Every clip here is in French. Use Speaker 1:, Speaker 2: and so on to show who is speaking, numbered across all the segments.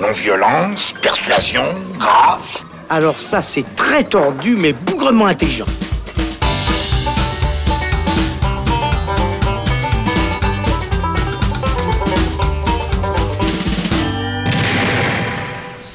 Speaker 1: Non-violence, persuasion, grâce.
Speaker 2: Alors ça, c'est très tordu, mais bougrement intelligent.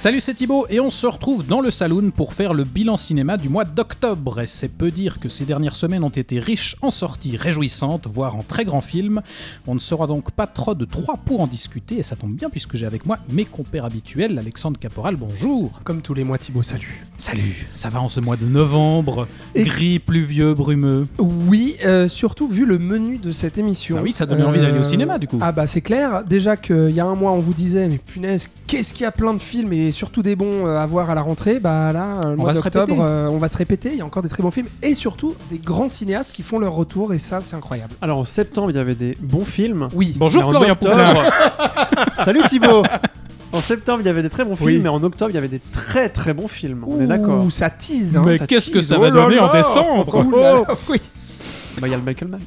Speaker 3: Salut, c'est Thibaut et on se retrouve dans le saloon pour faire le bilan cinéma du mois d'octobre. Et c'est peu dire que ces dernières semaines ont été riches en sorties réjouissantes, voire en très grands films. On ne sera donc pas trop de trois pour en discuter et ça tombe bien puisque j'ai avec moi mes compères habituels, Alexandre Caporal, bonjour.
Speaker 4: Comme tous les mois, Thibaut, salut.
Speaker 3: Salut, ça va en ce mois de novembre, gris, pluvieux, brumeux.
Speaker 4: Oui, euh, surtout vu le menu de cette émission.
Speaker 3: Ah oui, ça donne envie d'aller au cinéma du coup.
Speaker 4: Ah bah c'est clair. Déjà qu'il y a un mois, on vous disait, mais punaise, qu'est-ce qu'il y a plein de films et surtout des bons euh, à voir à la rentrée. Bah là, euh, le
Speaker 3: On
Speaker 4: mois
Speaker 3: va se
Speaker 4: d'octobre,
Speaker 3: répéter.
Speaker 4: euh, on va se répéter. Il y a encore des très bons films et surtout des grands cinéastes qui font leur retour et ça, c'est incroyable.
Speaker 5: Alors en septembre, il y avait des bons films.
Speaker 4: Oui.
Speaker 3: Bonjour Florian
Speaker 5: octobre- Salut Thibaut En septembre, il y avait des très bons films,
Speaker 4: Oui.
Speaker 5: mais en octobre, il y avait des très très bons films. On est
Speaker 4: Ouh,
Speaker 5: d'accord.
Speaker 4: Ça tease. Hein,
Speaker 3: Mais qu'est-ce que ça
Speaker 4: Oh
Speaker 3: va
Speaker 4: là
Speaker 3: donner en décembre
Speaker 4: Ouh là là, oui.
Speaker 5: Bah, il y a le Michael Mann.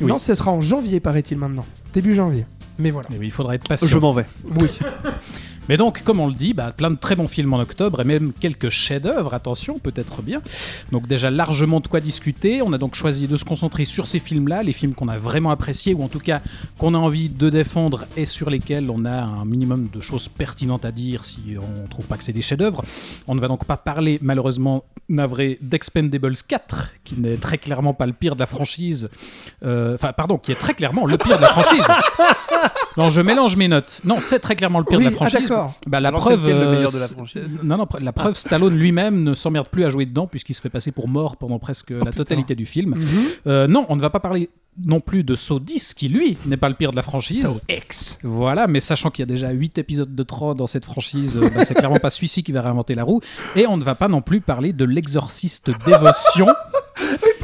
Speaker 3: Oui.
Speaker 4: Non, ce sera en janvier, paraît-il maintenant. Début janvier. Mais voilà.
Speaker 3: Mais oui, il faudra être patient.
Speaker 5: Je m'en vais.
Speaker 4: Oui.
Speaker 3: Mais donc, comme on le dit, bah, plein de très bons films en octobre et même quelques chefs-d'œuvre, attention, peut-être bien. Donc déjà largement de quoi discuter. On a donc choisi de se concentrer sur ces films-là, les films qu'on a vraiment appréciés ou en tout cas qu'on a envie de défendre et sur lesquels on a un minimum de choses pertinentes à dire si on trouve pas que c'est des chefs-d'œuvre. On ne va donc pas parler malheureusement navré d'Expendables 4, qui n'est très clairement pas le pire de la franchise. Euh, Enfin, pardon, qui est très clairement le pire de la franchise. Non, je mélange mes notes. Non, c'est très clairement le pire
Speaker 4: Oui,
Speaker 3: de la franchise.
Speaker 4: D'accord.
Speaker 3: Bah, la preuve,
Speaker 5: le
Speaker 3: euh,
Speaker 5: meilleur de la
Speaker 3: c'est-
Speaker 5: franchise
Speaker 3: non, non, la preuve, Stallone lui-même ne s'emmerde plus à jouer dedans puisqu'il se fait passer pour mort pendant presque la
Speaker 4: putain.
Speaker 3: totalité du film.
Speaker 4: Mhm.
Speaker 3: Euh, non, on ne va pas parler non plus de Saw 10 qui lui n'est pas le pire de la franchise.
Speaker 4: Saw
Speaker 3: X. Voilà, mais sachant qu'il y a déjà 8 épisodes de trop dans cette franchise, euh, bah, c'est clairement pas celui-ci qui va réinventer la roue. Et on ne va pas non plus parler de l'exorciste dévotion.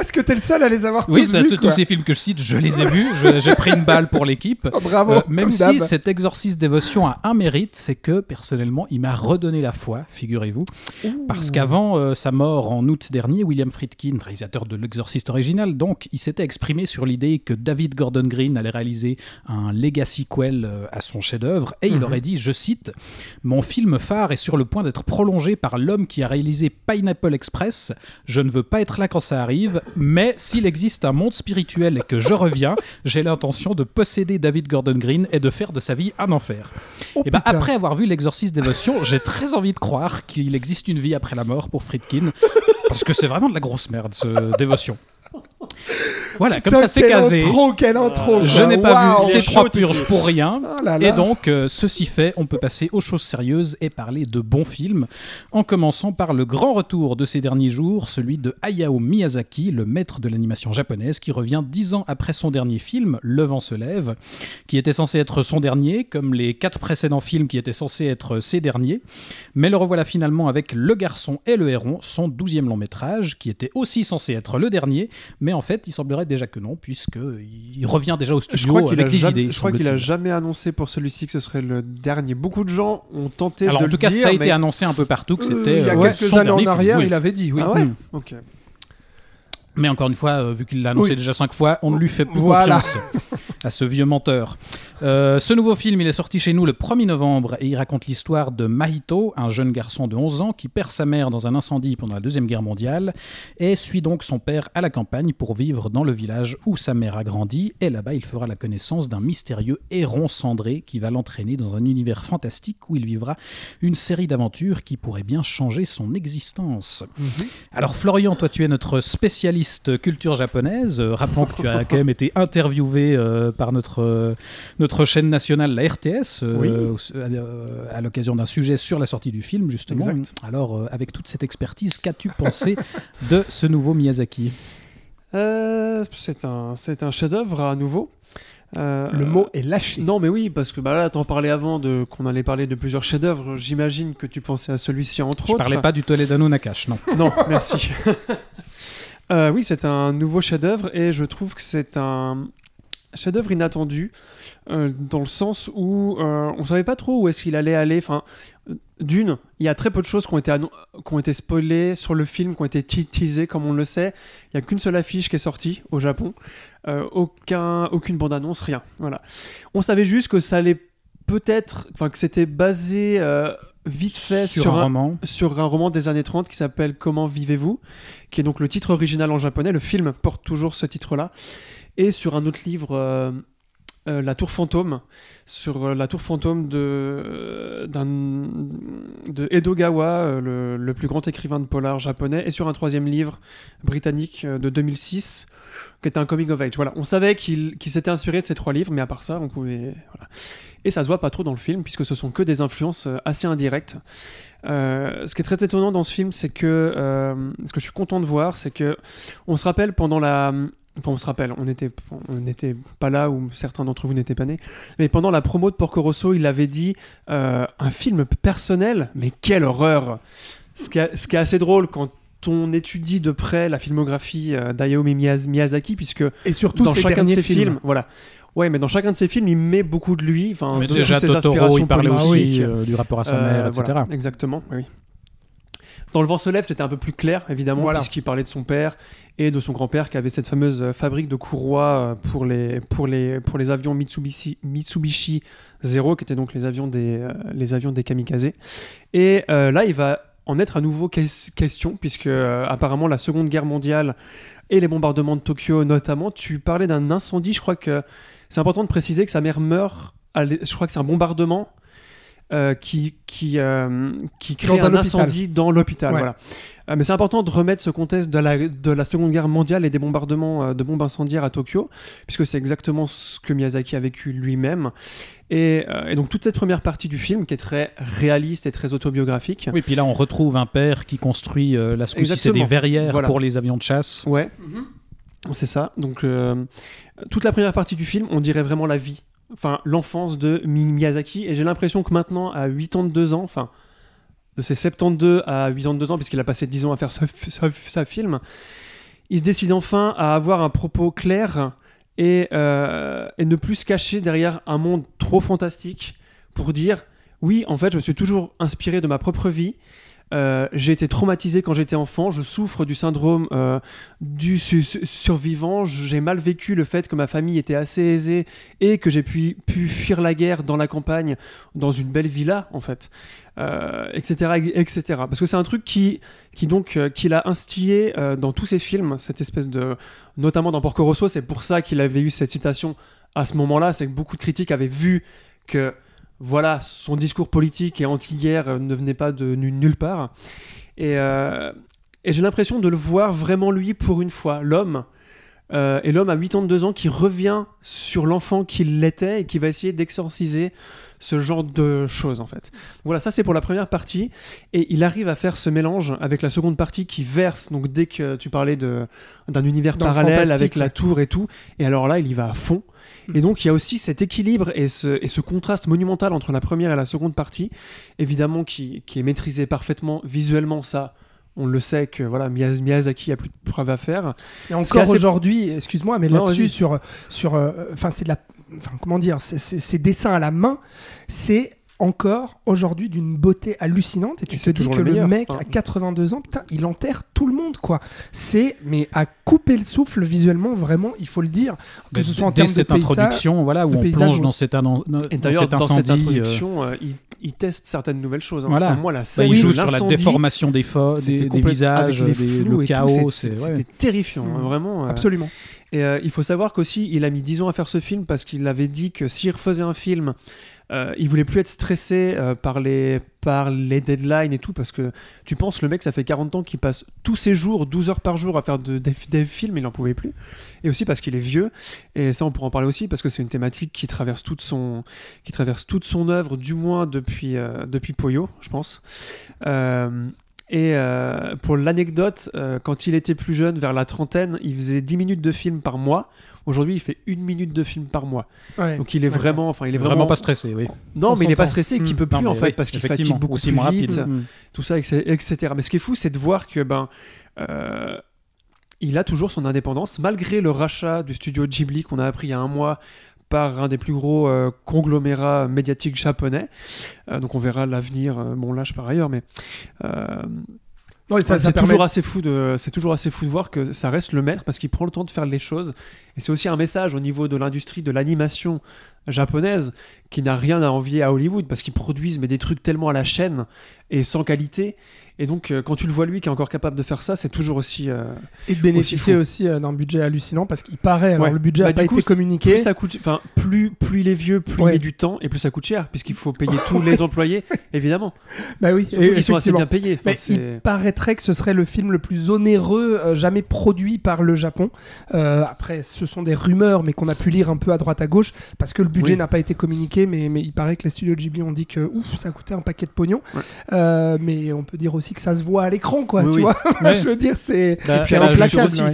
Speaker 4: Parce que t'es le seul à les avoir tous
Speaker 3: oui, bah,
Speaker 4: vus.
Speaker 3: tous ces films que je cite, je les ai vus. J'ai pris une balle pour l'équipe.
Speaker 4: Oh, bravo.
Speaker 3: Euh, même si cet exorciste dévotion a un mérite, c'est que personnellement, il m'a redonné la foi, figurez-vous. Parce qu'avant euh, sa mort en août dernier, William Friedkin, réalisateur de l'exorciste original, donc, il s'était exprimé sur l'idée que David Gordon Green allait réaliser un legacy quel euh, à son chef-d'œuvre, et il
Speaker 4: Mhm.
Speaker 3: aurait dit, je cite, Mon film phare est sur le point d'être prolongé par l'homme qui a réalisé Pineapple Express. Je ne veux pas être là quand ça arrive, mais s'il existe un monde spirituel et que je reviens, j'ai l'intention de posséder David Gordon Green et de faire de sa vie un enfer.
Speaker 4: Oh,
Speaker 3: et ben
Speaker 4: putain.
Speaker 3: après avoir vu l'exorciste dévotion, j'ai très envie de croire qu'il existe une vie après la mort pour Friedkin, parce que c'est vraiment de la grosse merde ce dévotion. Voilà, comme ça c'est
Speaker 4: quelle
Speaker 3: casé.
Speaker 4: Intro, quelle intro.
Speaker 3: Je n'ai pas vu ces trois purges pour rien.
Speaker 4: Oh là là.
Speaker 3: Et donc, euh, ceci fait, on peut passer aux choses sérieuses et parler de bons films, en commençant par le grand retour de ces derniers jours, celui de Hayao Miyazaki, le maître de l'animation japonaise, qui revient dix ans après son dernier film, Le vent se lève, qui était censé être son dernier, comme les quatre précédents films qui étaient censés être ses derniers. Mais le revoilà finalement avec Le garçon et le héron, son douzième long métrage, qui était aussi censé être le dernier, mais en fait, il semblerait déjà que non, puisqu'il revient déjà au studio avec des
Speaker 5: jamais,
Speaker 3: idées.
Speaker 5: je crois qu'il a jamais annoncé pour celui-ci que ce serait le dernier. Beaucoup de gens ont tenté
Speaker 3: Alors
Speaker 5: de
Speaker 3: en tout
Speaker 5: le
Speaker 3: cas,
Speaker 5: dire,
Speaker 3: ça a
Speaker 5: mais-
Speaker 3: été annoncé un peu partout que
Speaker 4: Euh,
Speaker 3: c'était
Speaker 4: il y a
Speaker 3: euh,
Speaker 4: quelques années en
Speaker 3: dernier film,
Speaker 4: arrière,
Speaker 3: oui.
Speaker 4: il avait dit, oui.
Speaker 5: Ah ouais
Speaker 3: Mm.
Speaker 5: Ok.
Speaker 3: Mais encore une fois, euh, vu qu'il l'a annoncé
Speaker 4: Oui.
Speaker 3: déjà cinq fois, on ne lui fait plus
Speaker 4: Voilà.
Speaker 3: confiance à ce vieux menteur. Euh, ce nouveau film, il est sorti chez nous le 1er novembre et il raconte l'histoire de Mahito, un jeune garçon de 11 ans qui perd sa mère dans un incendie pendant la Deuxième Guerre mondiale et suit donc son père à la campagne pour vivre dans le village où sa mère a grandi. Et là-bas, il fera la connaissance d'un mystérieux héron cendré qui va l'entraîner dans un univers fantastique où il vivra une série d'aventures qui pourrait bien changer son existence. Alors Florian, toi tu es notre spécialiste culture japonaise. Euh, rappelons que tu as quand même été interviewé euh, par notre, euh, notre chaîne nationale, la RTS, euh,
Speaker 5: Oui.
Speaker 3: euh, à l'occasion d'un sujet sur la sortie du film, justement.
Speaker 5: Exact.
Speaker 3: Alors, euh, avec toute cette expertise, qu'as-tu pensé de ce nouveau Miyazaki?
Speaker 5: Euh, c'est un, c'est un chef-d'œuvre à nouveau. Euh,
Speaker 4: Le mot est lâché.
Speaker 5: Non, mais oui, parce que bah là, t'en parlais avant de qu'on allait parler de plusieurs chefs-d'œuvre. J'imagine que tu pensais à celui-ci entre
Speaker 3: Je
Speaker 5: autres.
Speaker 3: parlais pas du Toledano Nakash, non.
Speaker 5: Non, merci. Euh, oui, c'est un nouveau chef-d'œuvre et je trouve que c'est un chef-d'œuvre inattendu euh, dans le sens où euh, on savait pas trop où est-ce qu'il allait aller. Enfin, d'une, il y a très peu de choses qui ont été, qui ont été spoilées sur le film, qui ont été te- teasées, comme on le sait. Il y a qu'une seule affiche qui est sortie au Japon, Euh, aucun, aucune bande-annonce, rien. Voilà. On savait juste que ça allait peut-être, enfin que c'était basé euh, vite fait
Speaker 3: sur,
Speaker 5: sur,
Speaker 3: un
Speaker 5: un,
Speaker 3: roman.
Speaker 5: sur un roman des années 30 qui s'appelle Comment vivez-vous, qui est donc le titre original en japonais. Le film porte toujours ce titre-là. Et sur un autre livre, euh, euh, La Tour Fantôme, sur euh, la Tour Fantôme de, de Edogawa, le, plus grand écrivain de polar japonais, et sur un troisième livre britannique de 2006 qui était un coming of age. Voilà, on savait qu'il, s'était inspiré de ces trois livres, mais à part ça, on pouvait. Et ça se voit pas trop dans le film, puisque ce sont que des influences assez indirectes. Ce qui est très étonnant dans ce film, c'est que ce que je suis content de voir, c'est que on se rappelle pendant la, enfin on se rappelle, on était, on n'était pas là ou certains d'entre vous n'étaient pas nés, mais pendant la promo de Porco Rosso, il avait dit euh, un film personnel, mais quelle horreur ce qui, est, ce qui est assez drôle quand on étudie de près la filmographie euh, d'Hayao Miyaz- Miyazaki, puisque
Speaker 4: Et surtout
Speaker 5: dans chacun de ses
Speaker 4: films.
Speaker 5: films, voilà. Ouais, mais dans chacun de ses films, il met beaucoup de lui, enfin,
Speaker 3: Mais
Speaker 5: de
Speaker 3: déjà,
Speaker 5: toutes ses
Speaker 3: Totoro,
Speaker 5: aspirations
Speaker 3: il parlait aussi euh, du rapport à sa
Speaker 5: Euh,
Speaker 3: mère, etc.
Speaker 5: voilà, exactement, oui. Dans Le vent se lève, c'était un peu plus clair, évidemment,
Speaker 4: Voilà.
Speaker 5: puisqu'il parlait de son père et de son grand-père qui avait cette fameuse euh, fabrique de courroies euh, pour les, pour les, pour les avions Mitsubishi, Mitsubishi Zero, qui étaient donc les avions des, euh, les avions des kamikazes. Et euh, là, il va en être à nouveau ques- question, puisque euh, apparemment la Seconde Guerre mondiale et les bombardements de Tokyo notamment, tu parlais d'un incendie, je crois que c'est important de préciser que sa mère meurt, à je crois que c'est un bombardement euh, qui, qui, euh, qui crée
Speaker 4: Dans
Speaker 5: un, incendie dans l'hôpital.
Speaker 4: Ouais.
Speaker 5: Voilà. Euh, mais c'est important de remettre ce contexte de la, de la Seconde Guerre mondiale et des bombardements de bombes incendiaires à Tokyo, puisque c'est exactement ce que Miyazaki a vécu lui-même. Et, euh, et donc toute cette première partie du film, qui est très réaliste et très autobiographique,
Speaker 3: Oui, puis là, on retrouve un père qui construit euh, la ce c'est des verrières
Speaker 5: Voilà.
Speaker 3: pour les avions de chasse.
Speaker 5: Ouais, c'est ça. Donc, euh, toute la première partie du film, on dirait vraiment la vie, enfin, l'enfance de Mi- Miyazaki. Et j'ai l'impression que maintenant, à 82 ans, enfin, de ses 72 à 82 ans, puisqu'il a passé 10 ans à faire ce film, il se décide enfin à avoir un propos clair et, euh, et ne plus se cacher derrière un monde trop fantastique pour dire oui, en fait, je me suis toujours inspiré de ma propre vie. Euh, j'ai été traumatisé quand j'étais enfant, je souffre du syndrome euh, du su- su- survivant, j'ai mal vécu le fait que ma famille était assez aisée et que j'ai pu, fuir la guerre dans la campagne, dans une belle villa en fait, euh, etc., etc. Parce que c'est un truc qui, qui donc qu'il a instillé dans tous ses films, cette espèce de, notamment dans Porco Rosso, c'est pour ça qu'il avait eu cette citation à ce moment-là, c'est que beaucoup de critiques avaient vu que voilà, son discours politique et anti-guerre euh, ne venait pas de nu- nulle part. Et, euh, et j'ai l'impression de le voir vraiment lui pour une fois, l'homme. euh, et l'homme à 82 ans qui revient sur l'enfant qu'il était et qui va essayer d'exorciser ce genre de choses en fait. Voilà, ça c'est pour la première partie. Et il arrive à faire ce mélange avec la seconde partie qui verse, donc dès que tu parlais de- d'un univers
Speaker 4: Dans
Speaker 5: parallèle avec la tour et tout. Et alors là, il y va à fond. Et donc il y a aussi cet équilibre et ce, et ce contraste monumental entre la première et la seconde partie, évidemment qui, qui est maîtrisé parfaitement visuellement, ça on le sait que voilà Miyaz- Miyazaki a plus de preuves à faire.
Speaker 4: Et encore
Speaker 5: assez-
Speaker 4: aujourd'hui, excuse-moi, mais là-dessus, sur, sur, euh, enfin, c'est de la, enfin, comment dire, ces dessins à la main, c'est encore aujourd'hui d'une beauté hallucinante. Et tu
Speaker 5: Et
Speaker 4: te dis que
Speaker 5: le meilleur.
Speaker 4: mec à 82 ans, putain, il enterre tout le monde, quoi. C'est, mais à couper le souffle visuellement, vraiment, il faut le dire, que
Speaker 3: Mais
Speaker 4: ce soit en termes de
Speaker 3: cette
Speaker 4: paysage.
Speaker 3: introduction, voilà, où on plonge
Speaker 4: ou-
Speaker 3: dans dans
Speaker 5: Et
Speaker 3: cet
Speaker 5: dans cette
Speaker 3: incendie. euh,
Speaker 5: euh, il, il teste certaines nouvelles choses. hein.
Speaker 3: Voilà.
Speaker 5: Enfin, moi la
Speaker 3: bah,
Speaker 5: scène
Speaker 3: il joue
Speaker 5: de
Speaker 3: sur la déformation des, des, des visages,
Speaker 5: avec les
Speaker 3: des- le chaos.
Speaker 5: c'était
Speaker 3: ouais.
Speaker 5: terrifiant, hein,
Speaker 4: Mhm.
Speaker 5: vraiment. euh,
Speaker 4: Absolument.
Speaker 5: Et euh, il faut savoir qu'aussi, il a mis 10 ans à faire ce film parce qu'il avait dit que s'il refaisait un film, euh, il voulait plus être stressé euh, par, les, par les deadlines et tout. Parce que tu penses, le mec, ça fait 40 ans qu'il passe tous ses jours, 12 heures par jour à faire de- des, films, il n'en pouvait plus. Et aussi parce qu'il est vieux. Et ça, on pourra en parler aussi parce que c'est une thématique qui traverse toute son, qui traverse toute son œuvre, du moins depuis, euh, depuis Poyo, je pense. Euh, et pour l'anecdote, quand il était plus jeune, vers la trentaine, il faisait 10 minutes de film par mois. Aujourd'hui, il fait une minute de film par mois.
Speaker 4: Ouais.
Speaker 5: Donc il est vraiment, enfin il est
Speaker 3: Vraiment,
Speaker 5: vraiment,
Speaker 3: pas stressé, oui.
Speaker 5: Non,
Speaker 4: On
Speaker 5: mais il est pas stressé, qu'il
Speaker 4: Mm.
Speaker 5: peut plus
Speaker 3: Non,
Speaker 5: en fait
Speaker 3: oui,
Speaker 5: parce qu'il fatigue beaucoup
Speaker 3: aussi
Speaker 5: plus
Speaker 3: moins
Speaker 5: vite,
Speaker 3: rapide. Mm.
Speaker 5: tout ça, etc. etc. Mais ce qui est fou, c'est de voir que ben euh, il a toujours son indépendance malgré le rachat du studio Ghibli qu'on a appris il y a un mois par un des plus gros euh, conglomérats médiatiques japonais. Euh, donc on verra l'avenir. euh, bon, lâche par ailleurs, mais
Speaker 4: ça
Speaker 5: c'est
Speaker 4: permet-
Speaker 5: toujours assez fou de c'est toujours assez fou de voir que ça reste le maître parce qu'il prend le temps de faire les choses et c'est aussi un message au niveau de l'industrie de l'animation japonaise qui n'a rien à envier à Hollywood parce qu'ils produisent mais des trucs tellement à la chaîne et sans qualité. Et donc, euh, quand tu le vois lui qui est encore capable de faire ça, c'est toujours aussi. euh,
Speaker 4: Et de bénéficier
Speaker 5: fou.
Speaker 4: aussi, euh, d'un budget hallucinant parce qu'il paraît, alors
Speaker 5: Ouais.
Speaker 4: le budget
Speaker 5: Bah,
Speaker 4: n'a
Speaker 5: du
Speaker 4: pas
Speaker 5: coup,
Speaker 4: été communiqué.
Speaker 5: plus ça coûte, plus plus il est vieux, plus
Speaker 4: Ouais.
Speaker 5: il du temps et plus ça coûte cher puisqu'il faut payer tous les employés, évidemment.
Speaker 4: Bah oui,
Speaker 5: Surtout
Speaker 4: et-
Speaker 5: qu'ils sont assez bien payés. Enfin,
Speaker 4: il paraîtrait que ce serait le film le plus onéreux euh, jamais produit par le Japon. Euh, après, ce sont des rumeurs, mais qu'on a pu lire un peu à droite à gauche, parce que le budget
Speaker 5: Oui.
Speaker 4: n'a pas été communiqué, mais, mais il paraît que les studios Ghibli ont dit que ouf, ça coûtait un paquet de pognon.
Speaker 5: Ouais.
Speaker 4: Mais on peut dire aussi que ça se voit à l'écran, quoi.
Speaker 5: Oui,
Speaker 4: tu
Speaker 5: oui.
Speaker 4: vois
Speaker 3: Ouais.
Speaker 4: Je veux dire, c'est
Speaker 3: Bah,
Speaker 4: c'est implacable.
Speaker 5: aussi,
Speaker 4: ouais.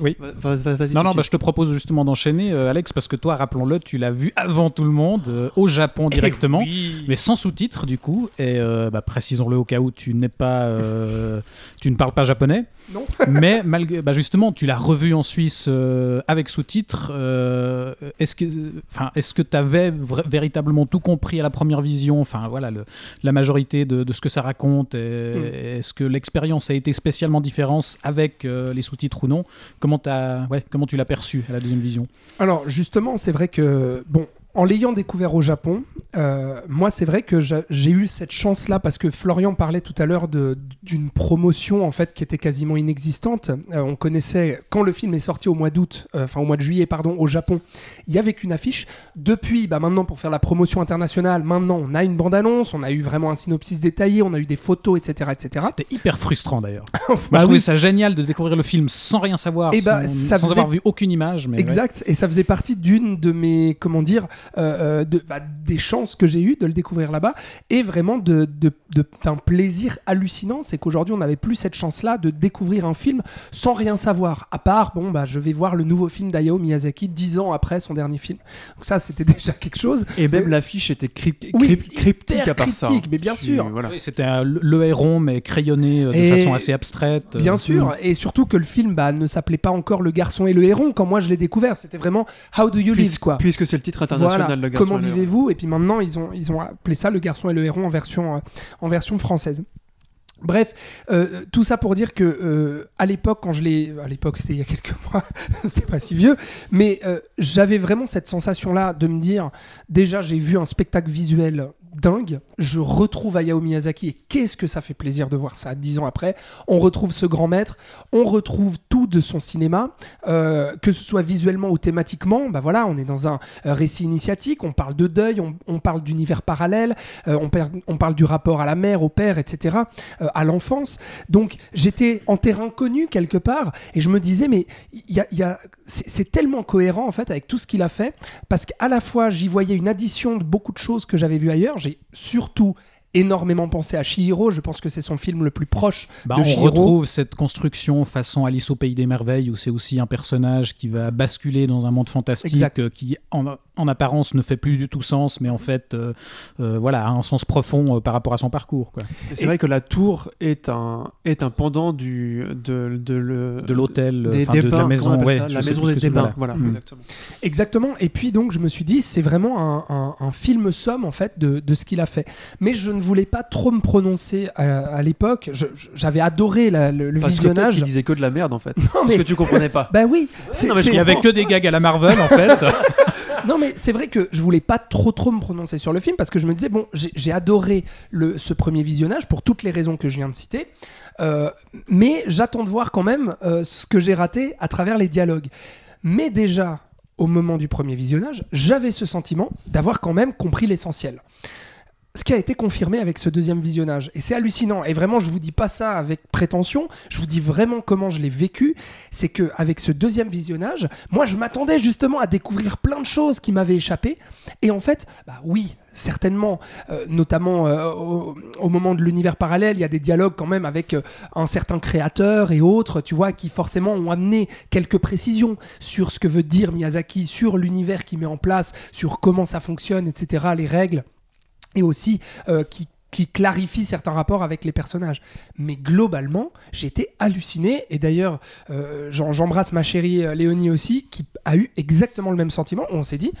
Speaker 3: Oui.
Speaker 5: va- va- vas-y,
Speaker 3: Non, non, bah, je te propose justement d'enchaîner, euh, Alex, parce que toi, rappelons-le, tu l'as vu avant tout le monde, euh, au Japon directement, mais sans sous-titres du coup. Et euh, bah, précisons-le au cas où tu n'es pas, euh, tu ne parles pas japonais.
Speaker 4: Non.
Speaker 3: mais malgré, bah, justement, tu l'as revu en Suisse euh, avec sous-titres. euh, est-ce que, enfin, est-ce que tu avais véritablement tout compris à la première vision? Enfin, voilà, le- la majorité de, de ce que ça raconte.
Speaker 4: Mm.
Speaker 3: Est-ce que l'expérience a été spécialement différente avec euh, les sous-titres ou non? Comment, t'as- ouais, comment tu l'as perçu à la deuxième vision?
Speaker 4: Alors justement, c'est vrai que bon, en l'ayant découvert au Japon, euh, moi c'est vrai que j'a- j'ai eu cette chance-là parce que Florian parlait tout à l'heure d'une promotion en fait qui était quasiment inexistante. Euh, on connaissait quand le film est sorti au mois d'août, euh, enfin au mois de juillet pardon, au Japon, il y avait qu'une affiche. Depuis, bah maintenant pour faire la promotion internationale, maintenant on a une bande-annonce, on a eu vraiment un synopsis détaillé, on a eu des photos, etc., etc.
Speaker 3: C'était hyper frustrant d'ailleurs. Moi,
Speaker 4: Bah
Speaker 3: je trouvais
Speaker 4: oui.
Speaker 3: ça génial de découvrir le film sans rien savoir,
Speaker 4: Eh bah,
Speaker 3: sans,
Speaker 4: ça
Speaker 3: sans
Speaker 4: faisait-
Speaker 3: avoir vu aucune image. Mais ouais.
Speaker 4: Exact, et ça faisait partie d'une de mes, comment dire, euh, euh, de, bah, des chances que j'ai eues de le découvrir là-bas, et vraiment de, de- de- d'un plaisir hallucinant, c'est qu'aujourd'hui on n'avait plus cette chance-là de découvrir un film sans rien savoir, à part, bon, bah, je vais voir le nouveau film d'Hayao Miyazaki dix ans après son dernier film. Donc ça, c'était déjà quelque chose.
Speaker 5: Et même l'affiche était crypt-
Speaker 4: oui,
Speaker 5: crypt- cryptique à part ça.
Speaker 4: cryptique,
Speaker 5: hein.
Speaker 4: mais bien
Speaker 5: Tu-
Speaker 4: sûr.
Speaker 5: Voilà.
Speaker 3: Oui, C'était un- le héron, mais crayonné euh, de
Speaker 4: Et-
Speaker 3: façon assez abstraite.
Speaker 4: Bien
Speaker 3: euh,
Speaker 4: sûr, et surtout que le film bah, ne s'appelait pas encore Le garçon et le héron quand moi je l'ai découvert. C'était vraiment How do you live
Speaker 5: Puisque,
Speaker 4: quoi.
Speaker 5: puisque c'est le titre international
Speaker 4: Voilà,
Speaker 5: le garçon
Speaker 4: comment vivez-vous Et puis maintenant, ils ont, ils ont appelé ça Le garçon et le héron en version, euh, en version française. Bref, euh, tout ça pour dire que euh, à l'époque, quand je l'ai, à l'époque c'était il y a quelques mois, c'était pas si vieux, mais euh, j'avais vraiment cette sensation-là de me dire, déjà j'ai vu un spectacle visuel dingue, je retrouve Hayao Miyazaki et qu'est-ce que ça fait plaisir de voir ça dix ans après. On retrouve ce grand maître, on retrouve tout de son cinéma, euh, que ce soit visuellement ou thématiquement. Bah voilà, on est dans un euh, récit initiatique, on parle de deuil, on, parle d'univers parallèle, euh, on, parle du rapport à la mère, au père, etc., à l'enfance. Donc j'étais en terrain connu quelque part et je me disais, mais y a, c'est tellement cohérent en fait avec tout ce qu'il a fait parce qu'à la fois j'y voyais une addition de beaucoup de choses que j'avais vues ailleurs. J'ai surtout énormément pensé à Chihiro. Je pense que c'est son film le plus proche
Speaker 3: Bah,
Speaker 4: de
Speaker 3: on
Speaker 4: Chihiro.
Speaker 3: retrouve cette construction façon Alice au pays des merveilles où c'est aussi un personnage qui va basculer dans un monde fantastique
Speaker 4: Exact.
Speaker 3: euh, qui en, en apparence ne fait plus du tout sens mais en fait euh, euh, voilà a un sens profond euh, par rapport à son parcours
Speaker 5: C'est vrai que la tour est un, est un pendant du, de, de, le,
Speaker 3: de l'hôtel
Speaker 5: des, des
Speaker 3: de, de
Speaker 5: bains,
Speaker 3: la maison
Speaker 5: on
Speaker 3: ouais,
Speaker 5: ça la maison des débats.
Speaker 3: voilà. Mm.
Speaker 5: exactement.
Speaker 4: Exactement. Et puis donc je me suis dit c'est vraiment un, un- un film somme en fait de, de ce qu'il a fait. Mais je ne voulais pas trop me prononcer à, à l'époque. J'avais adoré la- le, le
Speaker 5: Parce que
Speaker 4: visionnage.
Speaker 5: qu'il disait que de la merde en fait.
Speaker 4: Non,
Speaker 5: Parce
Speaker 4: mais-
Speaker 5: que tu comprenais pas.
Speaker 4: Bah oui.
Speaker 5: non, mais
Speaker 3: Il y avait que des gags à la Marvel en fait.
Speaker 4: Non mais c'est vrai que je voulais pas trop trop me prononcer sur le film parce que je me disais bon j'ai j'ai adoré le, ce premier visionnage pour toutes les raisons que je viens de citer, Euh, mais j'attends de voir quand même euh, ce que j'ai raté à travers les dialogues. Mais déjà au moment du premier visionnage, j'avais ce sentiment d'avoir quand même compris l'essentiel. Ce qui a été confirmé avec ce deuxième visionnage. Et c'est hallucinant. Et vraiment, je vous dis pas ça avec prétention. Je vous dis vraiment comment je l'ai vécu. C'est que avec ce deuxième visionnage, moi, je m'attendais justement à découvrir plein de choses qui m'avaient échappé. Et en fait, bah oui, certainement, euh, notamment euh, au, moment de l'univers parallèle, il y a des dialogues quand même avec euh, un certain créateur et autres, tu vois, qui forcément ont amené quelques précisions sur ce que veut dire Miyazaki, sur l'univers qu'il met en place, sur comment ça fonctionne, etc., les règles aussi euh, qui, clarifie certains rapports avec les personnages. Mais globalement, j'étais halluciné. Et d'ailleurs, euh, j'embrasse ma chérie euh, Léonie aussi, qui a eu exactement le même sentiment. On s'est dit,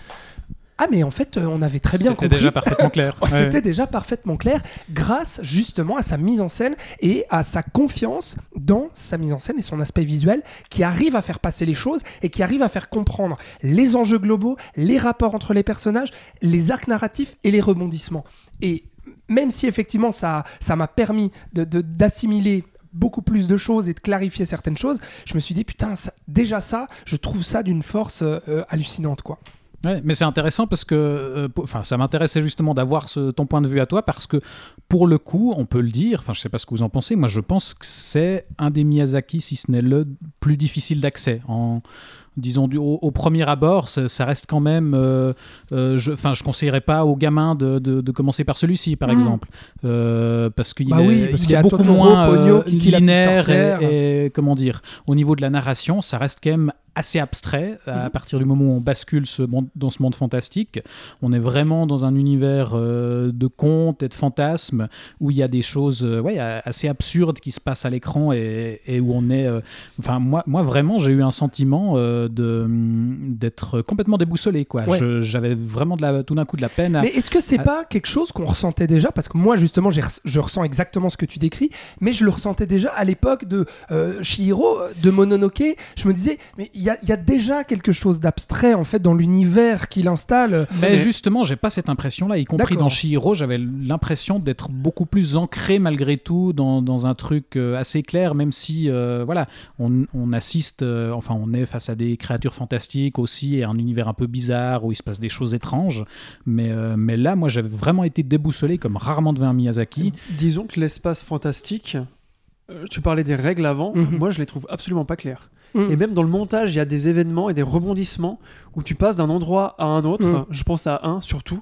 Speaker 4: ah mais en fait euh, on avait très bien
Speaker 3: C'était
Speaker 4: compris.
Speaker 3: déjà parfaitement clair. Ouais.
Speaker 4: C'était déjà parfaitement clair grâce justement à sa mise en scène et à sa confiance dans sa mise en scène et son aspect visuel qui arrive à faire passer les choses et qui arrive à faire comprendre les enjeux globaux, les rapports entre les personnages, les arcs narratifs et les rebondissements. Et même si effectivement ça ça m'a permis de- de- d'assimiler beaucoup plus de choses et de clarifier certaines choses, je me suis dit putain ça- déjà ça, je trouve ça d'une force euh, euh, hallucinante quoi.
Speaker 3: Ouais, mais c'est intéressant parce que, euh, ça m'intéressait justement d'avoir ton point de vue à toi parce que, pour le coup, on peut le dire. Enfin, je sais pas ce que vous en pensez. Moi, je pense que c'est un des Miyazaki, si ce n'est le plus difficile d'accès. En disons du- au, au premier abord, ça, ça reste quand même. euh, euh, je, enfin, je conseillerais pas aux gamins de, de- de commencer par celui-ci, par
Speaker 4: Mm.
Speaker 3: exemple, Euh, parce qu'il
Speaker 4: Bah
Speaker 3: est,
Speaker 4: oui, parce
Speaker 3: il
Speaker 4: qu'il y
Speaker 3: est
Speaker 4: a
Speaker 3: beaucoup moins euh,
Speaker 4: Kiki petite
Speaker 3: linéaire et, et comment dire. Au niveau de la narration, ça reste quand même assez abstrait à
Speaker 4: Mhm.
Speaker 3: partir du moment où on bascule ce monde- dans ce monde fantastique. On est vraiment dans un univers euh, de contes et de fantasmes où il y a des choses euh, ouais, a- assez absurdes qui se passent à l'écran et, et où on est. euh, Enfin, moi, moi vraiment, j'ai eu un sentiment euh, d'être complètement déboussolé. Quoi.
Speaker 4: Ouais.
Speaker 3: J'avais vraiment de la, tout d'un coup de la peine. À...
Speaker 4: Mais est-ce que c'est
Speaker 3: Ah.
Speaker 4: pas quelque chose qu'on ressentait déjà? Parce que moi, justement, je ressens exactement ce que tu décris, mais je le ressentais déjà à l'époque de euh, Chihiro, de Mononoke. Je me disais, mais il y a, y a déjà quelque chose d'abstrait, en fait, dans l'univers qu'il installe.
Speaker 3: Mais justement, j'ai pas cette impression-là, y compris dans Shihiro, j'avais l'impression d'être beaucoup plus ancré malgré tout dans, dans un truc euh, assez clair, même si euh, voilà, on, on assiste, euh, enfin, on est face à des créatures fantastiques aussi et un univers un peu bizarre où il se passe des choses étranges. Mais, euh, mais là, moi, j'avais vraiment été déboussolé comme rarement devant un Miyazaki.
Speaker 5: Disons que l'espace fantastique, euh, tu parlais des règles avant,
Speaker 4: Mhm.
Speaker 5: moi je les trouve absolument pas claires.
Speaker 4: Mm.
Speaker 5: Et même dans le montage, il y a des événements et des rebondissements où tu passes d'un endroit à un autre.
Speaker 4: Mm.
Speaker 5: Je pense à un surtout,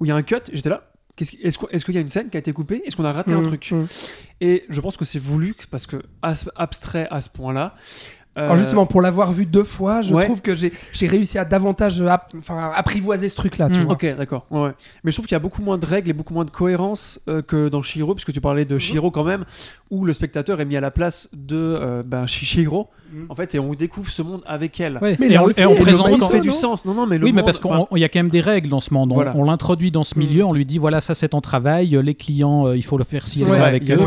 Speaker 5: où il y a un cut. J'étais là. Est-ce qu'il y a une scène qui a été coupée? Est-ce qu'on a raté un truc? Et je pense que c'est voulu parce que abstrait à ce point-là. Euh,
Speaker 4: Alors justement, pour l'avoir vu deux fois, je
Speaker 5: ouais.
Speaker 4: trouve que j'ai réussi à davantage app- enfin, apprivoiser ce truc-là,
Speaker 3: Mm.
Speaker 4: vois.
Speaker 5: Ok, d'accord. Ouais, ouais. Mais je trouve qu'il y a beaucoup moins de règles et beaucoup moins de cohérence euh, que dans Shihiro, puisque tu parlais
Speaker 4: Mhm.
Speaker 5: de Shihiro quand même, où le spectateur est mis à la place de euh, ben, Shi- Shihiro,
Speaker 4: Mhm.
Speaker 5: En fait, et on découvre ce monde avec elle.
Speaker 3: Ouais,
Speaker 4: Mais
Speaker 3: et,
Speaker 4: là
Speaker 3: on,
Speaker 4: aussi,
Speaker 3: et on
Speaker 4: et le
Speaker 3: présente.
Speaker 5: Le monde fait du sens. Non, non, mais le
Speaker 3: oui, mais parce qu'il
Speaker 5: enfin,
Speaker 3: y a quand même des règles dans ce monde. On,
Speaker 5: Voilà.
Speaker 3: on l'introduit dans ce milieu, on lui dit voilà, ça c'est ton travail, les clients, euh, il faut le faire ci et
Speaker 4: Ouais,
Speaker 3: ça avec
Speaker 5: il y a
Speaker 3: eux.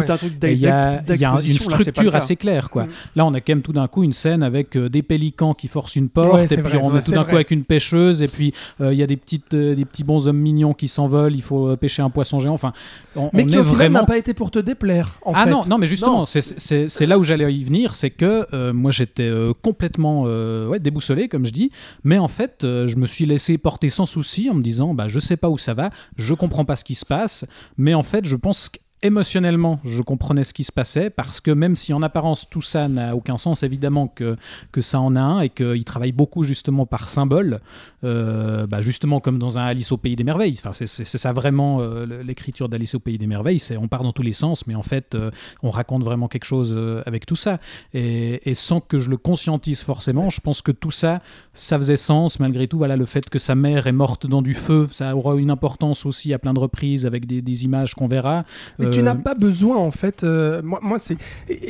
Speaker 3: Il y a,
Speaker 5: d'ex-
Speaker 3: il y a une
Speaker 5: là,
Speaker 3: structure assez claire. Quoi.
Speaker 4: Mm.
Speaker 3: Là, on a quand même tout d'un coup une scène avec euh, des pélicans qui forcent une porte,
Speaker 4: Ouais,
Speaker 3: et puis
Speaker 4: vrai,
Speaker 3: on
Speaker 4: ouais,
Speaker 3: est tout d'un coup avec une pêcheuse, et puis euh, il y a des, petites, euh, des petits bonshommes mignons qui s'envolent, il faut euh, pêcher un poisson géant. Enfin, on,
Speaker 4: Mais qui
Speaker 3: vraiment
Speaker 4: n'a pas été pour te déplaire, en
Speaker 3: ah
Speaker 4: fait.
Speaker 3: non, non, mais justement, c'est- là où j'allais y venir, c'est que euh, moi j'étais euh, complètement euh, ouais, déboussolé, comme je dis, mais en fait, euh, je me suis laissé porter sans souci en me disant, bah, je sais pas où ça va, je comprends pas ce qui se passe, mais en fait, je pense émotionnellement, je comprenais ce qui se passait parce que même si en apparence tout ça n'a aucun sens, évidemment que, que ça en a un et qu'il travaille beaucoup justement par symbole, euh, bah justement comme dans un Alice au pays des merveilles. Enfin, c'est ça vraiment euh, l'écriture d'Alice au pays des merveilles. C'est on part dans tous les sens, mais en fait, euh, on raconte vraiment quelque chose avec tout ça. Et, sans que je le conscientise forcément, je pense que tout ça, ça faisait sens malgré tout. Voilà, le fait que sa mère est morte dans du feu, ça aura une importance aussi à plein de reprises avec des, images qu'on verra.
Speaker 4: Tu
Speaker 3: Euh,
Speaker 4: n'as pas besoin, en fait. euh, moi, moi c'est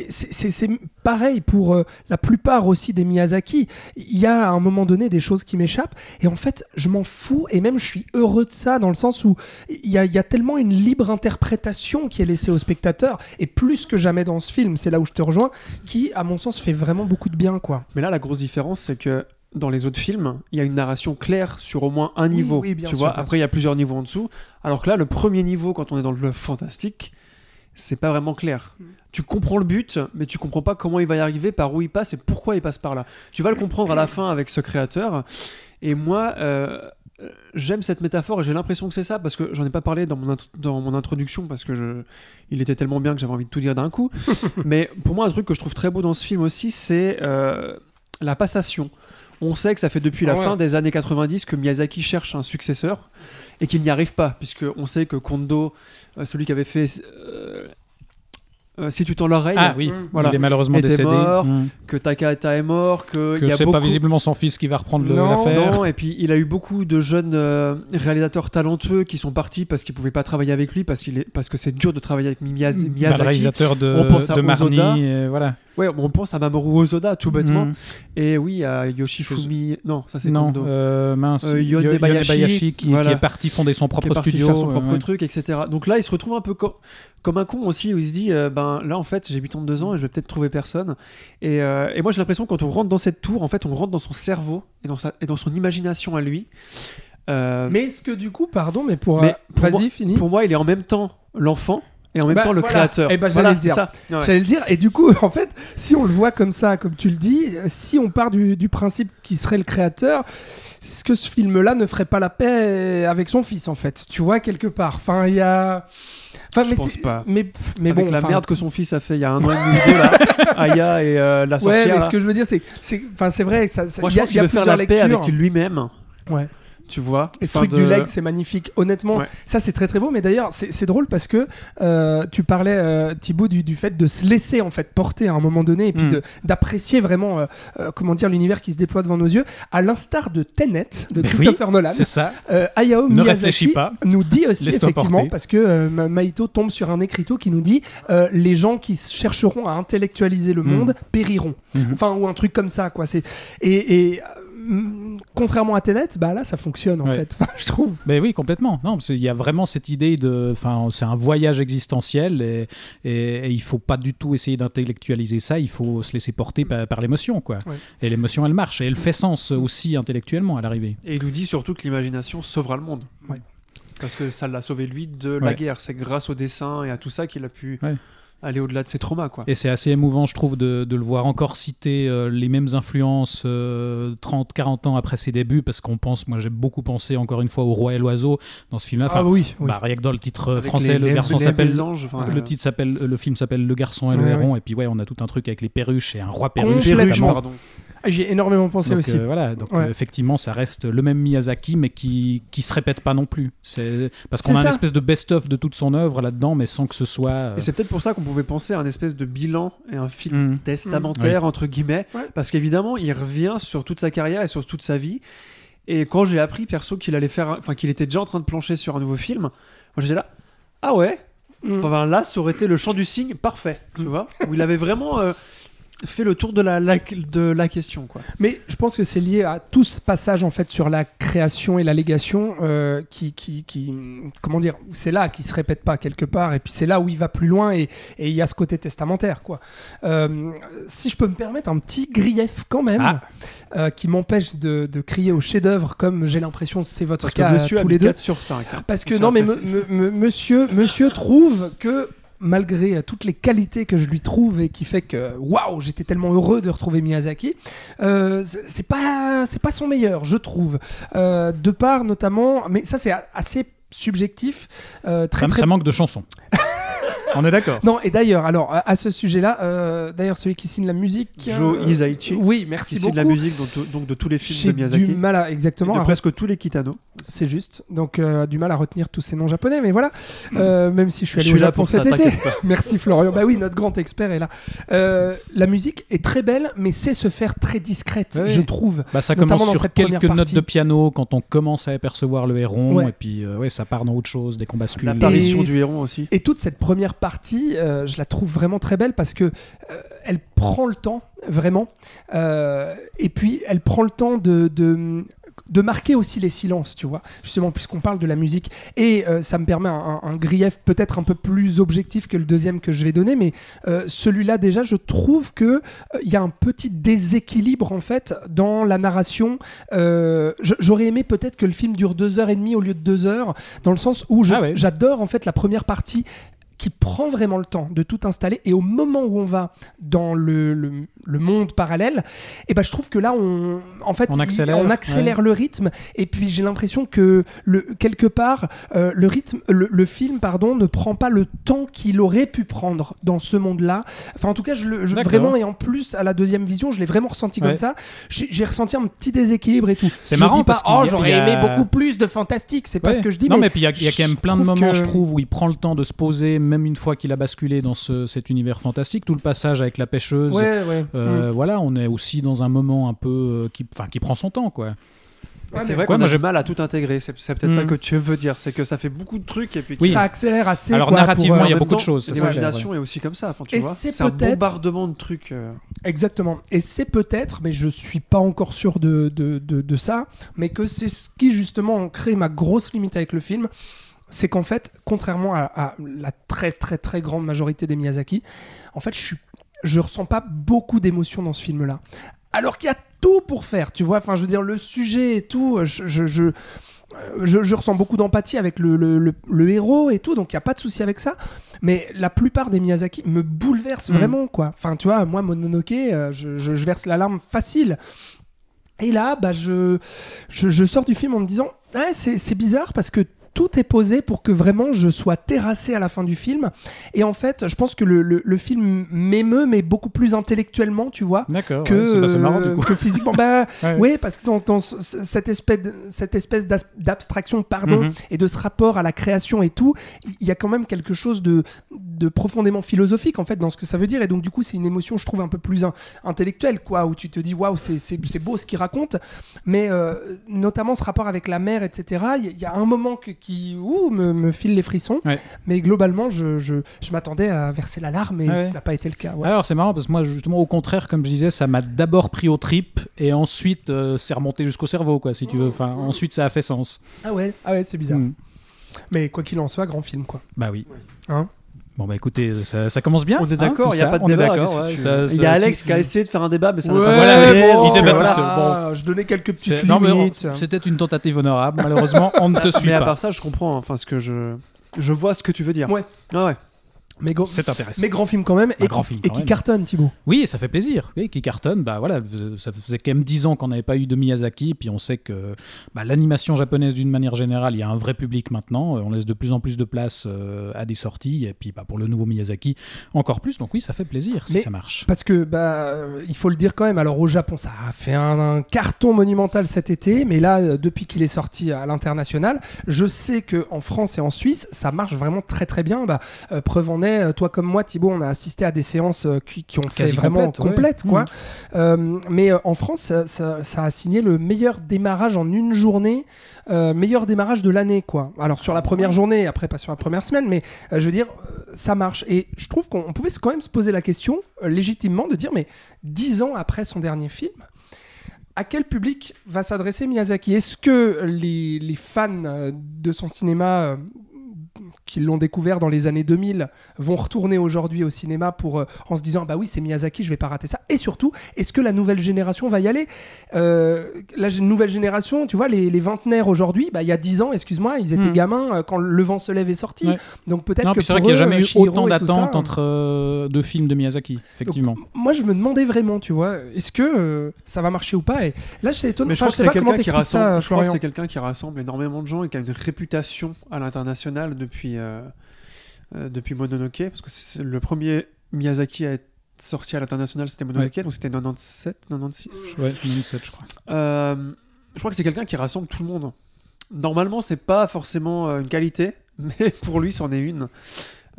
Speaker 4: c'est- c'est c'est pareil pour euh, la plupart aussi des Miyazaki. Il y a à un moment donné des choses qui m'échappent. Et en fait, je m'en fous. Et même, je suis heureux de ça, dans le sens où il y a, il y a tellement une libre interprétation qui est laissée au spectateur. Et plus que jamais dans ce film, c'est là où je te rejoins, qui, à mon sens, fait vraiment beaucoup de bien, quoi.
Speaker 5: Mais là, la grosse différence, c'est que dans les autres films, il y a une narration claire sur au moins un
Speaker 4: Oui,
Speaker 5: niveau.
Speaker 4: oui, bien
Speaker 5: tu
Speaker 4: sûr,
Speaker 5: vois,
Speaker 4: bien
Speaker 5: après, il y a plusieurs niveaux en dessous. Alors que là, le premier niveau, quand on est dans le fantastique, c'est pas vraiment clair.
Speaker 4: Mm.
Speaker 5: Tu comprends le but, mais tu comprends pas comment il va y arriver, par où il passe et pourquoi il passe par là. Tu vas le comprendre à la fin avec ce créateur. Et moi, euh, j'aime cette métaphore et j'ai l'impression que c'est ça parce que j'en ai pas parlé dans mon, dans mon introduction parce que je, il était tellement bien que j'avais envie de tout dire d'un coup. mais pour moi, un truc que je trouve très beau dans ce film aussi, c'est euh, la passation. On sait que ça fait depuis la
Speaker 4: Ah ouais.
Speaker 5: fin des années 90 que Miyazaki cherche un successeur et qu'il n'y arrive pas, puisque on sait que Kondo, euh, celui qui avait fait euh, euh, si tu tends l'oreille,
Speaker 3: Ah oui.
Speaker 5: Voilà.
Speaker 3: il est malheureusement décédé.
Speaker 5: mort,
Speaker 3: Mm.
Speaker 5: que Takahata est mort, que,
Speaker 3: Que c'est
Speaker 5: beaucoup...
Speaker 3: pas visiblement son fils qui va reprendre le-
Speaker 4: Non,
Speaker 3: l'affaire.
Speaker 5: Non, et puis il a eu beaucoup de jeunes euh, réalisateurs talentueux qui sont partis parce qu'ils pouvaient pas travailler avec lui parce qu'il est parce que c'est dur de travailler avec Miyaz-
Speaker 3: Bah, le
Speaker 5: Miyazaki.
Speaker 3: réalisateur de,
Speaker 5: On pense à
Speaker 3: de Marnie, et voilà.
Speaker 5: Ouais, on pense à Mamoru Ozoda tout bêtement.
Speaker 3: Mm.
Speaker 5: Et oui, à Yoshifumi. Non, ça c'est
Speaker 3: Non,
Speaker 5: Kondo.
Speaker 3: euh, mince.
Speaker 5: Euh,
Speaker 3: Yo-
Speaker 5: Yone Bayashi,
Speaker 3: qui,
Speaker 5: voilà.
Speaker 3: qui est parti fonder son
Speaker 5: qui
Speaker 3: propre
Speaker 5: est parti
Speaker 3: studio.
Speaker 5: faire son
Speaker 3: euh,
Speaker 5: propre truc, etc. Donc là, il se retrouve un peu comme un con aussi, où il se dit, euh, ben là, en fait, j'ai 82 ans et je vais peut-être trouver personne. Et, euh, et moi, j'ai l'impression que quand on rentre dans cette tour, en fait, on rentre dans son cerveau et dans, sa, et dans son imagination à lui. Euh,
Speaker 4: Mais est-ce que du coup, pardon, mais pour.
Speaker 5: Mais pour
Speaker 4: Vas-y,
Speaker 5: moi-
Speaker 4: fini.
Speaker 5: pour moi, il est en même temps l'enfant et en même
Speaker 4: Bah,
Speaker 5: temps le
Speaker 4: voilà.
Speaker 5: créateur.
Speaker 4: Eh ben, j'allais
Speaker 5: Voilà,
Speaker 4: le dire.
Speaker 5: c'est ça. Ouais.
Speaker 4: J'allais le dire. Et du coup, en fait, si on le voit comme ça, comme tu le dis, si on part du, du principe qu'il serait le créateur, est-ce que ce film-là ne ferait pas la paix avec son fils, en fait? Tu vois, quelque part. Enfin, il y a. Enfin,
Speaker 5: Je
Speaker 4: mais
Speaker 5: pense pas.
Speaker 4: Mais, mais
Speaker 5: Avec
Speaker 4: bon,
Speaker 5: la
Speaker 4: enfin,
Speaker 5: merde que son fils a fait il y a un an et demi là, Aya et euh, la
Speaker 4: Ouais,
Speaker 5: sorcière.
Speaker 4: mais
Speaker 5: là.
Speaker 4: ce que je veux dire, c'est, c'est, enfin, c'est vrai. Ça, ça-
Speaker 5: Moi, je
Speaker 4: y a,
Speaker 5: pense qu'il veut faire la paix
Speaker 4: lectures.
Speaker 5: avec lui-même.
Speaker 4: Ouais.
Speaker 5: Tu vois
Speaker 4: Et ce truc
Speaker 5: de-
Speaker 4: du leg, c'est magnifique. Honnêtement,
Speaker 5: Ouais.
Speaker 4: ça c'est très très beau. Mais d'ailleurs, c'est drôle parce que euh, tu parlais, euh, Thibaut, du, du fait de se laisser en fait porter à un moment donné et puis
Speaker 3: Mm.
Speaker 4: de- d'apprécier vraiment, euh, euh, comment dire, l'univers qui se déploie devant nos yeux. À l'instar de Tenet de
Speaker 3: Mais
Speaker 4: Christopher Nolan,
Speaker 3: C'est ça.
Speaker 4: Hayao
Speaker 3: Ne
Speaker 4: Miyazaki
Speaker 3: réfléchis pas.
Speaker 4: nous dit aussi effectivement
Speaker 3: porter.
Speaker 4: parce que Ma- Maito tombe sur un écriteau qui nous dit les gens qui chercheront à intellectualiser le
Speaker 3: Mm.
Speaker 4: monde périront.
Speaker 3: Mhm.
Speaker 4: Enfin ou un truc comme ça quoi. C'est et, et, contrairement à Tenet, bah là ça fonctionne en
Speaker 3: Ouais.
Speaker 4: fait. Je trouve.
Speaker 3: Ben oui, complètement. Non, qu'il y a vraiment cette idée de, enfin, c'est un voyage existentiel et, et, et il faut pas du tout essayer d'intellectualiser ça. Il faut se laisser porter par, par l'émotion, quoi.
Speaker 4: Ouais.
Speaker 3: Et l'émotion, elle marche et elle fait sens aussi intellectuellement à l'arrivée.
Speaker 5: Et il nous dit surtout que l'imagination sauvera le monde.
Speaker 4: Ouais.
Speaker 5: Parce que ça l'a sauvé lui de la
Speaker 3: Ouais.
Speaker 5: guerre. C'est grâce au dessin et à tout ça qu'il a pu
Speaker 3: Ouais.
Speaker 5: Aller au-delà de ses traumas. Quoi.
Speaker 3: Et c'est assez émouvant, je trouve, de, de le voir encore citer euh, les mêmes influences euh, 30, 40 ans après ses débuts, parce qu'on pense, moi j'ai beaucoup pensé encore une fois au Roi et l'Oiseau dans ce film-là. Enfin,
Speaker 4: ah oui. oui.
Speaker 3: bah, rien que dans le titre euh,
Speaker 5: Avec
Speaker 3: français,
Speaker 5: les-
Speaker 3: le garçon s'appelle. Le
Speaker 5: euh,
Speaker 3: titre s'appelle, le film s'appelle Le garçon et le
Speaker 4: Ouais,
Speaker 3: héron, et puis ouais, on a tout un truc avec les perruches et un roi perruche.
Speaker 4: Complètement.
Speaker 3: notamment.
Speaker 5: pardon.
Speaker 4: Ah, J'y ai énormément pensé
Speaker 3: Donc,
Speaker 4: aussi.
Speaker 3: euh, voilà, donc
Speaker 4: Ouais.
Speaker 3: euh, effectivement, ça reste le même Miyazaki, mais qui qui se répète pas non plus. C'est parce qu'on a une
Speaker 4: ça.
Speaker 3: espèce de best-of de toute son œuvre là-dedans, mais sans que ce soit. euh,
Speaker 5: Et c'est peut-être pour ça qu'on pouvait penser à un espèce de bilan et un film
Speaker 3: mm.
Speaker 5: testamentaire, entre guillemets.
Speaker 4: Ouais.
Speaker 5: Parce qu'évidemment, il revient sur toute sa carrière et sur toute sa vie. Et quand j'ai appris, perso, qu'il allait faire, enfin, qu'il était déjà en train de plancher sur un nouveau film, moi j'étais là, ah ouais,
Speaker 4: Mm.
Speaker 5: Enfin, là, ça aurait été le champ du signe parfait, tu vois, où il avait vraiment euh, fait le tour de la, la- de la question, quoi.
Speaker 4: Mais je pense que c'est lié à tout ce passage en fait sur la création et la légation euh, qui, qui, qui, comment dire, c'est là qui se répète pas quelque part et puis c'est là où il va plus loin et et il y a ce côté testamentaire quoi. Euh, si je peux me permettre un petit grief quand même
Speaker 3: Ah.
Speaker 4: euh, qui m'empêche de, de crier au chef-d'œuvre comme j'ai l'impression c'est votre
Speaker 5: Parce que
Speaker 4: cas
Speaker 5: monsieur
Speaker 4: tous les deux.
Speaker 5: 4 sur 5. hein.
Speaker 4: Parce que non, mais
Speaker 5: fait-
Speaker 4: me- me- me- monsieur, monsieur trouve que malgré euh, toutes les qualités que je lui trouve et qui fait que waouh, j'étais tellement heureux de retrouver Miyazaki, euh, c'est pas c'est pas son meilleur, je trouve. Euh, de part notamment, mais ça c'est assez subjectif, euh, très
Speaker 3: ça,
Speaker 4: très
Speaker 3: ça manque de chansons. On est d'accord.
Speaker 4: non, et d'ailleurs, alors à, ce sujet-là, euh, d'ailleurs celui qui signe la musique,
Speaker 5: Joe
Speaker 4: euh,
Speaker 5: Hisaichi,
Speaker 4: oui,
Speaker 5: qui
Speaker 4: merci
Speaker 5: signe
Speaker 4: beaucoup.
Speaker 5: la musique donc, donc de tous les films de Miyazaki.
Speaker 4: du mal à
Speaker 5: et
Speaker 4: exactement
Speaker 5: de
Speaker 4: à
Speaker 5: presque tous les Kitano.
Speaker 4: C'est juste. Donc, euh, du mal à retenir tous ces noms japonais, mais voilà. Euh, même si je suis
Speaker 5: Je
Speaker 4: allé au
Speaker 5: suis là
Speaker 4: Japon
Speaker 5: pour ça,
Speaker 4: cet été. Merci Florian. Bah oui, notre grand expert est là. Euh, la musique est très belle, mais sait se faire très discrète,
Speaker 3: Ouais.
Speaker 4: je trouve.
Speaker 3: Bah, ça commence
Speaker 4: dans
Speaker 3: sur quelques notes de piano quand on commence à apercevoir le héron,
Speaker 4: Ouais.
Speaker 3: et puis euh, ouais, ça part dans autre chose, dès qu'on bascule.
Speaker 5: L'apparition du héron aussi.
Speaker 4: Et toute cette première partie, euh, je la trouve vraiment très belle parce que euh, elle prend le temps, vraiment. Euh, et puis, elle prend le temps de. de de marquer aussi les silences, tu vois, justement, puisqu'on parle de la musique. Et euh, ça me permet un, grief peut-être un peu plus objectif que le deuxième que je vais donner, mais euh, celui-là, déjà, je trouve que euh, y a un petit déséquilibre, en fait, dans la narration. J'aurais aimé peut-être que le film dure deux heures et demie au lieu de deux heures, dans le sens où
Speaker 3: Ah ouais.
Speaker 4: j'adore, en fait, la première partie qui prend vraiment le temps de tout installer. Et au moment où on va dans le, le, le monde parallèle et ben je trouve que là on en fait
Speaker 3: On
Speaker 4: il-
Speaker 3: accélère,
Speaker 4: on accélère le rythme. Et puis j'ai l'impression que le quelque part euh, le rythme le, le film pardon ne prend pas le temps qu'il aurait pu prendre dans ce monde là enfin en tout cas je le je-
Speaker 3: D'accord.
Speaker 4: vraiment et en plus à la deuxième vision je l'ai vraiment ressenti
Speaker 3: Ouais.
Speaker 4: comme ça. J'ai ressenti un petit déséquilibre et tout.
Speaker 3: C'est marrant
Speaker 4: dis pas
Speaker 3: parce
Speaker 4: oh j'aurais
Speaker 3: a-
Speaker 4: aimé beaucoup plus de fantastique. C'est pas
Speaker 3: Ouais.
Speaker 4: ce que je dis
Speaker 3: non,
Speaker 4: mais
Speaker 3: mais puis il y a, il y a quand même plein de moments,
Speaker 4: que-
Speaker 3: je trouve, où il prend le temps de se poser, même une fois qu'il a basculé dans ce- cet univers fantastique. Tout le passage avec la pêcheuse.
Speaker 4: Ouais, ouais.
Speaker 3: euh,
Speaker 4: Mm.
Speaker 3: Voilà, on est aussi dans un moment un peu euh, qui, enfin, qui prend son temps, quoi.
Speaker 4: Ouais,
Speaker 5: c'est vrai qu'on
Speaker 3: moi,
Speaker 5: a du mal à tout intégrer. C'est peut-être ça
Speaker 3: Mm.
Speaker 5: que tu veux dire. C'est que ça fait beaucoup de trucs et puis
Speaker 3: Oui.
Speaker 4: Ça accélère assez.
Speaker 3: Alors,
Speaker 4: quoi,
Speaker 3: narrativement,
Speaker 4: pour, euh,
Speaker 3: il y a beaucoup de choses,
Speaker 5: L'imagination est aussi comme ça. Enfin, tu
Speaker 4: Et
Speaker 5: vois,
Speaker 4: c'est
Speaker 5: c'est un
Speaker 4: peut-être-
Speaker 5: bombardement de trucs. euh.
Speaker 4: Exactement. Et c'est peut-être, mais je suis pas encore sûr de, de, de, de ça, mais que c'est ce qui justement crée ma grosse limite avec le film. C'est qu'en fait, contrairement à, à la très très très grande majorité des Miyazaki, en fait, je suis, je ressens pas beaucoup d'émotions dans ce film-là. Alors qu'il y a tout pour faire, tu vois. Enfin, je veux dire, le sujet et tout, je, je, je, je- je ressens beaucoup d'empathie avec le, le, le- le héros et tout, donc il n'y a pas de souci avec ça. Mais la plupart des Miyazaki me bouleversent
Speaker 3: Mhm.
Speaker 4: vraiment, quoi. Enfin, tu vois, moi, Mononoke, euh, je, je- je verse la larme facile. Et là, bah, je, je, je sors du film en me disant, c'est c'est bizarre parce que tout est posé pour que vraiment je sois terrassé à la fin du film. Et en fait, je pense que le, le- le film m'émeut, mais beaucoup plus intellectuellement, tu vois
Speaker 3: D'accord.
Speaker 4: que,
Speaker 3: ouais, c'est- c'est marrant du
Speaker 4: euh,
Speaker 3: coup.
Speaker 4: que physiquement. Bah,
Speaker 3: Ouais.
Speaker 4: ouais, parce que dans, dans ce- cette espèce, cette espèce d'abstraction, pardon,
Speaker 3: Mhm.
Speaker 4: et de ce rapport à la création et tout, il y a quand même quelque chose de, de profondément philosophique en fait dans ce que ça veut dire. Et donc du coup, c'est une émotion, je trouve, un peu plus in- intellectuelle, quoi, où tu te dis waouh, c'est- beau ce qu'il raconte. Mais euh, notamment ce rapport avec la mère, etc. Il y, a- il y a un moment que- qui ouh, me, me file les frissons.
Speaker 3: Ouais.
Speaker 4: Mais globalement, je, je, je m'attendais à verser la larme et
Speaker 3: ouais.
Speaker 4: ça n'a pas été le cas. ouais.
Speaker 3: Alors c'est marrant parce que moi justement au contraire comme je disais ça m'a d'abord pris au trip et ensuite euh, c'est remonté jusqu'au cerveau quoi si tu veux. Enfin ensuite ça a fait sens.
Speaker 4: Ah ouais, ah ouais c'est bizarre.
Speaker 3: Mm.
Speaker 4: Mais quoi qu'il en soit, grand film, quoi.
Speaker 3: Bah oui.
Speaker 4: Hein?
Speaker 3: Bon bah écoutez ça, ça commence bien.
Speaker 5: On est
Speaker 3: hein,
Speaker 5: d'accord, il n'y a
Speaker 3: ça.
Speaker 5: pas de débat. Il y a Alex qui a essayé de faire un débat, mais ça n'a pas
Speaker 3: bon, il débat tout
Speaker 4: voilà.
Speaker 3: seul.
Speaker 4: Ah, Je donnais quelques petites limites.
Speaker 3: c'était une tentative honorable. Malheureusement on ne te suit
Speaker 5: Mais à
Speaker 3: pas.
Speaker 5: part ça, je comprends. Enfin, ce que je. Je vois ce que tu veux dire.
Speaker 4: Ouais.
Speaker 5: Ah ouais.
Speaker 4: Mais,
Speaker 3: C'est intéressant.
Speaker 4: mais grand film quand même. Et
Speaker 3: grand
Speaker 4: qui-
Speaker 3: film
Speaker 4: et qui
Speaker 3: même.
Speaker 4: cartonne, Thibaut.
Speaker 3: Oui, ça fait plaisir. Oui, qui cartonne. Bah voilà, ça faisait quand même 10 ans qu'on n'avait pas eu de Miyazaki, puis on sait que bah, l'animation japonaise d'une manière générale, il y a un vrai public maintenant. Euh, On laisse de plus en plus de place euh, à des sorties, et puis bah, pour le nouveau Miyazaki, encore plus. Donc oui, ça fait plaisir si
Speaker 4: Mais-
Speaker 3: ça marche.
Speaker 4: Parce que, bah, il faut le dire quand même. Alors, au Japon, ça a fait un, un carton monumental cet été. Mais là, euh, depuis qu'il est sorti à l'international, je sais que en France et en Suisse, ça marche vraiment très très bien. Bah, euh, preuve en est, euh, toi comme moi, Thibaut, on a assisté à des séances euh, qui, qui ont fait vraiment
Speaker 3: complètes, ouais.
Speaker 4: complètes, quoi.
Speaker 3: Mhm.
Speaker 4: Euh, mais en France, ça, ça- ça a signé le meilleur démarrage en une journée, euh, meilleur démarrage de l'année, quoi. Alors sur la première journée, après pas sur la première semaine, mais euh, je veux dire, ça marche. Et je trouve qu'on on pouvait quand même se poser la question, légitimement, de dire, mais dix ans après son dernier film, à quel public va s'adresser Miyazaki? Est-ce que les, les fans de son cinéma qui l'ont découvert dans les années 2000 vont retourner aujourd'hui au cinéma pour, euh, en se disant bah oui c'est Miyazaki je vais pas rater ça et surtout est-ce que la nouvelle génération va y aller? Euh, la nouvelle génération tu vois les, les vingtenaires aujourd'hui bah, il y a 10 ans excuse-moi ils étaient
Speaker 3: Hmm.
Speaker 4: gamins euh, quand le vent se lève est sorti
Speaker 3: Ouais.
Speaker 4: donc peut-être
Speaker 3: Non,
Speaker 4: que
Speaker 3: c'est vrai qu'il n'y a jamais eu autant
Speaker 4: ça,
Speaker 3: d'attentes entre euh, deux films de Miyazaki, effectivement.
Speaker 4: moi je me demandais vraiment tu vois est-ce que euh, ça va marcher ou pas? Et là c'est étonnant
Speaker 5: Mais je
Speaker 4: Enfin,
Speaker 5: crois que
Speaker 4: sais
Speaker 5: c'est
Speaker 4: pas comment ça.
Speaker 5: Je crois que c'est quelqu'un qui rassemble énormément de gens et qui a une réputation à l'international depuis euh, euh, depuis Mononoke, parce que le premier Miyazaki à être sorti à l'international, c'était Mononoke, donc c'était 97, 96.
Speaker 3: Ouais, 97, je crois.
Speaker 5: Euh, je crois que c'est quelqu'un qui rassemble tout le monde. Normalement, c'est pas forcément une qualité, mais pour lui, c'en est une.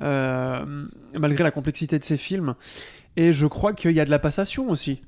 Speaker 5: Euh, malgré la complexité de ses films. Et je crois qu'il y a de la passation aussi.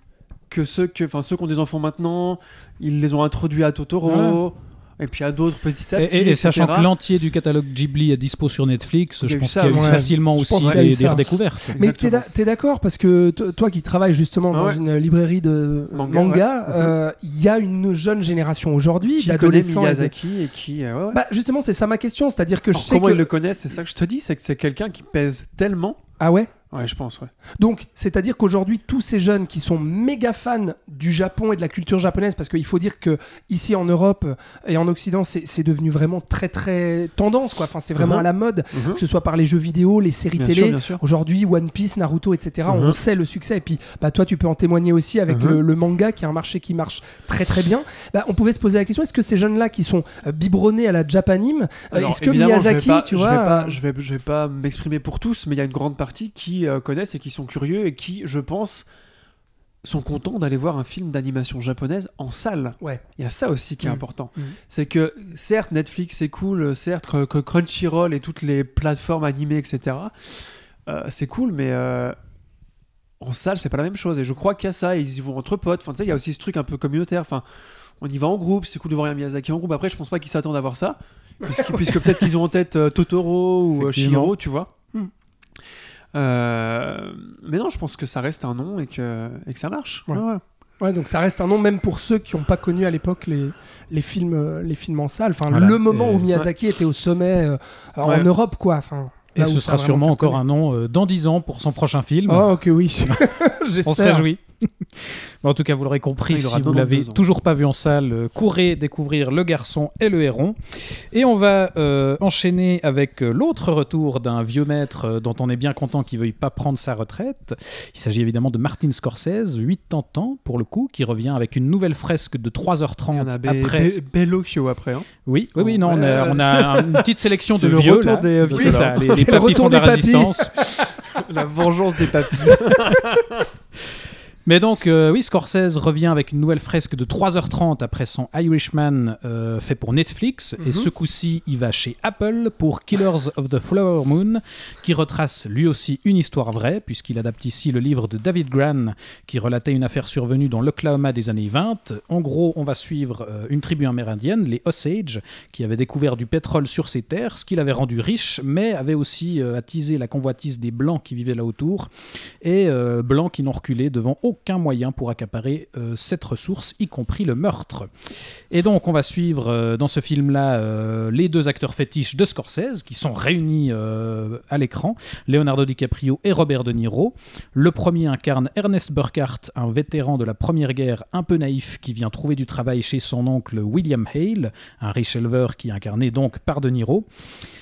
Speaker 5: Que ceux, que, ceux qui ont des enfants maintenant, ils les ont introduits à Totoro, et puis à d'autres petit à
Speaker 3: Et,
Speaker 5: petit.
Speaker 3: et- et sachant que l'entier du catalogue Ghibli est dispo sur Netflix, je pense
Speaker 5: ça,
Speaker 3: qu'il y a eu
Speaker 4: ouais.
Speaker 3: facilement
Speaker 4: Je
Speaker 3: aussi
Speaker 4: pense qu'il y a eu
Speaker 3: des, redécouvertes.
Speaker 4: Mais t'es d'accord parce que to- toi qui travailles justement
Speaker 5: Ah
Speaker 4: dans
Speaker 5: ouais.
Speaker 4: une librairie de
Speaker 5: Manga, ouais.
Speaker 4: euh, il y a une jeune génération aujourd'hui
Speaker 5: qui connaît
Speaker 4: d'adolescents. et de-
Speaker 5: Miyazaki et qui. euh, ouais, ouais.
Speaker 4: Bah justement c'est ça ma question, c'est-à-dire que je sais
Speaker 5: comment
Speaker 4: que
Speaker 5: ils le connaissent, c'est ça que je te dis, c'est que c'est quelqu'un qui pèse tellement.
Speaker 4: ah ouais?
Speaker 5: Ouais, je pense, ouais.
Speaker 4: Donc, c'est-à-dire qu'aujourd'hui, tous ces jeunes qui sont méga fans du Japon et de la culture japonaise, parce qu'il faut dire que ici en Europe euh, et en Occident, c'est devenu vraiment très très tendance, quoi. Enfin, c'est vraiment
Speaker 5: Mhm.
Speaker 4: à la mode,
Speaker 5: Mhm.
Speaker 4: que ce soit par les jeux vidéo, les séries
Speaker 5: Bien
Speaker 4: télé. Aujourd'hui, One Piece, Naruto, etc.
Speaker 5: Mhm.
Speaker 4: On sait le succès. Et puis, bah, toi, tu peux en témoigner aussi avec le, le manga, qui est un marché qui marche très très bien. Bah, on pouvait se poser la question est-ce que ces jeunes-là qui sont euh, biberonnés à la Japanime, euh, est-ce que Miyazaki,
Speaker 5: pas-
Speaker 4: tu
Speaker 5: je
Speaker 4: vois,
Speaker 5: vais pas, je vais, je vais pas m'exprimer pour tous, mais il y a une grande partie qui euh, connaissent et qui sont curieux et qui, je pense, sont contents d'aller voir un film d'animation japonaise en salle.
Speaker 4: Ouais.
Speaker 5: Il y a ça aussi qui est
Speaker 4: Mm.
Speaker 5: important.
Speaker 4: Mm.
Speaker 5: C'est que certes Netflix c'est cool, certes que, que Crunchyroll et toutes les plateformes animées etc. euh, c'est cool, mais euh, en salle c'est pas la même chose. Et je crois qu'il y a ça, ils y vont entre potes. Enfin tu sais il y a aussi ce truc un peu communautaire. Enfin on y va en groupe, c'est cool de voir un Miyazaki en groupe. Après je pense pas qu'ils s'attendent à voir ça, puisque, puisque peut-être qu'ils ont en tête euh, Totoro ou. Chihiro, tu vois.
Speaker 4: Mm.
Speaker 5: Euh, mais non, je pense que ça reste un nom et que, et que ça marche.
Speaker 4: Ouais.
Speaker 5: Ouais, ouais.
Speaker 4: Ouais, donc ça reste un nom même pour ceux qui n'ont pas connu à l'époque les, les films euh, les films en salle. Enfin,
Speaker 3: Voilà.
Speaker 4: le moment
Speaker 3: Et-
Speaker 4: où Miyazaki était au sommet euh, en. Europe, quoi. Enfin,
Speaker 3: Et ce sera sûrement encore un nom euh, dans 10 ans pour son prochain film.
Speaker 4: Oh, ok, oui.
Speaker 3: On se
Speaker 4: J'espère.
Speaker 3: réjouit. Bon, en tout cas, vous l'aurez compris, si vous
Speaker 5: 92
Speaker 3: l'avez toujours pas vu en salle, euh, courez découvrir Le Garçon et le Héron. Et on va euh, enchaîner avec euh, l'autre retour d'un vieux maître dont on est bien content qu'il veuille pas prendre sa retraite. Il s'agit évidemment de Martin Scorsese, 80 ans pour le coup, qui revient avec une nouvelle fresque de
Speaker 5: Il y
Speaker 3: 3h30
Speaker 5: en a
Speaker 3: après.
Speaker 5: Be- Bellocchio après. hein.
Speaker 3: Oui, oui, oui, non, on a,
Speaker 5: Ouais.
Speaker 3: on a une petite sélection de
Speaker 5: C'est le
Speaker 3: vieux.
Speaker 5: retour
Speaker 3: là.
Speaker 5: des, euh,
Speaker 3: C'est
Speaker 5: vieux,
Speaker 3: ça, les, les
Speaker 4: C'est le
Speaker 3: papis
Speaker 4: retour
Speaker 3: font de la
Speaker 4: des papis.
Speaker 3: résistance.
Speaker 5: La vengeance des papis.
Speaker 3: Mais donc, euh, oui, Scorsese revient avec une nouvelle fresque de 3h30 après son Irishman euh, fait pour Netflix. Et
Speaker 4: Mhm.
Speaker 3: ce coup-ci, il va chez Apple pour Killers of the Flower Moon, qui retrace lui aussi une histoire vraie, puisqu'il adapte ici le livre de David Gran, qui relatait une affaire survenue dans l'Oklahoma des années 20. En gros, on va suivre euh, une tribu amérindienne, les Osage, qui avait découvert du pétrole sur ses terres, ce qui l'avait rendu riche, mais avait aussi euh, attisé la convoitise des Blancs qui vivaient là autour et blancs qui n'ont reculé devant aucun moyen pour accaparer euh, cette ressource, y compris le meurtre. Et donc on va suivre euh, dans ce film-là euh, les deux acteurs fétiches de Scorsese qui sont réunis à l'écran, Leonardo DiCaprio et Robert De Niro. Le premier incarne Ernest Burkhardt, un vétéran de la Première Guerre un peu naïf qui vient trouver du travail chez son oncle William Hale, un riche éleveur qui est incarné donc par De Niro.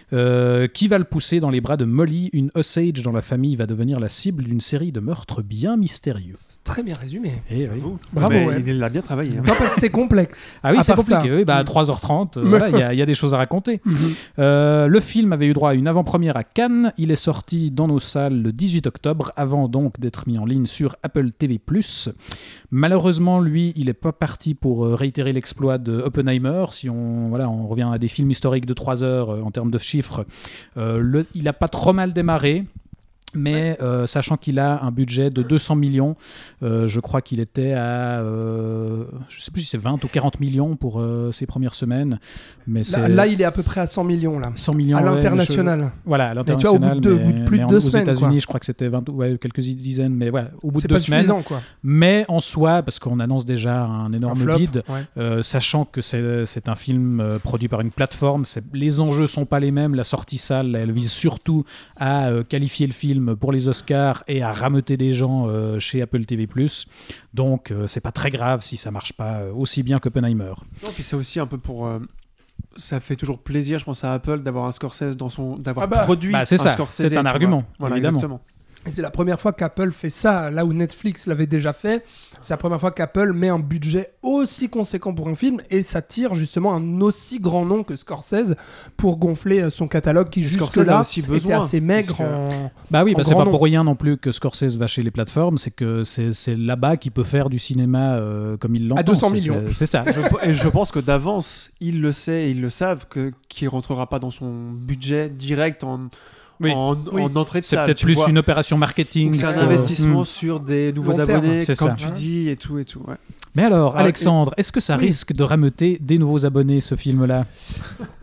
Speaker 3: qui va le pousser dans les bras de Molly, une Osage dont la famille va devenir la cible d'une série de meurtres bien mystérieux.
Speaker 4: Très bien résumé.
Speaker 3: Eh oui.
Speaker 4: Bravo,
Speaker 5: Mais
Speaker 4: ouais.
Speaker 5: Il l'a bien travaillé. hein.
Speaker 4: Non, parce que c'est complexe.
Speaker 3: Ah oui, c'est compliqué. Oui, bah, à 3h30, euh, voilà, il y, a- il y a des choses à raconter.
Speaker 4: Mhm.
Speaker 3: Euh, le film avait eu droit à une avant-première à Cannes. Il est sorti dans nos salles le 18 octobre, avant donc d'être mis en ligne sur Apple TV+. Malheureusement, lui, il n'est pas parti pour euh, réitérer l'exploit de Oppenheimer. Si on, voilà, on revient à des films historiques de 3 heures euh, en termes de chiffres, euh, le- il n'a pas trop mal démarré. Mais euh, sachant qu'il a un budget de 200 millions, euh, je crois qu'il était à, euh, je sais plus si c'est 20 ou 40 millions pour ses premières semaines, mais
Speaker 4: Là, il est à peu près à 100 millions, là.
Speaker 3: 100 millions
Speaker 4: À
Speaker 3: ouais,
Speaker 4: l'international.
Speaker 3: je- Voilà, à
Speaker 4: Mais tu vois, au bout
Speaker 3: l'international.
Speaker 4: de deux-
Speaker 3: mais-
Speaker 4: au bout de plus de deux
Speaker 3: aux
Speaker 4: semaines,
Speaker 3: États-Unis,
Speaker 4: quoi.
Speaker 3: je crois que c'était 20 ouais, quelques dizaines, mais voilà, au bout
Speaker 4: C'est
Speaker 3: de deux
Speaker 4: pas
Speaker 3: semaines.
Speaker 4: suffisant, quoi.
Speaker 3: Mais en soi, parce qu'on annonce déjà un
Speaker 4: Un
Speaker 3: énorme
Speaker 4: flop.
Speaker 3: bid,
Speaker 4: ouais.
Speaker 3: euh, sachant que c'est un film produit par une plateforme, les enjeux sont pas les mêmes. La sortie salle, elle vise surtout à qualifier le film pour les Oscars et à rameuter des gens euh, chez Apple TV+. Donc euh, c'est pas très grave si ça marche pas euh, aussi bien qu'Oppenheimer.
Speaker 5: Non, puis c'est aussi un peu pour. euh, ça fait toujours plaisir, je pense à Apple, d'avoir un Scorsese dans son, d'avoir
Speaker 4: Ah bah.
Speaker 5: produit.
Speaker 3: Bah, c'est
Speaker 5: un
Speaker 3: ça,
Speaker 5: Scorsese,
Speaker 3: c'est un
Speaker 5: vois.
Speaker 3: argument,
Speaker 5: Voilà,
Speaker 3: évidemment.
Speaker 5: exactement.
Speaker 4: Et c'est la première fois qu'Apple fait ça, là où Netflix l'avait déjà fait. C'est la première fois qu'Apple met un budget aussi conséquent pour un film et ça tire justement un aussi grand nom que Scorsese pour gonfler euh, son catalogue qui jusque-là était assez maigre.
Speaker 5: parce que-
Speaker 4: en-
Speaker 3: Bah oui, bah c'est pas
Speaker 4: nom.
Speaker 3: pour rien non plus que Scorsese va chez les plateformes, c'est que c'est là-bas qu'il peut faire du cinéma euh, comme il l'entend.
Speaker 4: 200
Speaker 3: C'est-
Speaker 4: millions.
Speaker 3: c'est- ça.
Speaker 5: Je- et je pense que d'avance, ils le savent, ils le savent, que qui rentrera pas dans son budget direct en,
Speaker 3: Oui.
Speaker 5: en,
Speaker 4: Oui.
Speaker 5: en entrée de
Speaker 3: C'est peut-être plus
Speaker 5: vois.
Speaker 3: une opération marketing.
Speaker 5: C'est un
Speaker 3: que-
Speaker 5: investissement
Speaker 3: Hmm.
Speaker 5: sur des nouveaux
Speaker 4: Long terme,
Speaker 5: abonnés,
Speaker 3: c'est
Speaker 5: comme
Speaker 3: ça.
Speaker 5: tu dis, et tout et tout. ouais.
Speaker 3: Mais alors,
Speaker 5: Ah,
Speaker 3: Alexandre, est-ce que ça
Speaker 4: Oui.
Speaker 3: risque de rameuter des nouveaux abonnés ce film-là?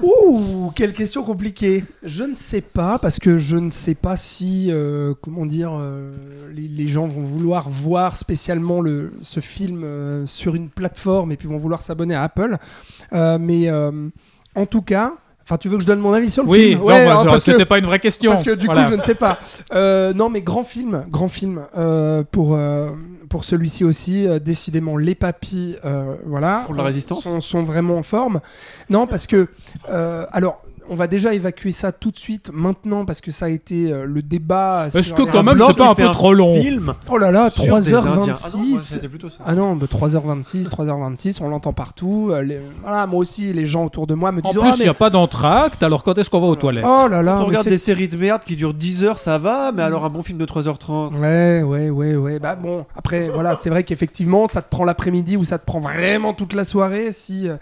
Speaker 4: Ouh, quelle question compliquée. Je ne sais pas parce que je ne sais pas si, euh, comment dire, euh, les, les gens vont vouloir voir spécialement le, ce film euh, sur une plateforme et puis vont vouloir s'abonner à Apple. Euh, mais euh, en tout cas, enfin, tu veux que je donne mon avis sur le
Speaker 3: Oui,
Speaker 4: film
Speaker 3: non,
Speaker 4: Ouais, hein, que-
Speaker 3: c'était pas une vraie question.
Speaker 4: parce que du
Speaker 3: Voilà.
Speaker 4: coup, je ne sais pas. Euh, non, mais grand film, grand film euh, pour euh, pour celui-ci aussi. euh, décidément, les papis, euh, voilà,
Speaker 5: Pour la résistance
Speaker 4: sont, sont vraiment en forme. Non, parce que euh, alors. On va déjà évacuer ça tout de suite maintenant parce que ça a été euh, le débat.
Speaker 3: Est-ce
Speaker 4: sur
Speaker 3: que quand même, c'est pas un
Speaker 5: fait
Speaker 3: peu trop long
Speaker 5: Film
Speaker 4: Oh là là,
Speaker 5: sur des Indiens. Ah non, moi,
Speaker 4: 3h26.
Speaker 5: c'était plutôt ça.
Speaker 4: Ah non, de 3h26, 3h26, on l'entend partout. euh, les- Voilà, moi aussi, les gens autour de moi me
Speaker 3: En
Speaker 4: disent
Speaker 3: plus,
Speaker 4: Ah,
Speaker 3: il
Speaker 4: mais-
Speaker 3: n'y a pas d'entracte, alors quand est-ce qu'on va aux toilettes
Speaker 4: Oh là là,
Speaker 5: Quand on
Speaker 4: mais
Speaker 5: regarde
Speaker 4: c'est-
Speaker 5: des séries de merde qui durent 10 heures, ça va, mais alors un bon film de 3h30.
Speaker 4: Ouais, ouais, ouais, ouais. Bah bon, après, voilà, c'est vrai qu'effectivement, ça te prend l'après-midi ou ça te prend vraiment toute la soirée si euh,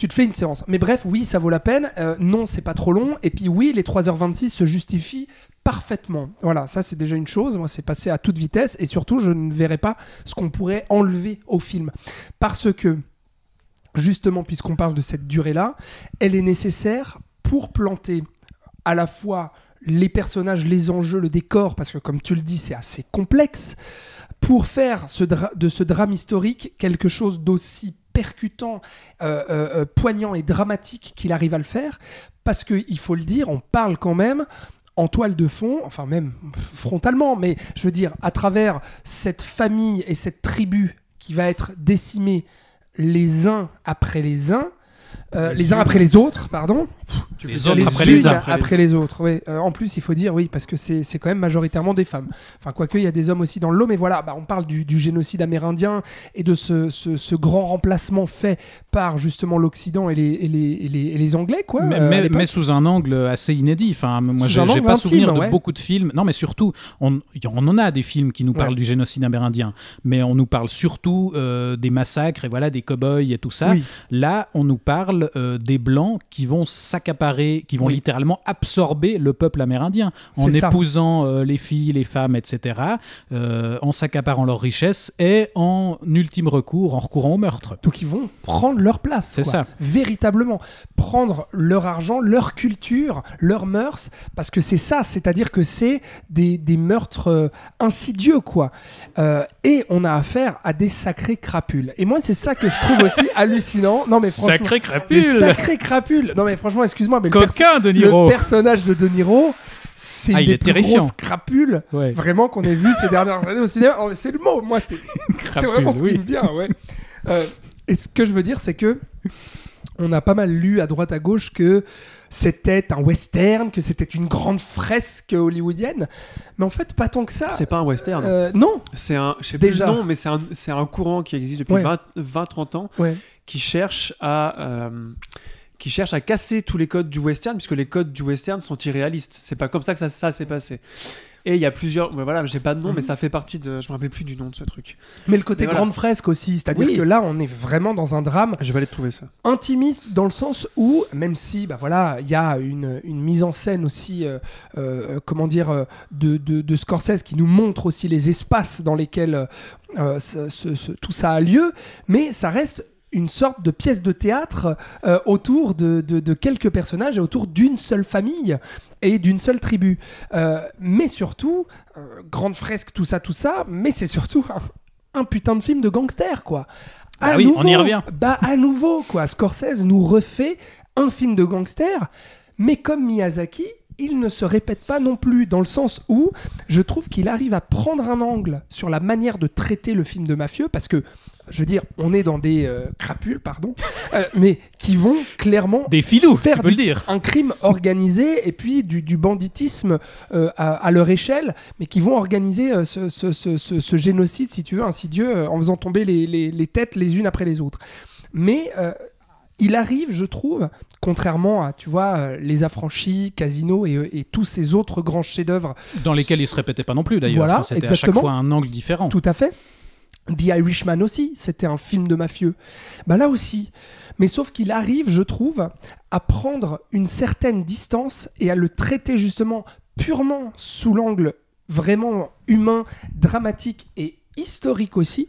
Speaker 4: tu te fais une séance. Mais bref, oui, ça vaut la peine. Euh, non, c'est pas trop long. Et puis oui, les 3h26 se justifient parfaitement. Voilà, ça c'est déjà une chose. Moi, c'est passé à toute vitesse. Et surtout, je ne verrai pas ce qu'on pourrait enlever au film. Parce que, justement, puisqu'on parle de cette durée-là, elle est nécessaire pour planter à la fois les personnages, les enjeux, le décor, parce que comme tu le dis, c'est assez complexe, pour faire de ce drame historique quelque chose d'aussi percutant, euh, euh, euh, poignant et dramatique qu'il arrive à le faire, parce qu'il faut le dire, on parle quand même en toile de fond, enfin même frontalement, mais je veux dire, à travers cette famille et cette tribu qui va être décimée les uns après les uns, euh,
Speaker 5: Les
Speaker 4: uns. après les autres, pardon,
Speaker 3: Les
Speaker 4: les
Speaker 3: après les uns.
Speaker 4: après les autres. oui. Euh, en plus, il faut dire oui, parce que c'est quand même majoritairement des femmes. Enfin, quoique, il y a des hommes aussi dans le lot, mais voilà, bah, on parle du, du génocide amérindien et de ce, ce- ce grand remplacement fait par justement l'Occident et les, et, les, et les- et les Anglais, quoi.
Speaker 3: mais,
Speaker 4: euh,
Speaker 3: mais- mais sous un angle assez inédit. Enfin, moi, j'ai pas
Speaker 4: intime,
Speaker 3: souvenir de
Speaker 4: ouais.
Speaker 3: beaucoup de films. Non, mais surtout, on, on en a des films qui nous parlent
Speaker 4: Ouais.
Speaker 3: du génocide amérindien, mais on nous parle surtout euh, des massacres et voilà des cow-boys et tout ça.
Speaker 4: Oui.
Speaker 3: Là, on nous parle euh, des blancs qui vont s'accaparer, qui vont
Speaker 4: Oui.
Speaker 3: littéralement absorber le peuple amérindien en épousant euh, les filles, les femmes, etc., euh, en s'accaparant leurs richesses et en ultime recours, en recourant au meurtre.
Speaker 4: Donc ils vont prendre leur place.
Speaker 3: C'est ça.
Speaker 4: Véritablement. Prendre leur argent, leur culture, leurs mœurs, parce que c'est ça, c'est-à-dire que c'est des, des meurtres euh, insidieux, quoi. Euh, et on a affaire à des sacrés crapules. Et moi, c'est ça que je trouve aussi hallucinant. Non, mais franchement.
Speaker 3: Sacré
Speaker 4: Des
Speaker 3: crapule
Speaker 4: sacrés crapules. Non, mais franchement, excuse-moi, mais le, perso-
Speaker 3: Coquin de
Speaker 4: le
Speaker 3: Niro
Speaker 4: personnage de De Niro, c'est
Speaker 3: Ah,
Speaker 4: une
Speaker 3: il
Speaker 4: des
Speaker 3: est
Speaker 4: plus
Speaker 3: terrifiant.
Speaker 4: grosses crapules
Speaker 3: Ouais.
Speaker 4: vraiment qu'on ait vu ces dernières années au cinéma. Oh, c'est le mot, moi, c'est vraiment ce
Speaker 3: oui.
Speaker 4: qui me vient, ouais. Euh, et ce que je veux dire, c'est que on a pas mal lu à droite à gauche que c'était un western, que c'était une grande fresque hollywoodienne, mais en fait pas tant que ça.
Speaker 5: C'est pas un western.
Speaker 4: Euh, non,
Speaker 5: C'est un, je sais
Speaker 4: Déjà.
Speaker 5: plus le nom, mais c'est un, c'est un courant qui existe depuis
Speaker 4: Ouais.
Speaker 5: 20-30 ans
Speaker 4: ouais.
Speaker 5: qui cherche à. euh, qui cherche à casser tous les codes du western puisque les codes du western sont irréalistes. C'est pas comme ça que ça, ça s'est passé. Et il y a plusieurs, ouais, voilà, j'ai pas de nom,
Speaker 4: Mhm.
Speaker 5: mais ça fait partie de, je me rappelle plus du nom de ce truc.
Speaker 4: Mais le côté
Speaker 5: Mais voilà.
Speaker 4: grande fresque aussi, c'est-à-dire
Speaker 5: Oui.
Speaker 4: que là, on est vraiment dans un drame
Speaker 5: Je vais aller trouver ça.
Speaker 4: intimiste dans le sens où, même si, bah voilà, il y a une, une mise en scène aussi, euh, euh, comment dire, euh, de, de, de Scorsese qui nous montre aussi les espaces dans lesquels euh, ce- ce- ce- tout ça a lieu, mais ça reste une sorte de pièce de théâtre euh, autour de, de- de quelques personnages et autour d'une seule famille et d'une seule tribu. Euh, mais surtout, euh, grande fresque, tout ça, tout ça, mais c'est surtout un, un putain de film de gangster, quoi. À
Speaker 3: oui, on y revient.
Speaker 4: Bah à nouveau, quoi. Scorsese nous refait un film de gangster, mais comme Miyazaki, il ne se répète pas non plus, dans le sens où je trouve qu'il arrive à prendre un angle sur la manière de traiter le film de mafieux, parce que, je veux dire, on est dans des euh, crapules, pardon, euh, mais qui vont clairement
Speaker 3: Des filous,
Speaker 4: Faire
Speaker 3: le dire.
Speaker 4: un crime organisé et puis du, du banditisme euh, à, à leur échelle, mais qui vont organiser ce, ce- ce- ce- ce génocide, si tu veux, insidieux, en faisant tomber les, les- les têtes les unes après les autres. Mais il arrive, je trouve, contrairement à, tu vois, Les Affranchis, Casino et, et tous ces autres grands chefs-d'œuvre
Speaker 3: Dans lesquels il se répétait pas non plus d'ailleurs.
Speaker 4: Voilà,
Speaker 3: Enfin, C'était à chaque fois un angle différent.
Speaker 4: tout à fait. The Irishman aussi, c'était un film de mafieux. Bah là aussi. Mais sauf qu'il arrive, je trouve, à prendre une certaine distance et à le traiter justement purement sous l'angle vraiment humain, dramatique et historique aussi.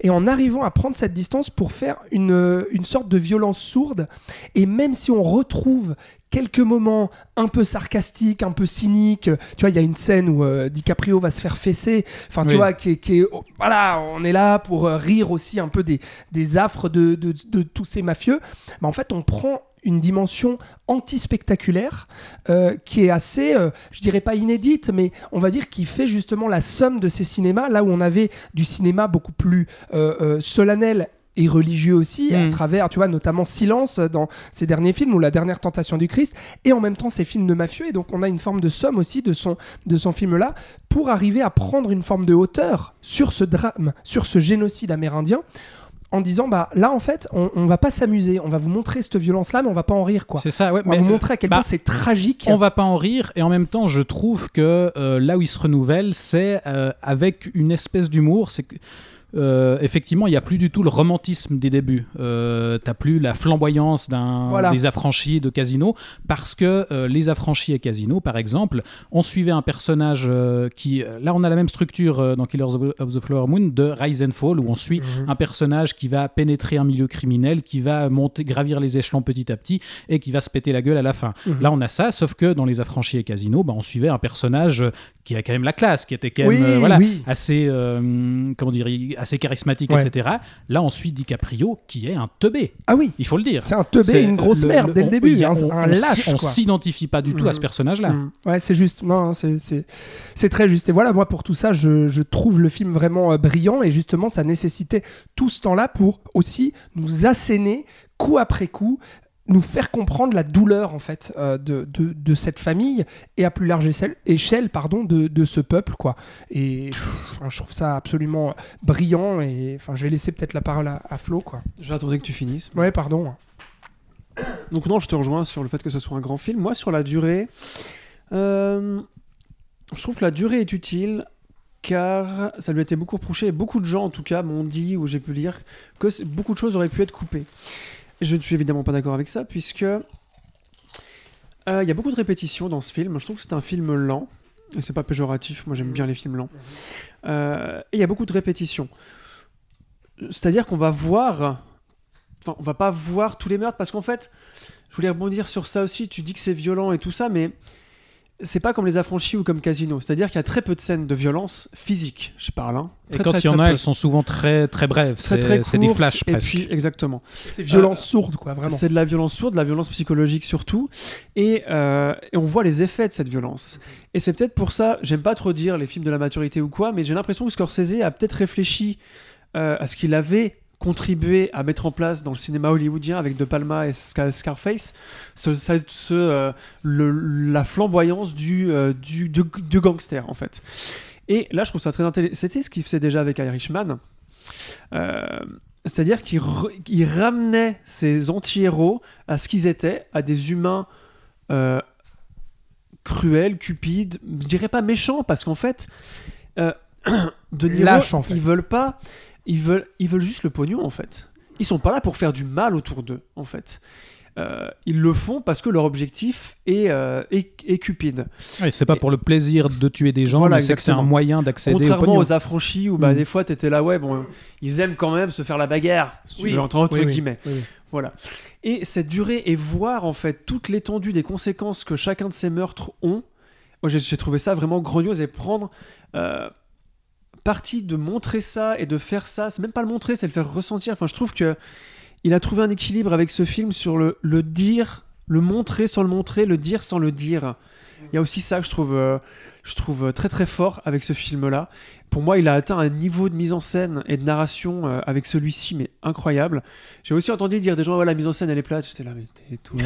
Speaker 4: Et en arrivant à prendre cette distance pour faire une, une sorte de violence sourde. Et même si on retrouve quelques moments un peu sarcastiques, un peu cyniques, tu vois, il y a une scène où euh, DiCaprio va se faire fesser, enfin, tu
Speaker 3: Oui.
Speaker 4: vois, qui est, qui est- oh, voilà, on est là pour euh, rire aussi un peu des, des affres de, de- de tous ces mafieux. Mais en fait, on prend une dimension anti-spectaculaire euh, qui est assez, euh, je dirais pas inédite, mais on va dire qui fait justement la somme de ces cinémas, là où on avait du cinéma beaucoup plus euh, solennel et religieux aussi, à
Speaker 3: Mm.
Speaker 4: travers, tu vois, notamment Silence dans ses derniers films ou La dernière tentation du Christ, et en même temps ses films de mafieux. Et donc on a une forme de somme aussi de son, de son film-là pour arriver à prendre une forme de hauteur sur ce drame, sur ce génocide amérindien. En disant, bah là en fait, on, on va pas s'amuser, on va vous montrer cette violence-là, mais on va pas en rire quoi.
Speaker 3: C'est ça, ouais.
Speaker 4: On va
Speaker 3: mais,
Speaker 4: vous
Speaker 3: euh,
Speaker 4: montrer à quel
Speaker 3: bah,
Speaker 4: point c'est tragique.
Speaker 3: On va pas en rire et en même temps, je trouve que euh, là où il se renouvelle, c'est euh, avec une espèce d'humour. C'est que euh, effectivement, il n'y a plus du tout le romantisme des débuts. Euh, T'as plus la flamboyance d'un
Speaker 4: Voilà.
Speaker 3: des affranchis de Casino parce que euh, les affranchis et Casino, par exemple, on suivait un personnage euh, qui, là, on a la même structure dans Killers of, the Flower Moon de Rise and Fall où on suit
Speaker 4: Mhm.
Speaker 3: un personnage qui va pénétrer un milieu criminel, qui va monter, gravir les échelons petit à petit et qui va se péter la gueule à la fin.
Speaker 4: Mhm.
Speaker 3: Là, on a ça, sauf que dans les affranchis et Casino, bah, on suivait un personnage qui a quand même la classe, qui était quand même
Speaker 4: Oui,
Speaker 3: voilà,
Speaker 4: oui.
Speaker 3: assez, comment dire, assez charismatique,
Speaker 4: Ouais.
Speaker 3: etc. Là, on suit DiCaprio, qui est un teubé.
Speaker 4: Ah oui,
Speaker 3: Il faut le dire.
Speaker 4: c'est un teubé, une grosse
Speaker 3: le-
Speaker 4: merde
Speaker 3: le-
Speaker 4: dès le début,
Speaker 3: a- on-
Speaker 4: un lâche
Speaker 3: On s'identifie pas du tout à ce personnage-là.
Speaker 4: Mm. Ouais, c'est juste. Non, c'est très juste. Et voilà, moi, pour tout ça, je, je trouve le film vraiment euh, brillant. Et justement, ça nécessitait tout ce temps-là pour aussi nous asséner, coup après coup, nous faire comprendre la douleur, en fait, euh, de, de, de cette famille et à plus large échelle, échelle pardon, de, de ce peuple, quoi. Et pff, je trouve ça absolument brillant. Et enfin, je vais laisser peut-être la parole à, à Flo, quoi.
Speaker 5: J'attendais que tu finisses.
Speaker 4: Ouais, pardon.
Speaker 5: Donc non, je te rejoins sur le fait que ce soit un grand film. Moi, sur la durée, euh, je trouve que la durée est utile car ça lui a été beaucoup reproché et beaucoup de gens en tout cas m'ont dit ou j'ai pu lire que beaucoup de choses auraient pu être coupées. Je ne suis évidemment pas d'accord avec ça puisque euh, il y a beaucoup de répétitions dans ce film. Je trouve que c'est un film lent c'est pas péjoratif. Moi, j'aime bien les films lents. Euh, et il y a beaucoup de répétitions. C'est-à-dire qu'on va voir enfin, on va pas voir tous les meurtres parce qu'en fait, je voulais rebondir sur ça aussi. Tu dis que c'est violent et tout ça, mais c'est pas comme les affranchis ou comme Casino. C'est-à-dire qu'il y a très peu de scènes de violence physique, je parle. Hein.
Speaker 3: Et
Speaker 5: Très,
Speaker 3: quand
Speaker 5: très,
Speaker 3: il y en
Speaker 5: très
Speaker 3: a,
Speaker 5: peu.
Speaker 3: elles sont souvent très très brèves.
Speaker 5: très très
Speaker 3: C'est c'est des flashs
Speaker 5: et puis exactement.
Speaker 4: C'est violence sourde, quoi, vraiment.
Speaker 5: C'est de la violence sourde, de la violence psychologique surtout, et, euh, et on voit les effets de cette violence. Et c'est peut-être pour ça, j'aime pas trop dire les films de la maturité ou quoi, mais j'ai l'impression que Scorsese a peut-être réfléchi euh, à ce qu'il avait contribué à mettre en place dans le cinéma hollywoodien avec De Palma et Scar- Scarface, ce, euh, le- la flamboyance du, euh, du, du, du gangster en fait. Et là, je trouve ça très intéressant. C'était ce qu'il faisait déjà avec Irishman. Euh, c'est-à-dire qu'il il ramenait ces anti-héros à ce qu'ils étaient, à des humains euh, cruels, cupides, je dirais pas méchants, parce qu'en fait, De Niro,
Speaker 4: Lâches, en fait.
Speaker 5: ils veulent pas, ils veulent, ils veulent juste le pognon en fait. Ils sont pas là pour faire du mal autour d'eux en fait. Euh, ils le font parce que leur objectif est, euh, est, est cupide.
Speaker 3: Ouais, c'est pas pour le plaisir de tuer des gens,
Speaker 5: Voilà,
Speaker 3: mais c'est que c'est un moyen d'accéder au
Speaker 5: Contrairement aux affranchis où bah,
Speaker 3: Mm.
Speaker 5: des fois t'étais là, ouais, bon, ils aiment quand même se faire la bagarre, si tu veux, entre, entre
Speaker 4: Oui, oui.
Speaker 5: guillemets.
Speaker 4: Oui, oui.
Speaker 5: Voilà. Et cette durée et voir en fait toute l'étendue des conséquences que chacun de ces meurtres ont, moi j'ai- j'ai trouvé ça vraiment grandiose et prendre euh, parti de montrer ça et de faire ça, c'est même pas le montrer, c'est le faire ressentir. Enfin, je trouve que il a trouvé un équilibre avec ce film sur le, le dire, le montrer sans le montrer, le dire sans le dire. Il y a aussi ça que je trouve, euh, je trouve très très fort avec ce film-là. Pour moi, il a atteint un niveau de mise en scène et de narration euh, avec celui-ci, mais incroyable. J'ai aussi entendu dire des gens, ouais, la mise en scène elle est plate. J'étais là, mais t'es tout.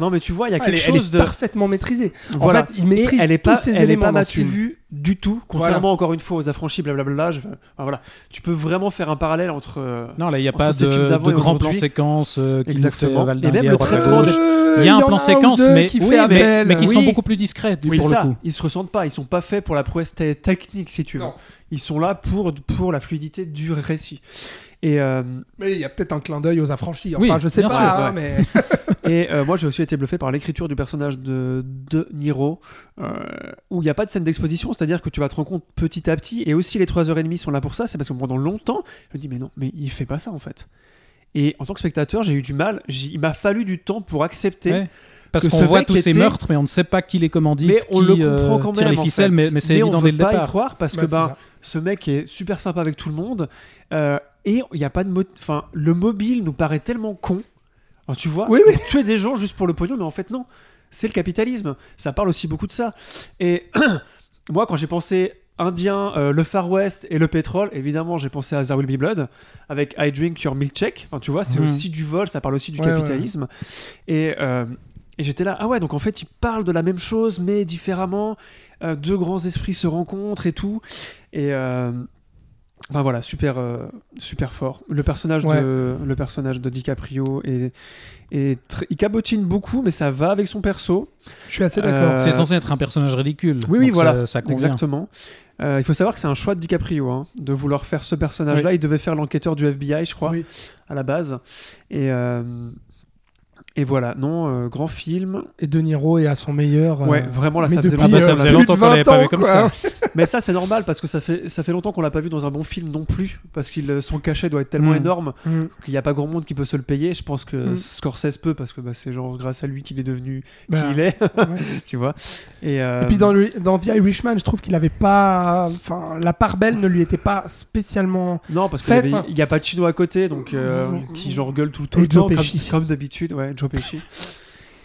Speaker 5: non, mais tu vois, il y a
Speaker 4: Elle
Speaker 5: quelque
Speaker 4: est, elle est
Speaker 5: chose de.
Speaker 4: parfaitement maîtrisée.
Speaker 5: Voilà.
Speaker 4: En fait, il maîtrise
Speaker 5: Et elle est
Speaker 4: tous
Speaker 5: pas,
Speaker 4: ces
Speaker 5: elle est
Speaker 4: éléments
Speaker 5: pas vue du tout, contrairement encore une fois aux affranchis, blablabla. je- enfin, voilà. Tu peux vraiment faire un parallèle entre. euh,
Speaker 3: Non, là, il n'y a pas de, de séquences euh, qui
Speaker 5: Exactement. Et même le traitement
Speaker 3: Il y a un plan séquence, mais,
Speaker 4: qui
Speaker 3: oui,
Speaker 4: fait
Speaker 3: mais,
Speaker 4: appel.
Speaker 3: mais qui sont beaucoup plus discrets,
Speaker 5: Oui,
Speaker 3: pour
Speaker 5: ça.
Speaker 3: le coup.
Speaker 5: Ils se ressentent pas. Ils sont pas faits pour la prouesse te- technique, si tu veux.
Speaker 4: Non.
Speaker 5: Ils sont là pour, pour la fluidité du récit. Et, euh,
Speaker 4: Mais il y a peut-être un clin d'œil aux affranchis.
Speaker 3: Oui,
Speaker 4: Enfin, je sais
Speaker 3: bien
Speaker 4: pas,
Speaker 3: sûr,
Speaker 4: hein, mais
Speaker 5: et euh, moi, j'ai aussi été bluffé par l'écriture du personnage de, de Niro, euh, où il n'y a pas de scène d'exposition, c'est-à-dire que tu vas te rendre compte petit à petit, et aussi les 3h30 sont là pour ça, c'est parce que pendant longtemps, je me dis, mais non, mais il fait pas ça en fait. Et en tant que spectateur, j'ai eu du mal, il m'a fallu du temps pour accepter.
Speaker 3: Ouais. Parce qu'on voit tous ces
Speaker 5: était-
Speaker 3: meurtres, mais on ne sait pas qui les commandite,
Speaker 5: Mais on
Speaker 3: qui
Speaker 5: le comprend
Speaker 3: euh,
Speaker 5: quand
Speaker 3: tire
Speaker 5: même.
Speaker 3: les
Speaker 5: en
Speaker 3: ficelles,
Speaker 5: fait.
Speaker 3: mais, mais c'est évident
Speaker 5: on
Speaker 3: dès le
Speaker 5: pas
Speaker 3: départ.
Speaker 5: y croire parce
Speaker 4: Bah,
Speaker 5: que
Speaker 4: ça.
Speaker 5: ce mec est super sympa avec tout le monde euh, et il y a pas de. Enfin, le mobile nous paraît tellement con. Alors, tu vois,
Speaker 4: Oui, oui.
Speaker 5: tuer des gens juste pour le pognon, mais en fait non. C'est le capitalisme. Ça parle aussi beaucoup de ça. Et moi, quand j'ai pensé indien, euh, le Far West et le pétrole. Évidemment, j'ai pensé à There Will Be Blood avec I Drink Your Milkshake. Enfin, tu vois, c'est
Speaker 3: Mhm.
Speaker 5: aussi du vol, ça parle aussi du
Speaker 4: Ouais, ouais,
Speaker 5: capitalisme. Et, euh, et j'étais là, ah ouais, donc en fait, ils parlent de la même chose, mais différemment. Euh, deux grands esprits se rencontrent et tout. Et. euh, Enfin voilà, super, euh, super fort. Le personnage,
Speaker 4: Ouais.
Speaker 5: de, le personnage de DiCaprio est, il cabotine beaucoup, mais ça va avec son perso.
Speaker 4: Je suis assez d'accord.
Speaker 5: Euh,
Speaker 3: C'est censé être un personnage ridicule.
Speaker 5: Oui, oui, voilà,
Speaker 3: Ça, ça.
Speaker 5: Exactement. Euh, il faut savoir que c'est un choix de DiCaprio hein, de vouloir faire ce personnage-là. Il devait faire l'enquêteur du FBI, je crois,
Speaker 4: Oui.
Speaker 5: à la base. Et, euh, et voilà, non, euh, grand film.
Speaker 4: Et De Niro est à son meilleur. euh,
Speaker 5: Ouais, vraiment, là,
Speaker 4: mais
Speaker 5: ça faisait
Speaker 4: depuis,
Speaker 3: Ah bah, ça
Speaker 4: euh,
Speaker 3: faisait longtemps qu'on l'avait
Speaker 4: 20
Speaker 3: pas vu comme
Speaker 4: quoi.
Speaker 3: ça.
Speaker 5: Mais ça, c'est normal parce que ça fait, ça fait longtemps qu'on l'a pas vu dans un bon film non plus. Parce que son cachet doit être tellement
Speaker 3: Mm.
Speaker 5: énorme
Speaker 4: Mm.
Speaker 5: qu'il n'y a pas grand monde qui peut se le payer. Je pense que
Speaker 4: Mm.
Speaker 5: Scorsese peut parce que bah, c'est genre grâce à lui qu'il est devenu
Speaker 4: Bah,
Speaker 5: qui il est,
Speaker 4: ouais.
Speaker 5: tu vois. Et, euh,
Speaker 4: Et puis dans, le- dans The Irishman, je trouve qu'il avait pas. Enfin, la part belle ne lui était pas spécialement.
Speaker 5: Non, parce qu'il n'y a pas de chino à côté, donc euh, qui genre gueule tout, le temps, comme, comme d'habitude. Ouais, Joe Pesci.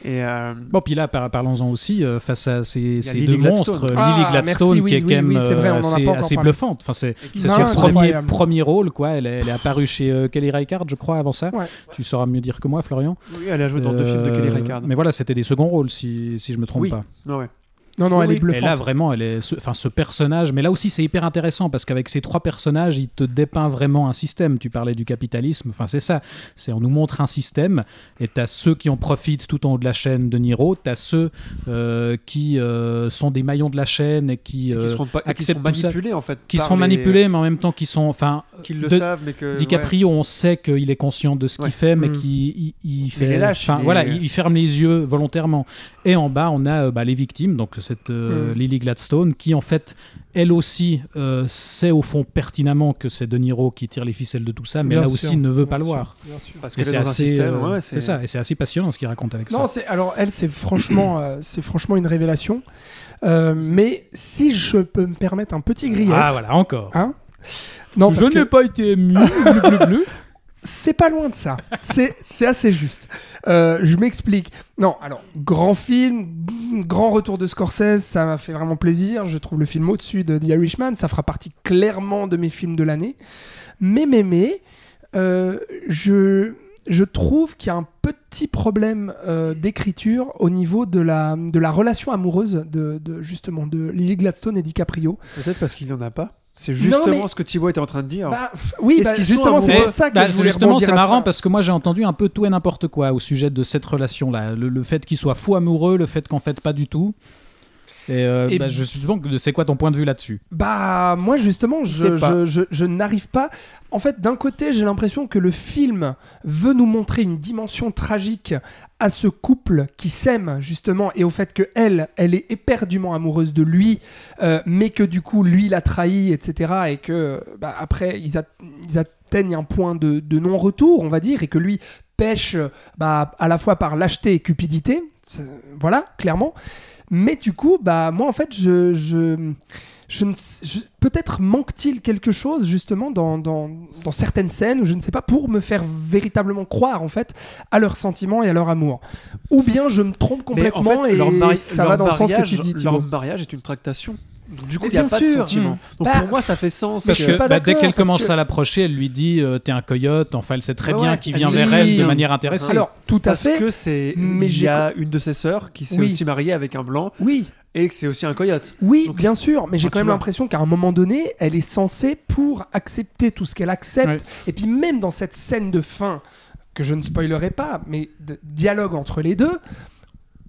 Speaker 5: Et euh,
Speaker 3: Bon, puis là, par- parlons-en aussi, euh, face à ces, deux
Speaker 5: Gladstone.
Speaker 3: monstres,
Speaker 4: Ah,
Speaker 3: Lily Gladstone,
Speaker 4: merci, oui,
Speaker 3: qui est
Speaker 4: oui,
Speaker 3: quand même
Speaker 4: oui, c'est vrai,
Speaker 3: euh, assez, bluffante. Enfin, c'est son premier, premier rôle, quoi. Elle est, elle est apparue chez euh, Kelly Reichardt, je crois, avant ça.
Speaker 4: Ouais.
Speaker 3: Tu sauras mieux dire que moi, Florian.
Speaker 5: oui, elle a joué dans deux films de Kelly Reichardt.
Speaker 3: Mais voilà, c'était des seconds rôles, si, si je me trompe
Speaker 5: Oui.
Speaker 3: pas.
Speaker 5: Ouais.
Speaker 4: Non, non,
Speaker 5: Oui,
Speaker 4: elle
Speaker 5: oui.
Speaker 4: est
Speaker 3: Et
Speaker 4: bluffante.
Speaker 3: là, vraiment, elle est, ce, enfin, ce personnage, mais là aussi, c'est hyper intéressant parce qu'avec ces trois personnages, il te dépeint vraiment un système. Tu parlais du capitalisme, enfin, c'est ça. C'est on nous montre un système et tu as ceux qui en profitent tout en haut de la chaîne de Niro, tu as ceux euh, qui euh, sont des maillons de la chaîne et qui, euh,
Speaker 5: pas, et qui
Speaker 3: acceptent
Speaker 5: sont
Speaker 3: ça.
Speaker 5: manipulés en fait.
Speaker 3: qui sont
Speaker 5: les-
Speaker 3: manipulés, mais en même temps qui sont. Enfin,
Speaker 5: Qui le
Speaker 3: de-
Speaker 5: savent, mais que.
Speaker 3: DiCaprio, on sait qu'il est conscient de ce qu'il
Speaker 5: Ouais.
Speaker 3: fait, mais
Speaker 4: Mm.
Speaker 3: qu'il il, il fait.
Speaker 5: lâche,
Speaker 3: enfin,
Speaker 5: il est-
Speaker 3: voilà, il, il ferme les yeux volontairement. Et en bas, on a euh, bah, les victimes, donc cette euh,
Speaker 4: Mm.
Speaker 3: Lily Gladstone, qui en fait, elle aussi, euh, sait au fond pertinemment que c'est De Niro qui tire les ficelles de tout ça, mais
Speaker 4: Bien
Speaker 3: là
Speaker 4: sûr,
Speaker 3: aussi ne veut pas
Speaker 4: bien
Speaker 3: le
Speaker 4: sûr,
Speaker 3: voir.
Speaker 4: bien sûr.
Speaker 5: Parce est
Speaker 3: c'est assez,
Speaker 5: système.
Speaker 3: euh,
Speaker 5: ouais,
Speaker 3: c'est ça, et c'est assez passionnant ce qu'il raconte avec
Speaker 4: Non,
Speaker 3: ça.
Speaker 4: c'est alors elle, c'est franchement, euh, c'est franchement une révélation. Euh, mais si je peux me permettre un petit grief,
Speaker 3: Ah voilà, encore.
Speaker 4: hein? Non,
Speaker 3: je n'ai
Speaker 4: que
Speaker 3: pas été ému.
Speaker 4: C'est pas loin de ça. C'est assez juste. Euh, je m'explique. Non, alors grand film, grand retour de Scorsese, ça m'a fait vraiment plaisir. Je trouve le film au-dessus de The Irishman. Ça fera partie clairement de mes films de l'année. Mais mais mais, euh, je trouve qu'il y a un petit problème euh, d'écriture au niveau de la, relation amoureuse de, justement de Lily Gladstone et DiCaprio.
Speaker 5: Peut-être parce qu'il n'en a pas. C'est
Speaker 4: Non,
Speaker 5: justement
Speaker 4: mais-
Speaker 5: ce que Thibaut était en train de dire.
Speaker 4: Bah, oui, bah, justement, c'est pour ça que
Speaker 3: Bah,
Speaker 4: je voulais
Speaker 3: justement, c'est marrant
Speaker 4: ça.
Speaker 3: parce que moi j'ai entendu un peu tout et n'importe quoi au sujet de cette relation-là. Le, le fait qu'il soit fou amoureux, le fait qu'en fait pas du tout. Et, euh,
Speaker 4: Et-
Speaker 3: bah, je suis que c'est quoi ton point de vue là-dessus?
Speaker 4: Bah moi justement je, je, je n'arrive pas. En fait d'un côté j'ai l'impression que le film veut nous montrer une dimension tragique à ce couple qui s'aime justement et au fait que elle elle est éperdument amoureuse de lui euh, mais que du coup lui l'a trahi etc et que bah, après ils, at- ils atteignent un point de, non-retour on va dire et que lui pêche bah, à la fois par lâcheté et cupidité voilà clairement. Mais du coup bah moi en fait je je ne peut-être manque-t-il quelque chose justement dans, dans, dans certaines scènes ou je ne sais pas pour me faire véritablement croire en fait à leurs sentiments et à leur amour ou bien je me trompe
Speaker 5: en
Speaker 4: complètement
Speaker 5: fait,
Speaker 4: et
Speaker 5: leur
Speaker 4: ça
Speaker 5: leur
Speaker 4: va dans le sens que tu dis
Speaker 5: Leur
Speaker 4: Thibaut.
Speaker 5: mariage est une tractation. Donc, du coup, il n'y a
Speaker 4: bien
Speaker 5: pas de
Speaker 4: sûr.
Speaker 5: sentiment.
Speaker 3: Mm.
Speaker 5: Donc
Speaker 4: Bah,
Speaker 5: pour moi, ça fait sens.
Speaker 3: Parce que bah, dès qu'elle
Speaker 4: parce
Speaker 3: commence
Speaker 4: que-
Speaker 3: à l'approcher, elle lui dit euh, T'es un coyote. Enfin, elle sait très
Speaker 5: Ouais,
Speaker 3: bien qu'il vient vers elle de manière intéressée.
Speaker 4: alors tout à
Speaker 5: Parce
Speaker 4: fait
Speaker 5: que c'est.
Speaker 4: Mais
Speaker 5: Il y a une de ses sœurs qui s'est
Speaker 4: Oui.
Speaker 5: aussi mariée avec un blanc
Speaker 4: oui
Speaker 5: et que c'est aussi un coyote.
Speaker 4: Oui,
Speaker 5: Donc-
Speaker 4: bien sûr, mais j'ai quand même l'impression qu'à un moment donné, elle est censée, pour accepter tout ce qu'elle accepte,
Speaker 3: Ouais.
Speaker 4: et puis même dans cette scène de fin, que je ne spoilerai pas, mais de dialogue entre les deux,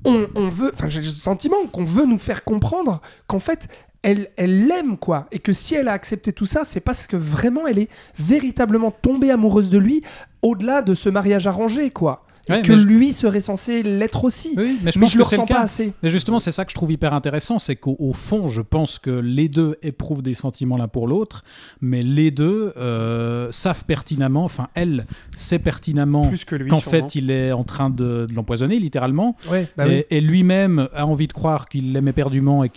Speaker 4: on, on veut, enfin j'ai le sentiment qu'on veut nous faire comprendre qu'en fait, elle elle l'aime, quoi, et que si elle a accepté tout ça, c'est parce que vraiment elle est véritablement tombée amoureuse de lui, au-delà de ce mariage arrangé, quoi. Et
Speaker 3: Ouais,
Speaker 4: que lui serait censé l'être aussi.
Speaker 3: Oui, mais je
Speaker 4: mais
Speaker 3: pense
Speaker 4: je le
Speaker 3: que c'est le
Speaker 4: ressens pas
Speaker 3: cas.
Speaker 4: assez.
Speaker 3: Mais justement, c'est ça que je trouve hyper intéressant, c'est qu'au au fond, je pense que les deux éprouvent des sentiments l'un pour l'autre, mais les deux euh, savent pertinemment, enfin elle sait pertinemment qu'en fait il est en train de, de l'empoisonner littéralement,
Speaker 4: Ouais, bah
Speaker 3: et,
Speaker 4: oui.
Speaker 3: et lui-même a envie de croire qu'il l'aime éperdument et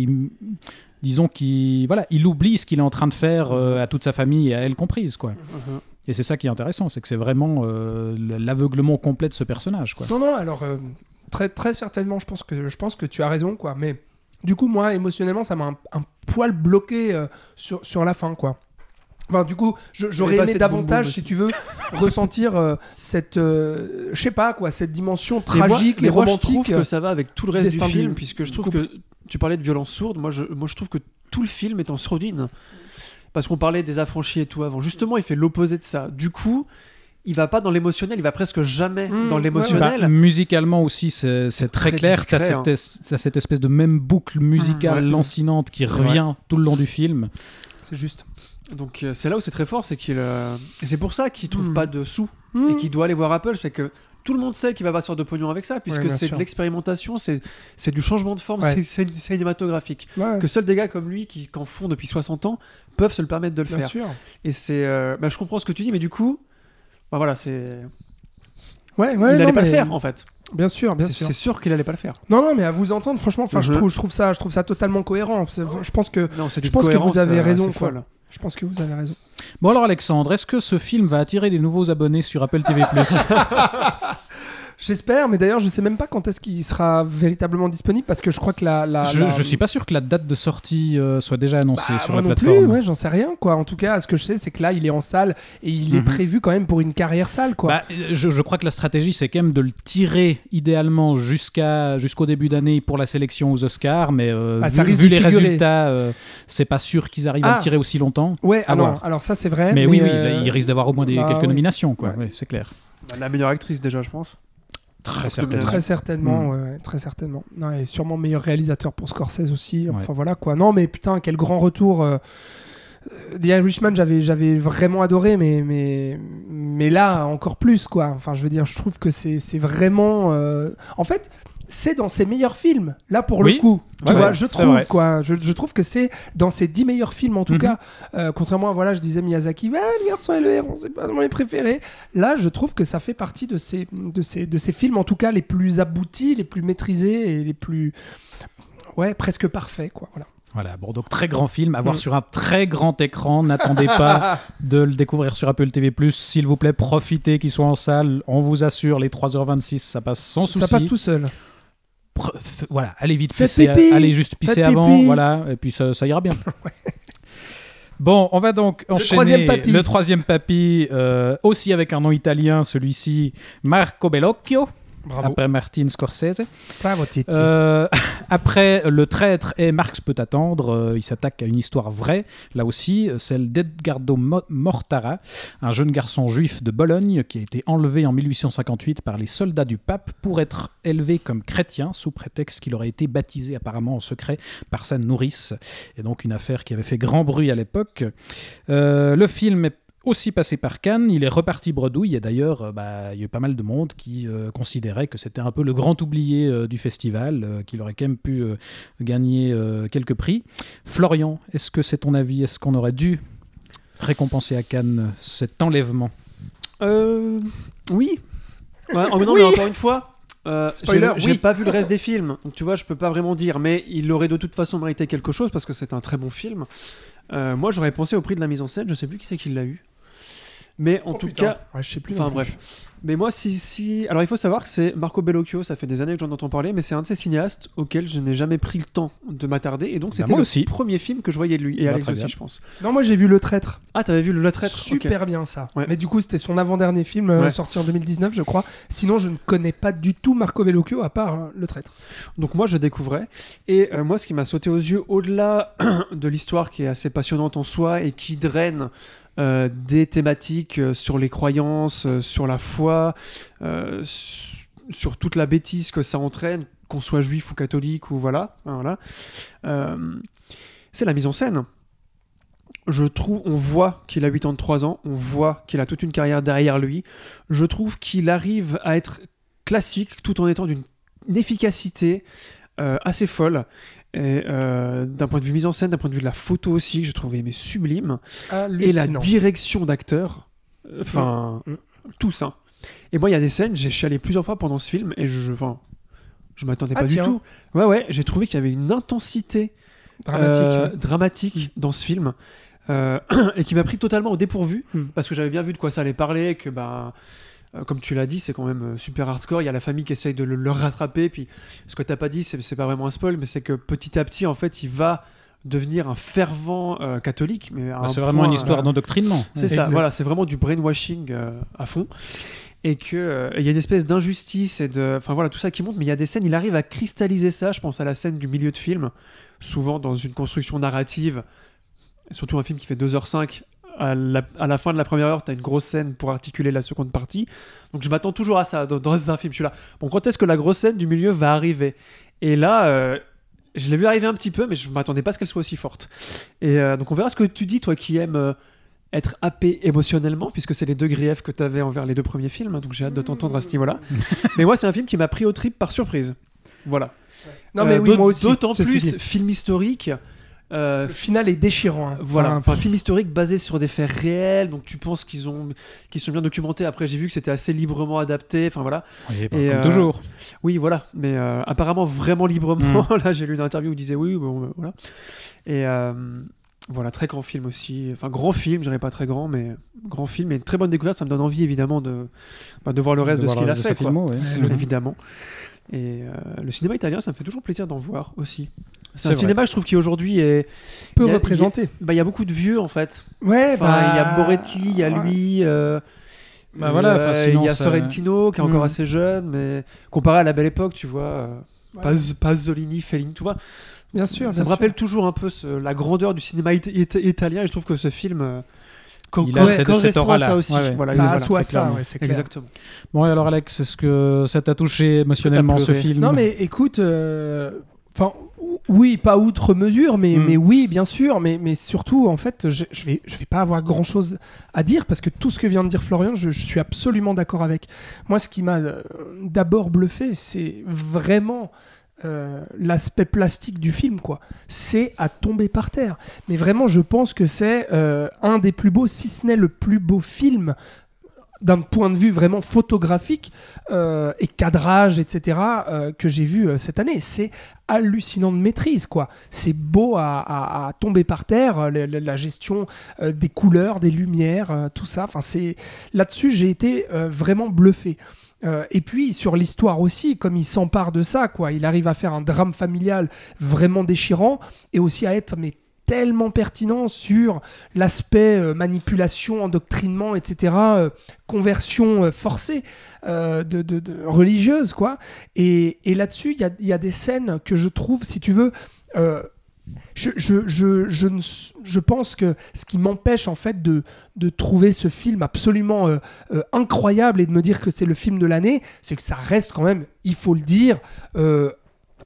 Speaker 3: il- disons qu'il voilà, il oublie ce qu'il est en train de faire euh, à toute sa famille et à elle comprise quoi.
Speaker 5: Mhm.
Speaker 3: Et c'est ça qui est intéressant, c'est que c'est vraiment euh, l'aveuglement complet de ce personnage quoi.
Speaker 4: Non, non, alors euh, très, très certainement, je pense, que, je pense que tu as raison, quoi. Mais Du coup, moi, émotionnellement, ça m'a un, un poil bloqué euh, sur, sur la fin, quoi. Enfin, du coup, j'aurais aimé davantage, si tu veux, ressentir euh, cette, euh, je sais pas quoi, cette dimension
Speaker 5: moi-
Speaker 4: tragique et
Speaker 5: moi,
Speaker 4: romantique.
Speaker 5: je trouve que ça va avec tout le reste du
Speaker 4: du-
Speaker 5: film, puisque je trouve que tu parlais de violence sourde. Moi, je, moi, je trouve que tout le film est en sourdine. Parce qu'on parlait des affranchis et tout avant. Justement, il fait l'opposé de ça. Du coup, il va pas dans l'émotionnel, il va presque jamais
Speaker 4: Mmh,
Speaker 5: dans
Speaker 4: ouais,
Speaker 5: l'émotionnel.
Speaker 3: Bah, musicalement aussi, c'est c'est très,
Speaker 5: très
Speaker 3: clair.
Speaker 5: discret,
Speaker 3: T'as
Speaker 5: hein.
Speaker 3: cette, es- t'as cette espèce de même boucle musicale
Speaker 5: Ouais.
Speaker 3: lancinante qui
Speaker 5: C'est
Speaker 3: revient tout le long du film.
Speaker 4: C'est juste.
Speaker 5: Donc euh, c'est là où c'est très fort, c'est qu'il euh, et c'est pour ça qu'il trouve
Speaker 4: Mm.
Speaker 5: pas de sous
Speaker 4: Mmh.
Speaker 5: et qu'il doit aller voir Apple, c'est que tout le monde sait qu'il va pas se faire de pognon avec ça, puisque c'est de l'expérimentation, c'est c'est du changement de forme,
Speaker 4: Ouais.
Speaker 5: c'est- cinématographique.
Speaker 4: Ouais,
Speaker 5: Que seuls des gars comme lui qui en font depuis 60 ans peuvent se le permettre de le
Speaker 4: bien
Speaker 5: faire.
Speaker 4: sûr.
Speaker 5: Et c'est, euh, bah, je comprends ce que tu dis, mais du coup, bah voilà, c'est,
Speaker 4: Ouais, ouais,
Speaker 5: il
Speaker 4: non,
Speaker 5: allait pas
Speaker 4: mais-
Speaker 5: le faire en fait.
Speaker 4: Bien sûr, bien sûr.
Speaker 5: c'est sûr qu'il allait pas le faire.
Speaker 4: Non, non, mais à vous entendre, franchement, enfin, je
Speaker 5: Mhm.
Speaker 4: trouve, je trouve ça, je trouve ça totalement cohérent. Je pense que,
Speaker 5: Non,
Speaker 4: Je pense que vous avez
Speaker 5: euh,
Speaker 4: raison, quoi. Je pense que vous avez raison.
Speaker 3: Bon alors Alexandre, est-ce que ce film va attirer des nouveaux abonnés sur Apple TV
Speaker 4: J'espère, mais d'ailleurs, je sais même pas quand est-ce qu'il sera véritablement disponible parce que je crois que la. la,
Speaker 3: je,
Speaker 4: la-
Speaker 3: je suis pas sûr que la date de sortie euh, soit déjà annoncée
Speaker 4: Bah,
Speaker 3: sur
Speaker 4: moi
Speaker 3: la
Speaker 4: non
Speaker 3: plateforme.
Speaker 4: plus, ouais, j'en sais rien, quoi. En tout cas, ce que je sais, c'est que là, il est en salle et il est
Speaker 3: Mhm.
Speaker 4: prévu quand même pour une carrière salle, quoi.
Speaker 3: Bah, euh, je, je crois que la stratégie, c'est quand même de le tirer idéalement jusqu'à jusqu'au début d'année pour la sélection aux Oscars, mais euh,
Speaker 4: Ah,
Speaker 3: vu,
Speaker 4: ça
Speaker 3: les
Speaker 4: figurer.
Speaker 3: résultats, euh, c'est pas sûr qu'ils arrivent à
Speaker 4: Ah.
Speaker 3: le tirer aussi longtemps.
Speaker 4: ouais, alors, ça, c'est vrai.
Speaker 3: Mais, oui, oui,
Speaker 4: euh,
Speaker 3: là, il risque d'avoir au moins des,
Speaker 4: bah,
Speaker 3: quelques
Speaker 4: oui.
Speaker 3: nominations, quoi.
Speaker 4: Ouais.
Speaker 3: Oui, c'est clair.
Speaker 5: La meilleure actrice déjà, je pense.
Speaker 3: Très
Speaker 5: certainement.
Speaker 4: Très certainement,
Speaker 3: Mm.
Speaker 4: ouais, ouais, très certainement. Non, et sûrement meilleur réalisateur pour Scorsese aussi.
Speaker 3: Ouais.
Speaker 4: Enfin voilà quoi. Non, mais putain, quel grand retour. euh, euh, The Irishman, j'avais, j'avais vraiment adoré, mais, mais, mais là encore plus quoi. Enfin, je veux dire, je trouve que c'est, c'est vraiment. euh, En fait, c'est dans ses meilleurs films. Là pour
Speaker 3: Oui.
Speaker 4: le coup, tu
Speaker 3: Ouais,
Speaker 4: vois,
Speaker 3: ouais,
Speaker 4: je trouve quoi. Je, je trouve que c'est dans ses dix meilleurs films en tout
Speaker 3: Mhm.
Speaker 4: cas. Euh, contrairement à voilà, je disais Miyazaki, ah, le garçon et le héros, c'est pas dans mes préférés. Là, je trouve que ça fait partie de ces, de ces, de ces films, en tout cas les plus aboutis, les plus maîtrisés et les plus. Ouais, presque parfaits, quoi. Voilà.
Speaker 3: Voilà, bon, donc très grand film, à voir
Speaker 4: Mm.
Speaker 3: sur un très grand écran. N'attendez pas de le découvrir sur Apple TV. S'il vous plaît, profitez qu'il soit en salle. On vous assure, les 3h26, ça passe sans souci.
Speaker 4: Ça passe tout seul.
Speaker 3: Voilà, allez vite, pisser, allez juste pisser avant, voilà, et puis ça, ça ira bien. Bon, on va donc enchaîner
Speaker 4: troisième papy.
Speaker 3: le troisième papy, euh, aussi avec un nom italien, celui-ci, Marco Bellocchio,
Speaker 4: Bravo.
Speaker 3: après Martin Scorsese.
Speaker 4: Bravo.
Speaker 3: Euh, après Le Traître et Marx peut attendre, euh, il s'attaque à une histoire vraie, là aussi, euh, celle d'Edgardo Mo- Mortara, un jeune garçon juif de Bologne qui a été enlevé en 1858 par les soldats du pape pour être élevé comme chrétien sous prétexte qu'il aurait été baptisé apparemment en secret par sa nourrice. Et donc une affaire qui avait fait grand bruit à l'époque. Euh, le film est aussi passé par Cannes, il est reparti bredouille et d'ailleurs euh, bah, il y a eu pas mal de monde qui euh, considérait que c'était un peu le grand oublié euh, du festival, euh, qu'il aurait quand même pu euh, gagner euh, quelques prix. Florian, est-ce que c'est ton avis? Est-ce qu'on aurait dû récompenser à Cannes cet enlèvement?
Speaker 5: Euh, oui. Ouais, oh, mais non, mais encore une fois. euh,
Speaker 4: Spoiler,
Speaker 5: j'ai- j'ai
Speaker 4: oui.
Speaker 5: pas vu le reste des films, donc tu vois, je peux pas vraiment dire, mais il aurait de toute façon mérité quelque chose parce que c'est un très bon film. Euh, moi, j'aurais pensé au prix de la mise en scène, je sais plus qui c'est qui l'a eu. Mais en
Speaker 4: Oh,
Speaker 5: tout
Speaker 4: putain.
Speaker 5: cas,
Speaker 4: Ouais, je sais plus.
Speaker 5: Enfin bref. Mais moi, si, si. Alors il faut savoir que c'est Marco Bellocchio, ça fait des années que j'en entends parler, mais c'est un de ces cinéastes auxquels je n'ai jamais pris le temps de m'attarder. Et donc
Speaker 3: Bah,
Speaker 5: c'était le
Speaker 3: aussi.
Speaker 5: premier film que je voyais de lui. Et
Speaker 3: Bah,
Speaker 5: Alex aussi,
Speaker 3: bien.
Speaker 5: je pense.
Speaker 4: Non, moi j'ai vu Le Traître.
Speaker 5: Ah, t'avais vu le Traître
Speaker 4: Super bien ça.
Speaker 5: Ouais.
Speaker 4: Mais du coup, c'était son avant-dernier film euh,
Speaker 5: Ouais.
Speaker 4: sorti en 2019, je crois. Sinon, je ne connais pas du tout Marco Bellocchio à part hein, Le Traître.
Speaker 5: Donc moi, je découvrais. Et euh, moi, ce qui m'a sauté aux yeux, au-delà de l'histoire qui est assez passionnante en soi et qui draine euh, des thématiques euh, sur les croyances, euh, sur la foi, sur toute la bêtise que ça entraîne, qu'on soit juif ou catholique ou voilà, hein, voilà. C'est la mise en scène. Je trouve, on voit qu'il a 83 ans, on voit qu'il a toute une carrière derrière lui. Je trouve qu'il arrive à être classique tout en étant d'une efficacité assez folle. Et euh, d'un point de vue mise en scène, d'un point de vue de la photo aussi, que j'ai trouvé mais sublime. Et la direction d'acteur, euh, enfin,
Speaker 4: Mm.
Speaker 5: tout ça. Et moi, il y a des scènes, j'ai chialé plusieurs fois pendant ce film et je, enfin, je m'attendais
Speaker 4: Ah,
Speaker 5: pas
Speaker 4: tiens.
Speaker 5: du tout. Ouais, ouais, j'ai trouvé qu'il y avait une intensité
Speaker 4: Dramatique.
Speaker 5: euh, dramatique dans ce film euh, et qui m'a pris totalement au dépourvu
Speaker 4: Hmm.
Speaker 5: parce que j'avais bien vu de quoi ça allait parler, que bah comme tu l'as dit, c'est quand même euh, super hardcore. Il y a la famille qui essaye de le, le rattraper. Puis ce que t'as pas dit, c'est pas vraiment un spoil, mais c'est que petit à petit, en fait, il va devenir un fervent euh, catholique. Mais
Speaker 3: Bah, c'est vraiment une histoire
Speaker 5: euh,
Speaker 3: d'endoctrinement.
Speaker 5: c'est ça, voilà, c'est vraiment du brainwashing euh, à fond. Et que euh, il y a une espèce d'injustice et de. Enfin voilà, tout ça qui monte, mais il y a des scènes, il arrive à cristalliser ça. Je pense à la scène du milieu de film, souvent dans une construction narrative, surtout un film qui fait 2h05. À la, à la fin de la première heure, tu as une grosse scène pour articuler la seconde partie. Donc je m'attends toujours à ça dans, dans un film. Je suis là. Bon, quand est-ce que la grosse scène du milieu va arriver? Et là, euh, je l'ai vu arriver un petit peu, mais je m'attendais pas à ce qu'elle soit aussi forte. Et euh, donc on verra ce que tu dis, toi qui aimes euh, être happé émotionnellement, puisque c'est les deux griefs que tu avais envers les deux premiers films. hein, donc j'ai hâte de t'entendre à ce niveau-là. mais moi, c'est un film qui m'a pris au trip par surprise. Voilà.
Speaker 4: Non, mais oui, moi aussi.
Speaker 5: D'autant plus film historique. Euh,
Speaker 4: Le final est déchirant. hein.
Speaker 5: voilà,
Speaker 4: Enfin,
Speaker 5: un film historique basé sur des faits réels, donc tu penses qu'ils ont, qu'ils sont bien documentés. Après, j'ai vu que c'était assez librement adapté. Enfin voilà.
Speaker 3: Oui,
Speaker 5: Et,
Speaker 3: comme
Speaker 5: euh,
Speaker 3: toujours.
Speaker 5: Oui, voilà. Mais euh, apparemment vraiment librement. Là, j'ai lu une interview où il disait oui, bon, voilà. Et euh, voilà, très grand film aussi. Enfin, grand film, je dirais pas très grand, mais grand film et une très bonne découverte. Ça me donne envie évidemment de, bah, de voir le reste de, ce qu'il a fait, quoi.
Speaker 3: filmo, ouais.
Speaker 5: Évidemment. Et euh, le cinéma italien, ça me fait toujours plaisir d'en voir aussi. C'est un
Speaker 3: vrai.
Speaker 5: cinéma, je trouve, qui aujourd'hui est.
Speaker 4: peu
Speaker 5: il y a-
Speaker 4: représenté.
Speaker 5: Bah, il y a beaucoup de vieux en fait.
Speaker 4: Ouais,
Speaker 5: Enfin,
Speaker 4: bah,
Speaker 5: il y a Moretti, il y a
Speaker 4: ouais.
Speaker 5: lui. euh,
Speaker 3: Bah voilà,
Speaker 5: euh,
Speaker 3: sinon,
Speaker 5: il y a Sorrentino qui est encore
Speaker 4: Mm.
Speaker 5: assez jeune, mais comparé à la belle époque, tu vois, euh,
Speaker 4: Ouais.
Speaker 5: Paz- Pasolini, Fellini, tu vois,
Speaker 4: Bien sûr.
Speaker 5: ça
Speaker 4: bien
Speaker 5: me
Speaker 4: sûr.
Speaker 5: rappelle toujours un peu ce- la grandeur du cinéma it- it- italien et je trouve que ce film euh, co-
Speaker 3: Il a cette- cette
Speaker 5: correspond à
Speaker 3: aura-là.
Speaker 5: ça aussi.
Speaker 3: Ouais, ouais.
Speaker 5: Voilà,
Speaker 4: Ça assoit ça, c'est clair.
Speaker 5: Exactement.
Speaker 3: Bon, et alors Alex, est-ce que ça t'a touché émotionnellement ce film
Speaker 4: Non, mais écoute, euh, enfin, oui, pas outre mesure, mais,
Speaker 3: Mm.
Speaker 4: mais oui, bien sûr, mais, mais surtout, en fait, je, je vais, je vais pas avoir grand chose à dire parce que tout ce que vient de dire Florian, je, je suis absolument d'accord avec. Moi, ce qui m'a euh, d'abord bluffé, c'est vraiment. euh, l'aspect plastique du film quoi c'est à tomber par terre mais vraiment je pense que c'est euh, un des plus beaux si ce n'est le plus beau film d'un point de vue vraiment photographique euh, et cadrage, etc., euh, que j'ai vu euh, cette année. C'est hallucinant de maîtrise, quoi. C'est beau à, tomber par terre, la, gestion des couleurs, des lumières, tout ça. Enfin, c'est là-dessus, j'ai été vraiment bluffé. Et puis sur l'histoire aussi, comme il s'empare de ça, quoi, il arrive à faire un drame familial vraiment déchirant et aussi à être tellement pertinent sur l'aspect euh, manipulation, endoctrinement, etc., euh, conversion euh, forcée de, de- religieuse, quoi. Et, là-dessus, il y a, des scènes que je trouve, si tu veux, je, pense que ce qui m'empêche en fait de, trouver ce film absolument incroyable et de me dire que c'est le film de l'année, c'est que ça reste quand même, il faut le dire,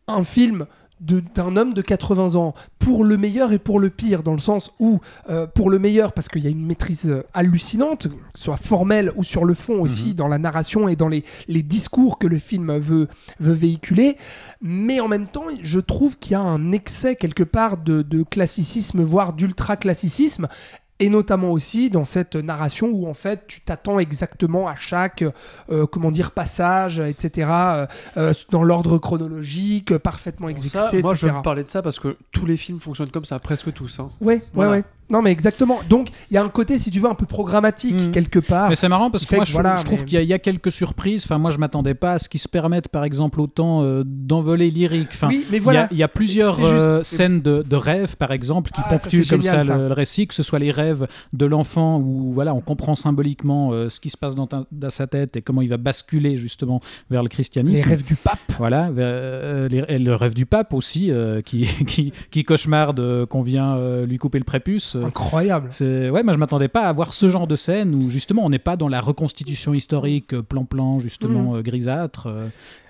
Speaker 4: un film d'un homme de 80 ans pour le meilleur et pour le pire dans le sens où euh, pour le meilleur parce qu'il y a une maîtrise euh, hallucinante que ce soit formelle ou sur le fond aussi dans la narration et dans les, les discours que le film veut, veut véhiculer. Mais en même temps je trouve qu'il y a un excès quelque part de, de classicisme voire d'ultra classicisme et notamment aussi dans cette narration où en fait tu t'attends exactement à chaque euh, comment dire passage etc euh, euh, dans l'ordre chronologique parfaitement exécuté
Speaker 5: ça, moi, je
Speaker 4: etc.
Speaker 5: veux me parler de ça parce que tous les films fonctionnent comme ça, presque tous. hein.
Speaker 4: Ouais, ouais,
Speaker 5: Voilà.
Speaker 4: ouais. Non, mais exactement. Donc, il y a un côté, si tu veux, un peu programmatique,
Speaker 3: Mhm.
Speaker 4: quelque part.
Speaker 3: Mais c'est marrant parce que moi
Speaker 4: que
Speaker 3: je,
Speaker 4: voilà,
Speaker 3: je trouve
Speaker 4: mais-
Speaker 3: qu'il y, a- il y a quelques surprises. Enfin, moi je m'attendais pas à ce qu'ils se permettent par exemple autant euh, d'envolées lyriques. Enfin,
Speaker 4: oui, mais
Speaker 3: il y a-
Speaker 4: voilà.
Speaker 3: il y, a plusieurs euh, scènes de, de rêves, par exemple, qui
Speaker 4: Ah,
Speaker 3: ponctuent comme
Speaker 4: génial,
Speaker 3: ça. Le, le récit, que ce soit les rêves de l'enfant où voilà, on comprend symboliquement euh, ce qui se passe dans, ta- dans sa tête et comment il va basculer justement vers le
Speaker 4: Les
Speaker 3: christianisme.
Speaker 4: rêves du pape.
Speaker 3: Voilà, euh, les- et le rêve du pape aussi, qui, qui, qui cauchemarde qu'on vient lui couper le prépuce. Euh,
Speaker 4: Incroyable.
Speaker 3: ouais, moi je m'attendais pas à voir ce genre de scène où justement on n'est pas dans la reconstitution historique euh, plan-plan justement euh, grisâtre,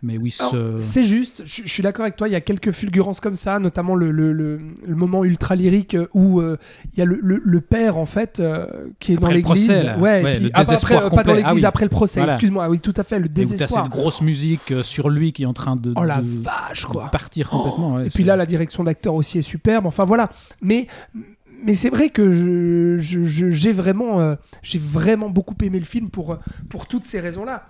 Speaker 3: mais oui.
Speaker 4: C'est juste, je, je suis d'accord avec toi, il y a quelques fulgurances comme ça, notamment le, le, le- le moment ultra lyrique où euh, il y a le, père en fait euh, qui est
Speaker 3: Après
Speaker 4: dans l'église. Ouais,
Speaker 3: Ouais,
Speaker 4: puis-
Speaker 3: le
Speaker 4: ah,
Speaker 3: désespoir
Speaker 4: après, euh, pas dans l'église,
Speaker 3: Ah oui.
Speaker 4: après le procès,
Speaker 3: Voilà.
Speaker 4: excuse-moi. Ah oui, tout à fait, le
Speaker 3: et où
Speaker 4: désespoir.
Speaker 3: cette grosse musique sur lui qui est en train de,
Speaker 4: Oh la
Speaker 3: de-
Speaker 4: vache,
Speaker 3: de
Speaker 4: quoi.
Speaker 3: partir complètement. ouais,
Speaker 4: Et puis là, la direction d'acteur aussi est superbe. Enfin voilà. Mais, mais c'est vrai que j'ai vraiment, euh, vraiment beaucoup aimé le film pour, pour toutes ces raisons-là.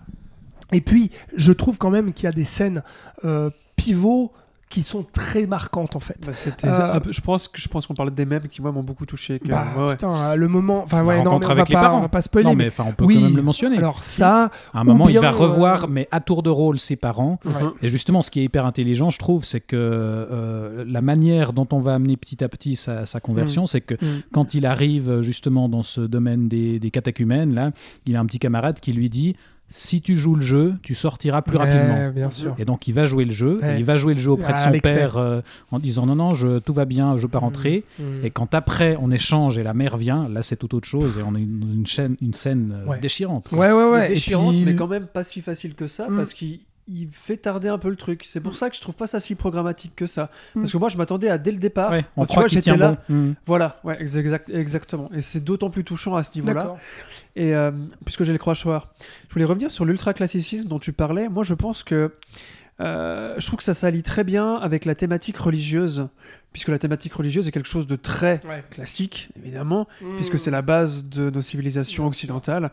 Speaker 4: Et puis, je trouve quand même qu'il y a des scènes euh, pivots qui sont très marquantes en fait.
Speaker 5: Bah,
Speaker 4: Euh,
Speaker 5: peu- je pense que je pense qu'on parlait des mêmes qui moi m'ont beaucoup touché. que-
Speaker 4: Bah,
Speaker 5: ouais, ouais.
Speaker 4: putain, euh, le moment. Enfin, ouais, non, mais on va, pas, on va pas spoiler.
Speaker 3: Non,
Speaker 4: mais
Speaker 3: mais enfin, on peut
Speaker 4: oui,
Speaker 3: quand même le mentionner.
Speaker 4: Alors, ça.
Speaker 3: à un moment, il va revoir,
Speaker 4: euh,
Speaker 3: mais à tour de rôle, ses parents.
Speaker 4: Ouais.
Speaker 3: Et justement, ce qui est hyper intelligent, je trouve, c'est que euh, la manière dont on va amener petit à petit sa, sa conversion, c'est que
Speaker 4: Mm.
Speaker 3: quand il arrive justement dans ce domaine des, des catachumènes, là, il a un petit camarade qui lui dit si tu joues le jeu, tu sortiras plus
Speaker 4: Ouais,
Speaker 3: rapidement.
Speaker 4: bien sûr.
Speaker 3: Et donc il va jouer le jeu,
Speaker 4: Ouais.
Speaker 3: et il va jouer le jeu auprès de
Speaker 4: Ah,
Speaker 3: son père euh, en disant non, non, je, tout va bien, je veux pas rentrer.
Speaker 4: Mm.
Speaker 3: Et quand après on échange et la mère vient, là c'est tout autre chose et on est dans une, chaîne, une scène euh,
Speaker 4: Ouais.
Speaker 3: déchirante.
Speaker 4: Ouais, ouais, ouais. Et
Speaker 5: déchirante,
Speaker 4: puis-
Speaker 5: mais quand même pas si facile que ça,
Speaker 4: Mm.
Speaker 5: parce qu'il il fait tarder un peu le truc. C'est pour ça que je trouve pas ça si programmatique que ça.
Speaker 4: Mm.
Speaker 5: Parce que moi, je m'attendais à dès le départ.
Speaker 3: Ouais, on
Speaker 5: tu
Speaker 3: croit
Speaker 5: vois, j'étais là.
Speaker 3: bon. Mm.
Speaker 5: Voilà, ouais, ex- exact, exactement. Et c'est d'autant plus touchant à ce niveau-là.
Speaker 4: D'accord.
Speaker 5: Et euh, puisque j'ai le crochoir, je voulais revenir sur l'ultra classicisme dont tu parlais. Moi, je pense que euh, je trouve que ça s'allie très bien avec la thématique religieuse, puisque la thématique religieuse est quelque chose de très
Speaker 4: Ouais.
Speaker 5: classique, évidemment,
Speaker 4: Mm.
Speaker 5: puisque c'est la base de nos civilisations occidentales.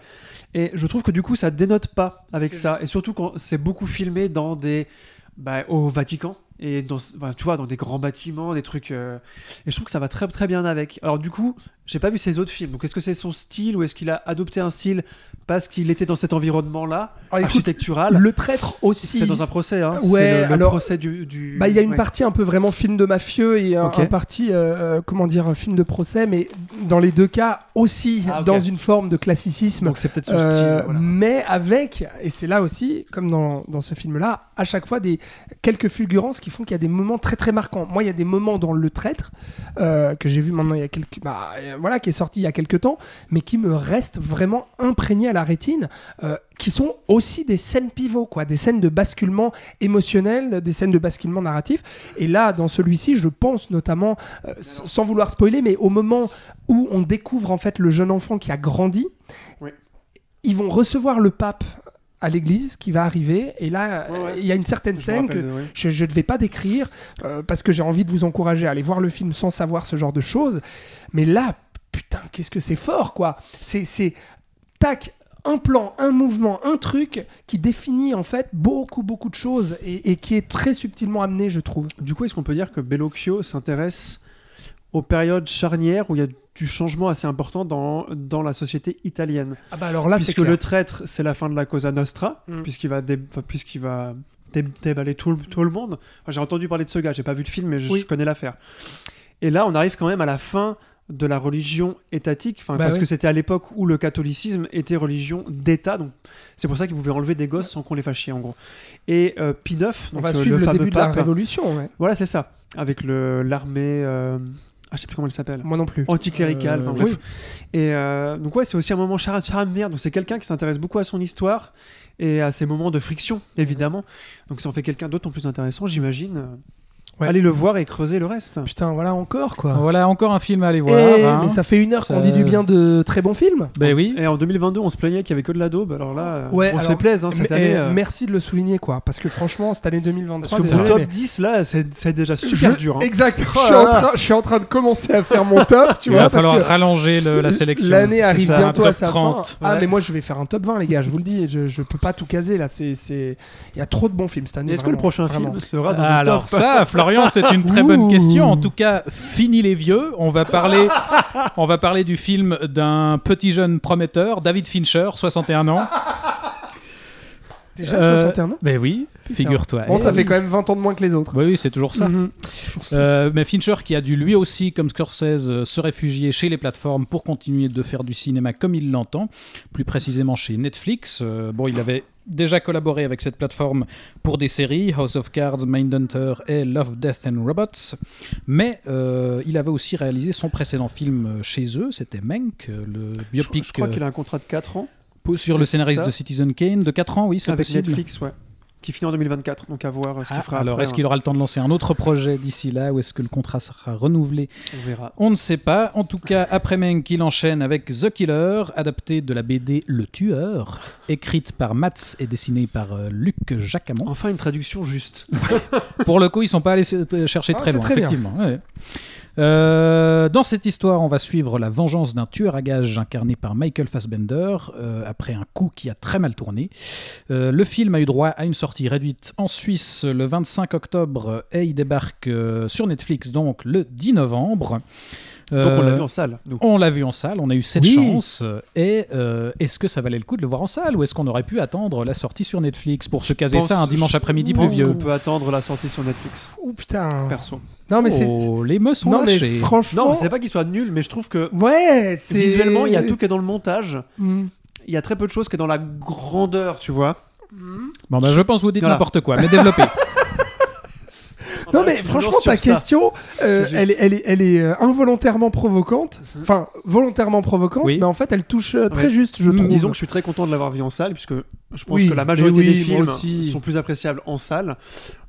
Speaker 5: Et je trouve que du coup, ça dénote pas avec ça.
Speaker 4: juste.
Speaker 5: Et surtout quand c'est beaucoup filmé dans des bah, au Vatican et dans enfin, tu vois dans des grands bâtiments, des trucs. euh, Et je trouve que ça va très très bien avec. Alors du coup, j'ai pas vu ses autres films. Donc est-ce que c'est son style ou est-ce qu'il a adopté un style parce qu'il était dans cet environnement-là
Speaker 4: Ah,
Speaker 5: architectural?
Speaker 4: Le traître aussi.
Speaker 5: C'est dans un procès. Hein.
Speaker 4: Ouais,
Speaker 5: le, le
Speaker 4: alors,
Speaker 5: procès du. du-
Speaker 4: Bah, il y a une
Speaker 5: ouais.
Speaker 4: partie un peu vraiment film de mafieux et un, un partie, euh, euh, comment dire, film de procès, mais dans les deux cas aussi
Speaker 5: Ah,
Speaker 4: dans une forme de classicisme.
Speaker 5: Donc c'est peut-être son
Speaker 4: Euh,
Speaker 5: style. voilà.
Speaker 4: Mais avec, et c'est là aussi, comme dans, dans ce film-là, à chaque fois des quelques fulgurances qui font qu'il y a des moments très très marquants. Moi, il y a des moments dans Le Traître euh, que j'ai vu maintenant il y a quelques, bah, voilà, qui est sorti il y a quelques temps, mais qui me restent vraiment imprégnés à la rétine, euh, qui sont aussi des scènes pivots, quoi, des scènes de basculement émotionnel, des scènes de basculement narratif. Et là, dans celui-ci, je pense notamment, euh, sans vouloir spoiler, mais au moment où on découvre en fait le jeune enfant qui a grandi,
Speaker 5: Oui.
Speaker 4: ils vont recevoir le pape à l'église qui va arriver et là
Speaker 5: Ouais, ouais.
Speaker 4: il y a une certaine
Speaker 5: Je
Speaker 4: scène que
Speaker 5: rappelle
Speaker 4: je ne vais pas décrire euh, parce que j'ai envie de vous encourager à aller voir le film sans savoir ce genre de choses mais là putain qu'est-ce que c'est fort quoi c'est c'est tac un plan, un mouvement, un truc qui définit en fait beaucoup beaucoup de choses et, et qui est très subtilement amené je trouve.
Speaker 5: Du coup, est-ce qu'on peut dire que Bellocchio s'intéresse aux périodes charnières où il y a du changement assez important dans, dans la société italienne?
Speaker 4: Ah bah alors là
Speaker 5: Puisque le traître, c'est la fin de la Cosa Nostra,
Speaker 4: Mm.
Speaker 5: puisqu'il va, dé- enfin, puisqu'il va dé- déballer tout le, tout le monde. Enfin, j'ai entendu parler de ce gars, j'ai pas vu le film, mais je,
Speaker 4: Oui.
Speaker 5: je connais l'affaire. Et là, on arrive quand même à la fin de la religion étatique, enfin,
Speaker 4: Bah
Speaker 5: parce
Speaker 4: oui.
Speaker 5: que c'était à l'époque où le catholicisme était religion d'État, donc c'est pour ça qu'ils pouvaient enlever des gosses sans qu'on les fasse chier, en gros. Et euh, Pie IX,
Speaker 4: On
Speaker 5: donc,
Speaker 4: va
Speaker 5: euh,
Speaker 4: suivre le,
Speaker 5: fameux
Speaker 4: début de la
Speaker 5: pape,
Speaker 4: révolution. ouais.
Speaker 5: Voilà, c'est ça. Avec le l'armée. euh, Ah, je sais plus comment elle s'appelle.
Speaker 4: Moi non plus.
Speaker 5: Anticléricale.
Speaker 3: Euh,
Speaker 5: enfin,
Speaker 3: oui.
Speaker 5: bref. Et euh, donc, ouais, c'est aussi un moment char charnière. Donc, c'est quelqu'un qui s'intéresse beaucoup à son histoire et à ses moments de friction, évidemment. Donc, ça en fait quelqu'un d'autant plus intéressant, j'imagine.
Speaker 4: Ouais.
Speaker 5: Allez le voir et creuser le reste.
Speaker 4: Putain, voilà encore quoi.
Speaker 3: Voilà encore un film à aller
Speaker 4: Eh,
Speaker 3: voir. hein.
Speaker 4: Mais ça fait une heure
Speaker 3: Ça-
Speaker 4: qu'on dit du bien de très bons films.
Speaker 3: Ben oui.
Speaker 5: Et en 2022, on se plaignait qu'il y avait que de la daube. Alors là,
Speaker 4: Ouais,
Speaker 5: on se fait plaisir hein, cette année.
Speaker 4: eh,
Speaker 5: euh,
Speaker 4: Merci de le souligner quoi, parce que franchement cette année 2023,
Speaker 5: parce que
Speaker 4: désolé,
Speaker 5: mon top
Speaker 4: mais-
Speaker 5: 10, là, c'est c'est déjà super
Speaker 4: Je-
Speaker 5: dur. hein.
Speaker 4: Exact. je,
Speaker 5: Oh
Speaker 4: suis
Speaker 5: là
Speaker 4: en
Speaker 5: là.
Speaker 4: train, je suis en train de commencer à faire mon top, tu
Speaker 3: Il
Speaker 4: vois,
Speaker 3: va
Speaker 4: parce
Speaker 3: falloir
Speaker 4: que
Speaker 3: rallonger le- la sélection.
Speaker 4: l'année
Speaker 3: C'est
Speaker 4: arrive
Speaker 3: ça,
Speaker 4: bientôt à sa
Speaker 3: 30.
Speaker 4: fin. Ah mais moi je vais faire un top 20 les gars, je vous le dis, je, je peux pas tout caser là, c'est c'est il y a trop de bons films cette année.
Speaker 5: Est-ce que le prochain film sera dans le
Speaker 3: Alors
Speaker 5: top?
Speaker 3: ça, Florian, c'est une très bonne question. En tout cas, fini les vieux. On va parler, on va parler du film d'un petit jeune prometteur, David Fincher, 61 ans.
Speaker 4: Déjà
Speaker 3: Euh,
Speaker 4: 61 ans
Speaker 3: Ben oui, figure-toi.
Speaker 4: Bon, ça fait quand même 20 ans de moins que les autres.
Speaker 3: Oui, oui, c'est toujours ça.
Speaker 4: Mhm.
Speaker 3: Euh, mais Fincher qui a dû lui aussi, comme Scorsese, euh, se réfugier chez les plateformes pour continuer de faire du cinéma comme il l'entend, plus précisément chez Netflix. Euh, bon, il avait déjà collaboré avec cette plateforme pour des séries, House of Cards, Mindhunter et Love, Death and Robots, mais euh, il avait aussi réalisé son précédent film euh, chez eux, c'était euh, le
Speaker 5: Je,
Speaker 3: biopic
Speaker 5: je crois
Speaker 3: euh,
Speaker 5: qu'il a un contrat de 4 ans
Speaker 3: sur le scénariste
Speaker 5: ça.
Speaker 3: de Citizen Kane, de 4 ans, oui, c'est possible.
Speaker 5: Netflix, ouais. Qui finit en 2024, donc à voir euh, ce qu'il
Speaker 3: Ah,
Speaker 5: fera.
Speaker 3: alors, est-ce qu'il aura le temps de lancer un autre projet d'ici là ou est-ce que le contrat sera renouvelé
Speaker 5: hein. On verra.
Speaker 3: On ne sait pas. En tout cas, après Mank, il enchaîne avec The Killer, adapté de la BD Le Tueur, écrite par Mats et dessinée par euh, Luc Jacamon.
Speaker 5: Enfin, une traduction juste.
Speaker 3: Pour le coup, ils sont pas allés euh, chercher
Speaker 4: Ah,
Speaker 3: très loin,
Speaker 4: très
Speaker 3: effectivement. Euh, dans cette histoire, on va suivre la vengeance d'un tueur à gages incarné par Michael Fassbender euh, après un coup qui a très mal tourné. Euh, le film a eu droit à une sortie réduite en Suisse le 25 octobre et il débarque sur Netflix donc le 10 novembre.
Speaker 5: Donc on l'a
Speaker 3: Euh,
Speaker 5: vu en salle. nous.
Speaker 3: on l'a vu en salle, on a eu cette
Speaker 4: Oui.
Speaker 3: chance. Et euh, est-ce que ça valait le coup de le voir en salle ou est-ce qu'on aurait pu attendre la sortie sur Netflix pour se caser
Speaker 5: pense-
Speaker 3: ça un dimanche après-midi pluvieux
Speaker 5: qu'on peut attendre la sortie sur Netflix,
Speaker 4: Oh putain.
Speaker 5: perso.
Speaker 4: Non, mais c'est.
Speaker 3: Oh, les meufs sont
Speaker 4: Non, mais franchement.
Speaker 5: Non, c'est pas qu'il soit nul, mais je trouve que
Speaker 4: Ouais, c'est.
Speaker 5: visuellement, il y a tout qui est dans le montage.
Speaker 4: Mm.
Speaker 5: Il y a très peu de choses qui est dans la grandeur, tu vois.
Speaker 3: Bon, bah, je pense que vous dites
Speaker 5: Voilà.
Speaker 3: n'importe quoi, mais développez.
Speaker 4: Non, mais franchement, ta question, euh, elle, est- elle est, elle est euh, involontairement provocante. Enfin, volontairement provocante,
Speaker 3: Oui.
Speaker 4: mais en fait, elle touche euh, très
Speaker 5: Ouais.
Speaker 4: juste, je trouve.
Speaker 5: Disons que je suis très content de l'avoir vu en salle, puisque je pense
Speaker 4: Oui,
Speaker 5: que la majorité
Speaker 4: oui,
Speaker 5: des films
Speaker 4: aussi.
Speaker 5: sont plus appréciables en salle.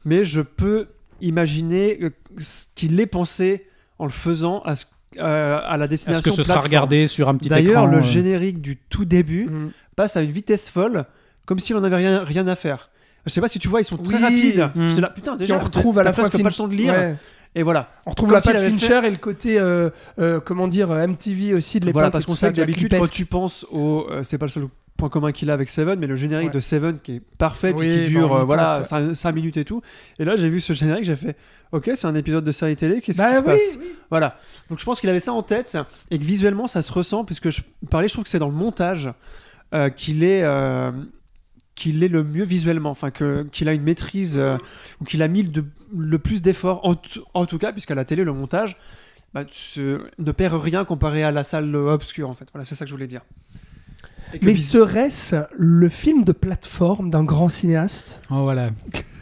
Speaker 5: Mais je peux imaginer ce qu'il est pensé en le faisant à, ce- euh, à la destination
Speaker 3: Est-ce que ce sera regardé sur un petit écran
Speaker 5: D'ailleurs, le
Speaker 3: euh,
Speaker 5: générique du tout début
Speaker 4: Mm.
Speaker 5: passe à une vitesse folle, comme si on n'avait rien, rien à faire. Je sais pas si tu vois, ils sont très
Speaker 4: Oui.
Speaker 5: rapides.
Speaker 3: Mm.
Speaker 5: J'étais là, putain, déjà,
Speaker 4: on retrouve à
Speaker 5: t'as
Speaker 4: la fois
Speaker 5: presque pas le temps de lire.
Speaker 4: Ouais.
Speaker 5: Et voilà.
Speaker 4: On retrouve
Speaker 5: Comme
Speaker 4: la
Speaker 5: s'il
Speaker 4: patte
Speaker 5: avait
Speaker 4: Fincher et le côté, euh, euh, comment dire, euh, MTV aussi de l'époque.
Speaker 5: Voilà, parce
Speaker 4: et
Speaker 5: qu'on
Speaker 4: tout
Speaker 5: sait que
Speaker 4: de la
Speaker 5: d'habitude, quand
Speaker 4: clipesque.
Speaker 5: tu penses au. euh, c'est pas le seul point commun qu'il a avec Seven, mais le générique
Speaker 4: Ouais.
Speaker 5: de Seven qui est parfait,
Speaker 4: Oui,
Speaker 5: puis qui dure
Speaker 4: bah, on y
Speaker 5: euh, voilà,
Speaker 4: pense,
Speaker 5: 5, minutes et tout. Et là, j'ai vu ce générique, j'ai fait Ok, c'est un épisode de série télé, qu'est-ce
Speaker 4: Bah
Speaker 5: qui se
Speaker 4: oui,
Speaker 5: passe
Speaker 4: oui.
Speaker 5: Voilà. Donc je pense qu'il avait ça en tête et que visuellement, ça se ressent, puisque je parlais, je trouve que c'est dans le montage euh, qu'il est. euh, qu'il est le mieux visuellement, enfin que qu'il a une maîtrise euh, ou qu'il a mis le, le plus d'efforts en, t- en tout cas puisqu'à la télé le montage bah, ne perd rien comparé à la salle obscure en fait. Voilà, c'est ça que je voulais dire. Et
Speaker 4: Mais
Speaker 5: vis-
Speaker 4: serait-ce le film de plateforme d'un grand cinéaste?
Speaker 3: Oh, voilà.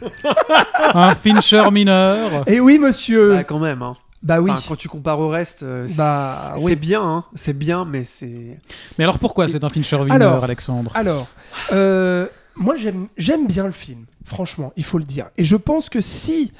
Speaker 3: un Fincher mineur.
Speaker 4: Eh oui, monsieur
Speaker 5: Bah, quand même. hein.
Speaker 4: Bah oui.
Speaker 5: Enfin, quand tu compares au reste, euh,
Speaker 4: Bah,
Speaker 5: c'est
Speaker 4: oui.
Speaker 5: c'est bien, hein. c'est bien, mais c'est.
Speaker 3: Mais alors pourquoi c'est un Fincher mineur,
Speaker 4: Alors-
Speaker 3: Alexandre?
Speaker 4: Alors, euh, moi j'aime bien le film, franchement, il faut le dire. Et je pense que si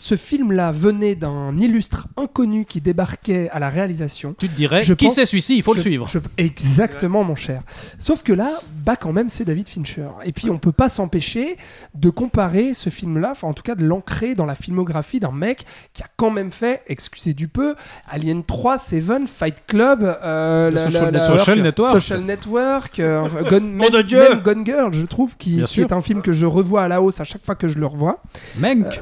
Speaker 4: ce film-là venait d'un illustre inconnu qui débarquait à la réalisation,
Speaker 3: Tu te dirais,
Speaker 4: Je
Speaker 3: qui
Speaker 4: pense-
Speaker 3: c'est celui-ci? Il faut le suivre.
Speaker 4: je- exactement, mon cher. Sauf que là, bah quand même, c'est David Fincher. Et puis, on peut pas s'empêcher de comparer ce film-là, enfin, en tout cas, de l'ancrer dans la filmographie d'un mec qui a quand même fait, excusez du peu, Alien 3, Seven, Fight Club, euh, la-
Speaker 5: Social
Speaker 4: la- la-
Speaker 5: Network.
Speaker 3: Social Network.
Speaker 4: Social Network, euh, Gone, même,
Speaker 5: de Dieu
Speaker 4: même Gone Girl, je trouve, qui, est un film que je revois à la hausse à chaque fois que je le revois.
Speaker 3: Menk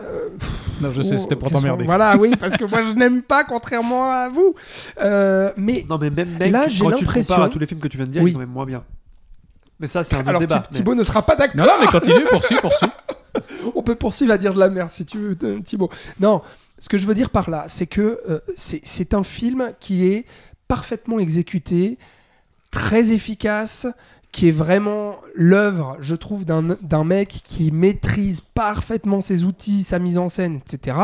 Speaker 3: Non, je sais, c'était pour t'emmerder.
Speaker 4: Voilà, oui, parce que moi je n'aime pas, contrairement à vous. Euh, mais
Speaker 5: Non, mais même mec,
Speaker 4: Là, j'ai
Speaker 5: quand tu compares à tous les films que tu viens de dire,
Speaker 4: Oui.
Speaker 5: il est quand même moins bien. Mais ça, c'est un
Speaker 4: alors
Speaker 5: débat. Mais-
Speaker 4: Thibaut ne sera pas d'accord.
Speaker 3: Non, non, mais continue, poursuis, poursuis.
Speaker 4: On peut poursuivre à dire de la merde si tu veux, Thibaut. Non, ce que je veux dire par là, c'est que euh, c'est c'est un film qui est parfaitement exécuté, très efficace, qui est vraiment l'œuvre, je trouve, d'un mec qui maîtrise parfaitement ses outils, sa mise en scène, etc.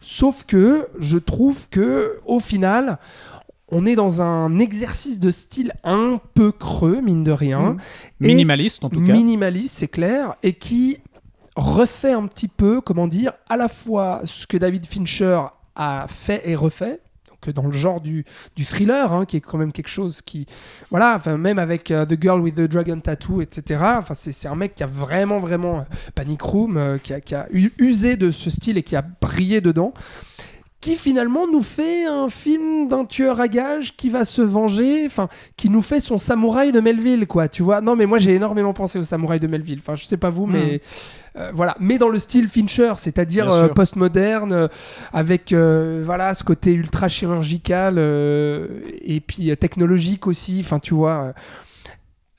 Speaker 4: Sauf que je trouve que au final, on est dans un exercice de style un peu creux, mine de rien. Et-
Speaker 3: Minimaliste, en tout cas.
Speaker 4: minimaliste, c'est clair, et qui refait un petit peu, comment dire, à la fois ce que David Fincher a fait et refait. Donc dans le genre du, du thriller, hein, qui est quand même quelque chose qui, voilà, même avec euh, The Girl with the Dragon Tattoo, etc. C'est un mec qui a vraiment vraiment euh, Panic Room, euh, qui, a, qui a usé de ce style et qui a brillé dedans qui finalement nous fait un film d'un tueur à gages qui va se venger, enfin, qui nous fait son samouraï de Melville, quoi, tu vois. Non, mais moi j'ai énormément pensé au samouraï de Melville, enfin, je sais pas vous, mais euh, voilà. Mais dans le style Fincher, c'est-à-dire euh, postmoderne, euh, avec, voilà, ce côté ultra chirurgical et puis technologique aussi, enfin, tu vois.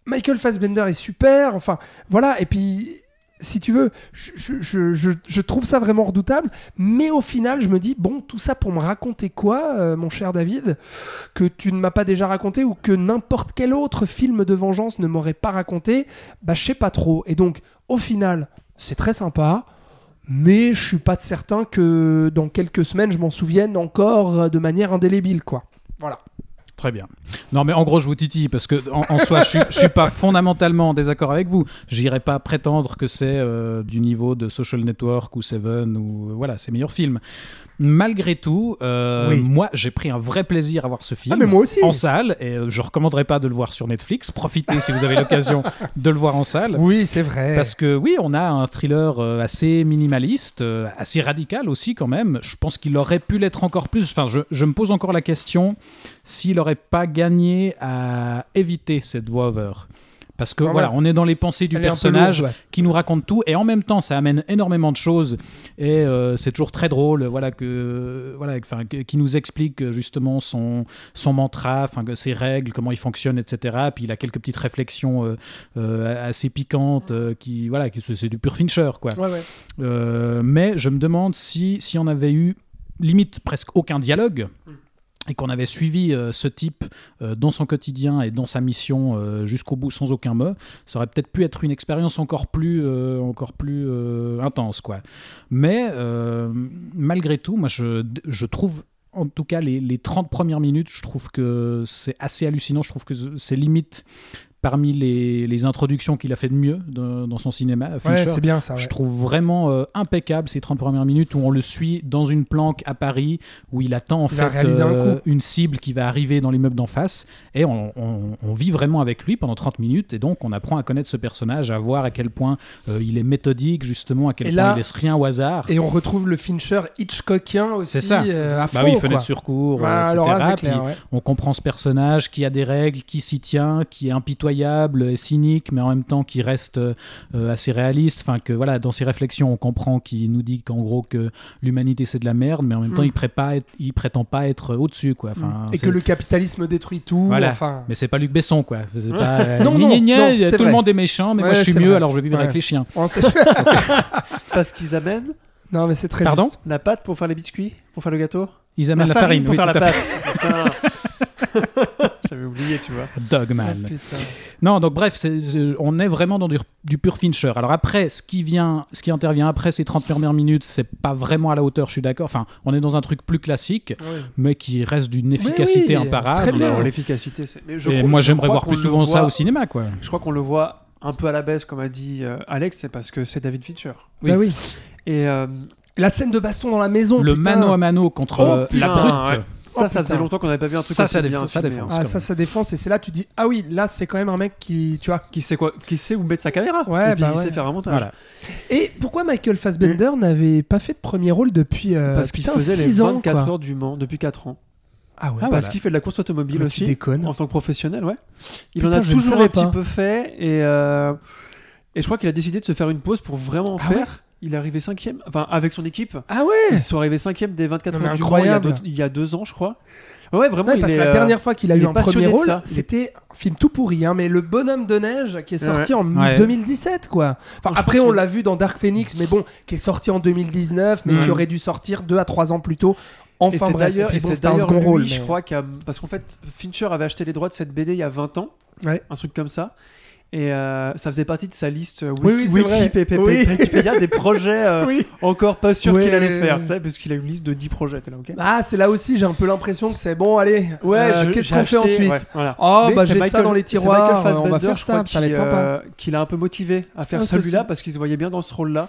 Speaker 4: Michael Fassbender est super, enfin, voilà, et puis. Si tu veux, je, trouve ça vraiment redoutable. Mais au final, je me dis, bon, tout ça pour me raconter quoi, euh, mon cher David, que tu ne m'as pas déjà raconté ou que n'importe quel autre film de vengeance ne m'aurait pas raconté, bah je sais pas trop. Et donc, au final, c'est très sympa, mais je suis pas certain que dans quelques semaines, je m'en souvienne encore de manière indélébile, quoi. Voilà.
Speaker 3: Très bien. Non, mais en gros, je vous titille parce que en, soi, je, je suis pas fondamentalement en désaccord avec vous. J'irai pas prétendre que c'est euh, du niveau de Social Network ou Seven ou voilà, ces meilleurs films. Malgré tout, euh,
Speaker 4: Oui.
Speaker 3: moi, j'ai pris un vrai plaisir à voir ce film
Speaker 4: Ah, mais moi aussi.
Speaker 3: en salle et euh, je recommanderais pas de le voir sur Netflix. Profitez si vous avez l'occasion de le voir en salle.
Speaker 4: Oui, c'est vrai.
Speaker 3: Parce que oui, on a un thriller euh, assez minimaliste, assez radical aussi quand même. Je pense qu'il aurait pu l'être encore plus. Enfin, je, je me pose encore la question s'il n'aurait pas gagné à éviter cette voix-over. Parce que
Speaker 4: Ah
Speaker 3: voilà, on est dans les pensées du personnage
Speaker 4: lourde,
Speaker 3: qui nous raconte tout et en même temps ça amène énormément de choses et euh, c'est toujours très drôle voilà que voilà enfin qui nous explique justement son son mantra enfin ses règles comment il fonctionne etc puis il a quelques petites réflexions euh, euh, assez piquantes qui voilà qui c'est du pur Fincher quoi.
Speaker 4: Ouais, ouais.
Speaker 3: mais je me demande si, si on avait eu limite presque aucun dialogue et qu'on avait suivi euh, ce type euh, dans son quotidien et dans sa mission euh, jusqu'au bout sans aucun mot, ça aurait peut-être pu être une expérience encore plus, encore plus intense. Quoi. Mais malgré tout, moi je, je trouve en tout cas les, les 30 premières minutes, je trouve que c'est assez hallucinant, je trouve que c'est limite parmi les, les introductions qu'il a fait de mieux de- dans son cinéma.
Speaker 4: Ouais,
Speaker 3: Fincher.
Speaker 4: c'est bien ça. ouais.
Speaker 3: Je trouve vraiment euh, impeccable ces 30 premières minutes où on le suit dans une planque à Paris, où il attend en
Speaker 4: Il
Speaker 3: fait
Speaker 4: un
Speaker 3: euh, une cible qui va arriver dans l'immeuble d'en face, et on, on- on vit vraiment avec lui pendant 30 minutes, et donc on apprend à connaître ce personnage, à voir à quel point euh, il est méthodique, justement, à quel point il laisse rien au hasard.
Speaker 4: Et on retrouve le Fincher Hitchcockien aussi.
Speaker 3: C'est ça.
Speaker 4: à
Speaker 3: Bah
Speaker 4: fond,
Speaker 3: oui,
Speaker 4: quoi.
Speaker 3: fenêtre sur cours, etc.
Speaker 4: là, clair. ouais.
Speaker 3: on comprend ce personnage qui a des règles, qui s'y tient, qui est impitoyable et cynique, mais en même temps qui reste euh, assez réaliste. Enfin, que voilà, dans ses réflexions, on comprend qu'il nous dit qu'en gros que l'humanité c'est de la merde, mais en même temps
Speaker 4: Mm.
Speaker 3: il, prépa- il prétend pas être au-dessus, quoi. Enfin,
Speaker 4: Et
Speaker 3: c'est-
Speaker 4: que le capitalisme détruit tout.
Speaker 3: Voilà.
Speaker 4: Enfin,
Speaker 3: Mais c'est pas Luc Besson, quoi. C'est pas. euh,
Speaker 4: Non, non,
Speaker 3: gna, gna, tout le monde est méchant, mais moi je suis mieux,
Speaker 4: vrai.
Speaker 3: alors je vais vivre
Speaker 4: Ouais.
Speaker 3: avec les chiens.
Speaker 4: on sait-
Speaker 5: Parce qu'ils amènent
Speaker 4: non, mais c'est très
Speaker 3: Pardon
Speaker 4: juste.
Speaker 5: la pâte pour faire les biscuits, pour faire le gâteau.
Speaker 3: Ils amènent la, farine,
Speaker 5: pour
Speaker 3: oui,
Speaker 5: faire la pâte. J'avais oublié, tu vois.
Speaker 3: Dogman.
Speaker 4: Ah.
Speaker 3: Non, donc bref, c'est- c'est- on est vraiment dans du, du pur Fincher. Alors après, ce qui vient, ce qui intervient après ces 30 premières minutes, c'est pas vraiment à la hauteur, je suis d'accord. Enfin, on est dans un truc plus classique, mais qui reste d'une efficacité
Speaker 4: oui,
Speaker 3: imparable.
Speaker 4: très bien.
Speaker 5: Alors, l'efficacité, c'est. mais je
Speaker 3: Et
Speaker 5: crois-
Speaker 3: moi,
Speaker 5: je
Speaker 3: j'aimerais
Speaker 5: crois
Speaker 3: voir
Speaker 5: qu'on
Speaker 3: plus
Speaker 5: le
Speaker 3: souvent ça
Speaker 5: voit-
Speaker 3: au cinéma, quoi.
Speaker 5: Je crois qu'on le voit un peu à la baisse, comme a dit euh, Alex, c'est parce que c'est David Fincher.
Speaker 3: Oui.
Speaker 4: Bah oui.
Speaker 5: Et euh,
Speaker 4: La scène de baston dans la maison.
Speaker 3: Le
Speaker 4: putain.
Speaker 3: mano à mano contre
Speaker 4: Oh,
Speaker 3: euh, la brute.
Speaker 5: ouais. ça,
Speaker 4: Oh,
Speaker 5: ça faisait longtemps qu'on n'avait pas vu un truc
Speaker 3: Ça,
Speaker 5: aussi
Speaker 3: ça
Speaker 5: bien
Speaker 3: défend- ça
Speaker 5: hein.
Speaker 4: Ah, ça, ça défonce. Et c'est là, tu dis, ah oui, là, c'est quand même un mec qui, tu vois.
Speaker 5: Qui sait quoi Qui sait où mettre sa caméra
Speaker 4: Ouais,
Speaker 5: Et puis
Speaker 4: bah
Speaker 5: il
Speaker 4: ouais.
Speaker 5: sait faire un montage.
Speaker 3: Voilà.
Speaker 4: Et pourquoi Michael Fassbender n'avait pas fait de premier rôle depuis euh,
Speaker 5: Parce qu'il
Speaker 4: putain,
Speaker 5: faisait les
Speaker 4: 6 ans
Speaker 5: 24
Speaker 4: quoi.
Speaker 5: heures du Mans depuis 4 ans.
Speaker 4: Ah ouais.
Speaker 3: Ah,
Speaker 5: Parce
Speaker 3: voilà.
Speaker 5: qu'il fait de la course automobile
Speaker 4: Mais
Speaker 5: aussi.
Speaker 4: tu déconnes.
Speaker 5: En tant que professionnel, ouais. Il
Speaker 4: Putain,
Speaker 5: en a toujours un petit peu fait et, euh, et je crois qu'il a décidé de se faire une pause pour vraiment en
Speaker 4: Ah
Speaker 5: faire. Il est arrivé cinquième, enfin avec son équipe.
Speaker 4: Ah ouais.
Speaker 5: Ils sont arrivés cinquième des 24
Speaker 4: Non,
Speaker 5: heures du Mans il y, a
Speaker 4: incroyable.
Speaker 5: deux, il y a deux ans, je crois. Ouais, vraiment,
Speaker 4: Ouais,
Speaker 5: il
Speaker 4: parce
Speaker 5: est.
Speaker 4: que la
Speaker 5: euh,
Speaker 4: dernière fois qu'il a
Speaker 5: il
Speaker 4: eu un premier rôle.
Speaker 5: Il
Speaker 4: c'était un film tout pourri, hein, mais Le Bonhomme de Neige qui est sorti en
Speaker 3: Ouais.
Speaker 4: 2017, quoi. Enfin,
Speaker 5: je
Speaker 4: après, on
Speaker 5: que-
Speaker 4: l'a vu dans Dark Phoenix, mais bon, qui est sorti en 2019, mais qui aurait dû sortir 2 à 3 ans plus tôt.
Speaker 5: Et
Speaker 4: Enfin
Speaker 5: c'est
Speaker 4: bref, et
Speaker 5: d'ailleurs,
Speaker 4: puis
Speaker 5: et
Speaker 4: bon,
Speaker 5: c'est
Speaker 4: c'était un
Speaker 5: d'ailleurs
Speaker 4: second
Speaker 5: lui,
Speaker 4: rôle.
Speaker 5: je crois, qu'a- parce qu'en fait, Fincher avait acheté les droits de cette BD il y a 20 ans,
Speaker 4: Ouais.
Speaker 5: un truc comme ça. Et euh, ça faisait partie de sa liste euh,
Speaker 4: Oui, oui, Oui.
Speaker 5: Wikipédia des projets euh,
Speaker 4: Oui.
Speaker 5: encore pas sûrs
Speaker 4: Ouais,
Speaker 5: qu'il allait faire, tu sais, parce qu'il a une liste de 10 projets. Là, ok
Speaker 4: Ah, c'est là aussi, j'ai un peu l'impression que c'est bon, allez, euh, qu'est-ce qu'on fait ensuite
Speaker 5: ouais, voilà.
Speaker 4: Oh,
Speaker 5: Mais
Speaker 4: bah
Speaker 5: c'est
Speaker 4: j'ai ça dans les tiroirs, euh, on va faire ça, ça va être
Speaker 5: qui,
Speaker 4: sympa.
Speaker 5: euh, Qui l'a un peu motivé à faire
Speaker 4: Ah,
Speaker 5: celui-là parce qu'il se voyait bien dans ce rôle-là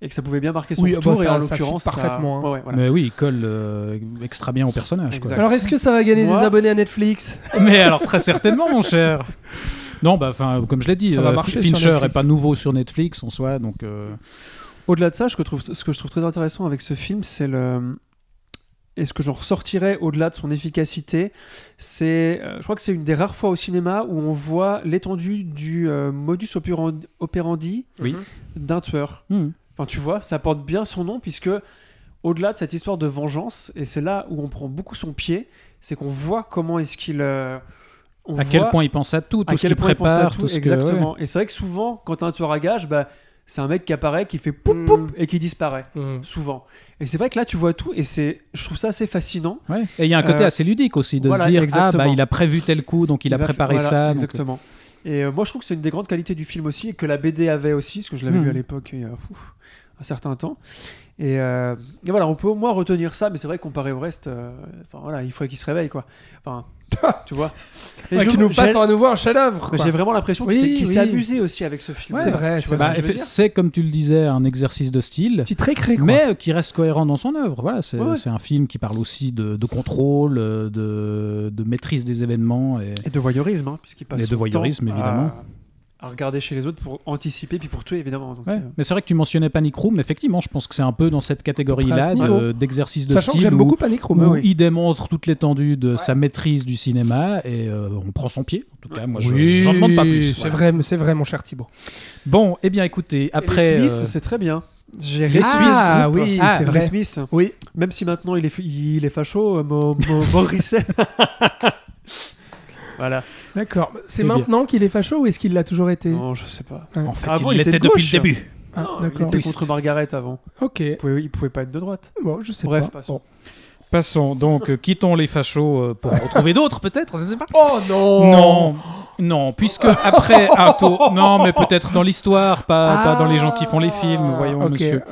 Speaker 5: et que ça pouvait bien marquer son
Speaker 4: Oui,
Speaker 5: retour.
Speaker 4: bah,
Speaker 5: et en l'occurrence, ça-
Speaker 4: parfaitement, hein.
Speaker 5: ouais, ouais, voilà.
Speaker 3: Mais oui, il colle euh, extra bien au personnage. quoi.
Speaker 4: Alors, est-ce que ça va gagner
Speaker 5: Moi-
Speaker 4: des abonnés à Netflix?
Speaker 3: Mais alors très certainement, mon cher. Non, bah, enfin, comme je l'ai dit,
Speaker 4: Ça va
Speaker 3: euh,
Speaker 4: marcher
Speaker 3: Fincher est
Speaker 4: Netflix.
Speaker 3: pas nouveau sur Netflix en soi, donc. euh,
Speaker 5: Au-delà de ça, ce que, je trouve, ce que je trouve très intéressant avec ce film, c'est le. Et ce que j'en ressortirais au-delà de son efficacité, c'est. euh, je crois que c'est une des rares fois au cinéma où on voit l'étendue du euh, modus operandi, operandi
Speaker 3: Oui.
Speaker 5: d'un tueur.
Speaker 3: hmm.
Speaker 5: Enfin, tu vois, ça porte bien son nom puisque, au-delà de cette histoire de vengeance, et c'est là où on prend beaucoup son pied, c'est qu'on voit comment est-ce qu'il. euh, on
Speaker 3: À quel
Speaker 5: voit
Speaker 3: point il pense à tout, tout
Speaker 5: à
Speaker 3: ce
Speaker 5: quel
Speaker 3: qu'il prépare,
Speaker 5: tout,
Speaker 3: tout ce que-
Speaker 5: exactement. Et c'est vrai que souvent, quand un tueur à gage, bah, c'est un mec qui apparaît, qui fait poup poup
Speaker 4: Mm.
Speaker 5: et qui disparaît. Souvent. Et c'est vrai que là, tu vois tout, et c'est, je trouve ça assez fascinant.
Speaker 3: Ouais. Et il y a un côté
Speaker 5: Euh,
Speaker 3: assez ludique aussi de
Speaker 5: voilà,
Speaker 3: se dire ah bah il a prévu tel coup donc il, a préparé
Speaker 5: voilà,
Speaker 3: ça. donc-
Speaker 5: Exactement. Et euh, moi, je trouve que c'est une des grandes qualités du film aussi, et que la BD avait aussi, parce que je l'avais
Speaker 3: Mm.
Speaker 5: lu à l'époque, il y a ouf, un certain temps. Et, euh, et voilà, on peut au moins retenir ça, mais c'est vrai que comparé au reste, euh, voilà, il faudrait qu'il se réveille quoi. Enfin, tu vois. Et
Speaker 4: Ouais,
Speaker 5: je-
Speaker 4: Qui nous fasse à nouveau un chef-d'œuvre.
Speaker 5: J'ai vraiment l'impression qu'il
Speaker 4: Oui,
Speaker 5: s'est-
Speaker 4: oui.
Speaker 5: amusé aussi avec ce film.
Speaker 4: Ouais, c'est vrai, c'est
Speaker 3: Bah,
Speaker 5: ce
Speaker 3: comme tu le disais un exercice de style. Mais euh, qui reste cohérent dans son œuvre. Voilà, c'est
Speaker 5: Ouais,
Speaker 3: un film qui parle aussi de, de contrôle, euh, de, de maîtrise des événements. Et...
Speaker 5: Et de voyeurisme, hein, puisqu'il passe
Speaker 3: Et de voyeurisme,
Speaker 5: à-
Speaker 3: évidemment.
Speaker 5: À, regarder chez les autres pour anticiper, puis pour tuer, évidemment. Donc,
Speaker 3: Ouais.
Speaker 5: euh,
Speaker 3: Mais c'est vrai que tu mentionnais Panic Room. Effectivement, je pense que c'est un peu dans cette catégorie-là
Speaker 4: ce niveau.
Speaker 3: de- d'exercice de,
Speaker 4: Sachant que
Speaker 3: style
Speaker 4: j'aime beaucoup Panic Room.
Speaker 3: où
Speaker 5: oui.
Speaker 3: il démontre toute l'étendue de sa maîtrise du cinéma et euh, on prend son pied. En tout cas, moi, je-
Speaker 4: Oui,
Speaker 3: j'en demande pas plus.
Speaker 4: C'est
Speaker 3: Voilà.
Speaker 4: vrai, c'est vrai, mon cher Thibaut.
Speaker 3: Bon, eh bien, écoutez,
Speaker 5: et
Speaker 3: après.
Speaker 5: les Smiths,
Speaker 3: euh,
Speaker 5: c'est très bien. J'ai
Speaker 3: Les
Speaker 4: Ah
Speaker 3: Smiths.
Speaker 4: oui,
Speaker 3: Ah,
Speaker 4: c'est
Speaker 5: Les
Speaker 4: vrai.
Speaker 5: Smiths,
Speaker 4: Oui.
Speaker 5: même si maintenant il est, il est facho, euh, voilà.
Speaker 4: D'accord. C'est
Speaker 3: bien.
Speaker 4: maintenant qu'il est facho ou est-ce qu'il l'a toujours été?
Speaker 5: Non, je sais pas.
Speaker 3: en fait,
Speaker 5: Avant,
Speaker 3: il
Speaker 5: il était de
Speaker 3: depuis le début.
Speaker 4: Ah,
Speaker 5: Non, il était contre Margaret avant.
Speaker 4: Ok.
Speaker 5: Il pouvait, il pouvait pas être de droite.
Speaker 4: Bon, je sais
Speaker 5: Bref,
Speaker 4: pas.
Speaker 5: passons.
Speaker 4: Bon.
Speaker 3: Passons donc, euh, quittons les fachos euh, pour retrouver d'autres, peut-être, je sais pas.
Speaker 4: Oh non
Speaker 3: Non, non, puisque après un tour, non, mais peut-être dans l'histoire, pas, pas dans les gens qui font les films, voyons,
Speaker 4: Ah,
Speaker 3: monsieur.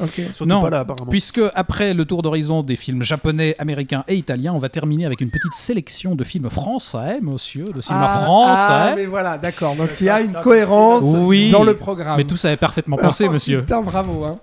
Speaker 3: Non,
Speaker 5: pas là, apparemment.
Speaker 3: Puisque après le tour d'horizon des films japonais, américains et italiens, on va terminer avec une petite sélection de films français, monsieur, de cinéma
Speaker 4: Ah,
Speaker 3: français.
Speaker 4: ah, mais voilà, d'accord. Donc il y a une cohérence
Speaker 3: Oui.
Speaker 4: dans le programme.
Speaker 3: Mais tout ça est parfaitement pensé,
Speaker 4: Oh,
Speaker 3: monsieur.
Speaker 4: Putain, bravo. Hein.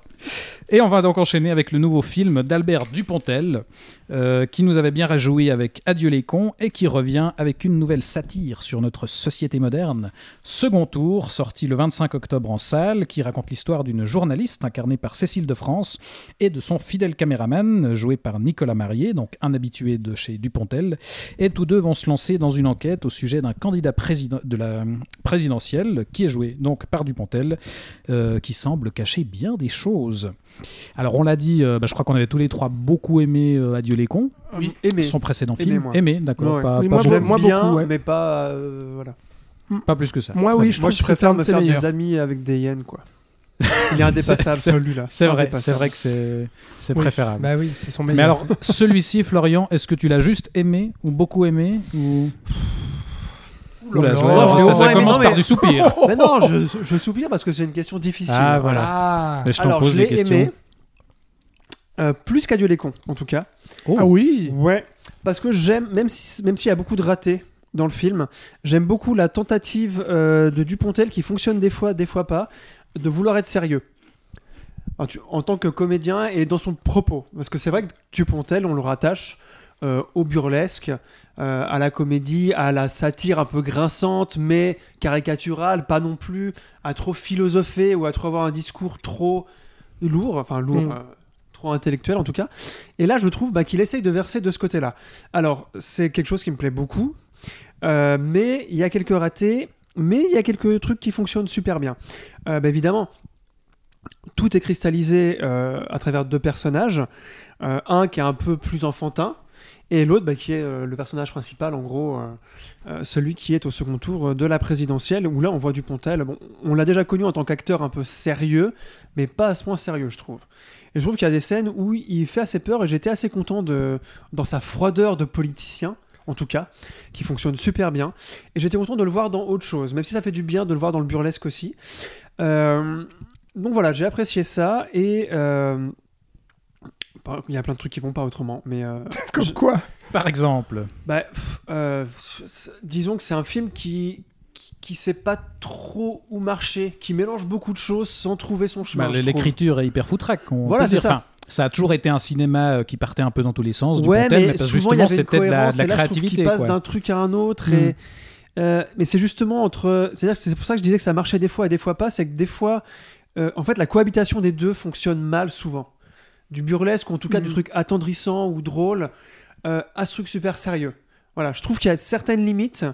Speaker 3: Et on va donc enchaîner avec le nouveau film d'Albert Dupontel, euh, qui nous avait bien réjoui avec Adieu les cons et qui revient avec une nouvelle satire sur notre société moderne. Second tour, sorti le 25 octobre en salle, qui raconte l'histoire d'une journaliste incarnée par Cécile de France et de son fidèle caméraman, joué par Nicolas Marié, donc un habitué de chez Dupontel. Et tous deux vont se lancer dans une enquête au sujet d'un candidat de la présidentielle, qui est joué donc par Dupontel, euh, qui semble cacher bien des choses. Alors on l'a dit, euh, bah, je crois qu'on avait tous les trois beaucoup aimé euh, Adieu les cons,
Speaker 4: Oui.
Speaker 5: Aimé.
Speaker 3: son précédent
Speaker 5: Aimé,
Speaker 3: film.
Speaker 5: moi.
Speaker 3: Aimé, d'accord,
Speaker 5: Ouais.
Speaker 3: pas,
Speaker 4: Oui,
Speaker 3: pas
Speaker 4: moi,
Speaker 5: je l'aime bien,
Speaker 4: beaucoup, ouais.
Speaker 5: mais pas. euh, voilà.
Speaker 3: pas plus que ça.
Speaker 4: Moi, oui, je
Speaker 5: Moi, préfère me faire des amis avec des hyènes, quoi. Il est indépassable,
Speaker 3: C'est-
Speaker 5: celui-là.
Speaker 3: C'est vrai, c'est vrai que c'est c'est
Speaker 4: Oui.
Speaker 3: préférable.
Speaker 4: Bah oui, c'est son meilleur.
Speaker 3: Mais alors, celui-ci, Florian, est-ce que tu l'as juste aimé ou beaucoup aimé ou... Oula,
Speaker 4: là
Speaker 3: je- ça, commence par du soupir.
Speaker 5: Mais non, je, je soupire parce que c'est une question difficile.
Speaker 3: Ah, voilà.
Speaker 4: Ah,
Speaker 3: Mais je t'en
Speaker 5: Alors,
Speaker 3: pose
Speaker 5: je
Speaker 3: des
Speaker 5: l'ai
Speaker 3: questions.
Speaker 5: aimé. euh, plus qu'Adieu les cons, en tout cas.
Speaker 3: Oh.
Speaker 4: ah oui.
Speaker 5: Ouais. Parce que j'aime, même si- même s'il y a beaucoup de ratés dans le film, j'aime beaucoup la tentative euh, de Dupontel qui fonctionne des fois, des fois pas, de vouloir être sérieux. En, tu- en tant que comédien et dans son propos. Parce que c'est vrai que Dupontel, on le rattache euh, au burlesque, euh, à la comédie, à la satire un peu grinçante, mais caricaturale, pas non plus à trop philosopher ou à trop avoir un discours trop lourd, enfin lourd,
Speaker 4: Mm.
Speaker 5: euh, trop intellectuel en tout cas. Et là, je trouve bah, qu'il essaye de verser de ce côté-là. Alors, c'est quelque chose qui me plaît beaucoup, mais il y a quelques ratés, mais il y a quelques trucs qui fonctionnent super bien. Bah, évidemment, tout est cristallisé à travers deux personnages. Un qui est un peu plus enfantin, et l'autre bah, qui est euh, le personnage principal, en gros, euh, euh, celui qui est au second tour de la présidentielle, où là on voit Dupontel. Bon, on l'a déjà connu en tant qu'acteur un peu sérieux, mais pas à ce point sérieux, je trouve. Et je trouve qu'il y a des scènes où il fait assez peur, et j'étais assez content de, dans sa froideur de politicien, en tout cas, qui fonctionne super bien. Et j'étais content de le voir dans autre chose, même si ça fait du bien de le voir dans le burlesque aussi. Donc voilà, j'ai apprécié ça, et. Il y a plein de trucs qui vont pas autrement, mais euh,
Speaker 4: Comme
Speaker 5: je-
Speaker 4: quoi
Speaker 3: Par exemple.
Speaker 5: bah, pff, euh, disons que c'est un film qui, qui, qui sait pas trop où marcher, qui mélange beaucoup de choses sans trouver son chemin.
Speaker 3: Bah. L'écriture est hyper foutraque. on
Speaker 5: Voilà,
Speaker 3: peut
Speaker 5: c'est
Speaker 3: dire.
Speaker 5: ça.
Speaker 3: Enfin, ça a toujours été un cinéma euh, qui partait un peu dans tous les sens, du
Speaker 5: ouais,
Speaker 3: Pontel,
Speaker 5: mais,
Speaker 3: mais parce
Speaker 5: souvent il y
Speaker 3: justement c'était de la, de la
Speaker 5: là,
Speaker 3: créativité.
Speaker 5: qu'il passe
Speaker 3: quoi.
Speaker 5: d'un truc à un autre.
Speaker 3: Mm.
Speaker 5: Euh, mais c'est justement entre. C'est-à-dire que c'est pour ça que je disais que ça marchait des fois et des fois pas. C'est que des fois, euh, en fait, la cohabitation des deux fonctionne mal souvent. Du burlesque, ou en tout cas du truc attendrissant ou drôle, euh, à ce truc super sérieux. Voilà, je trouve qu'il y a certaines limites.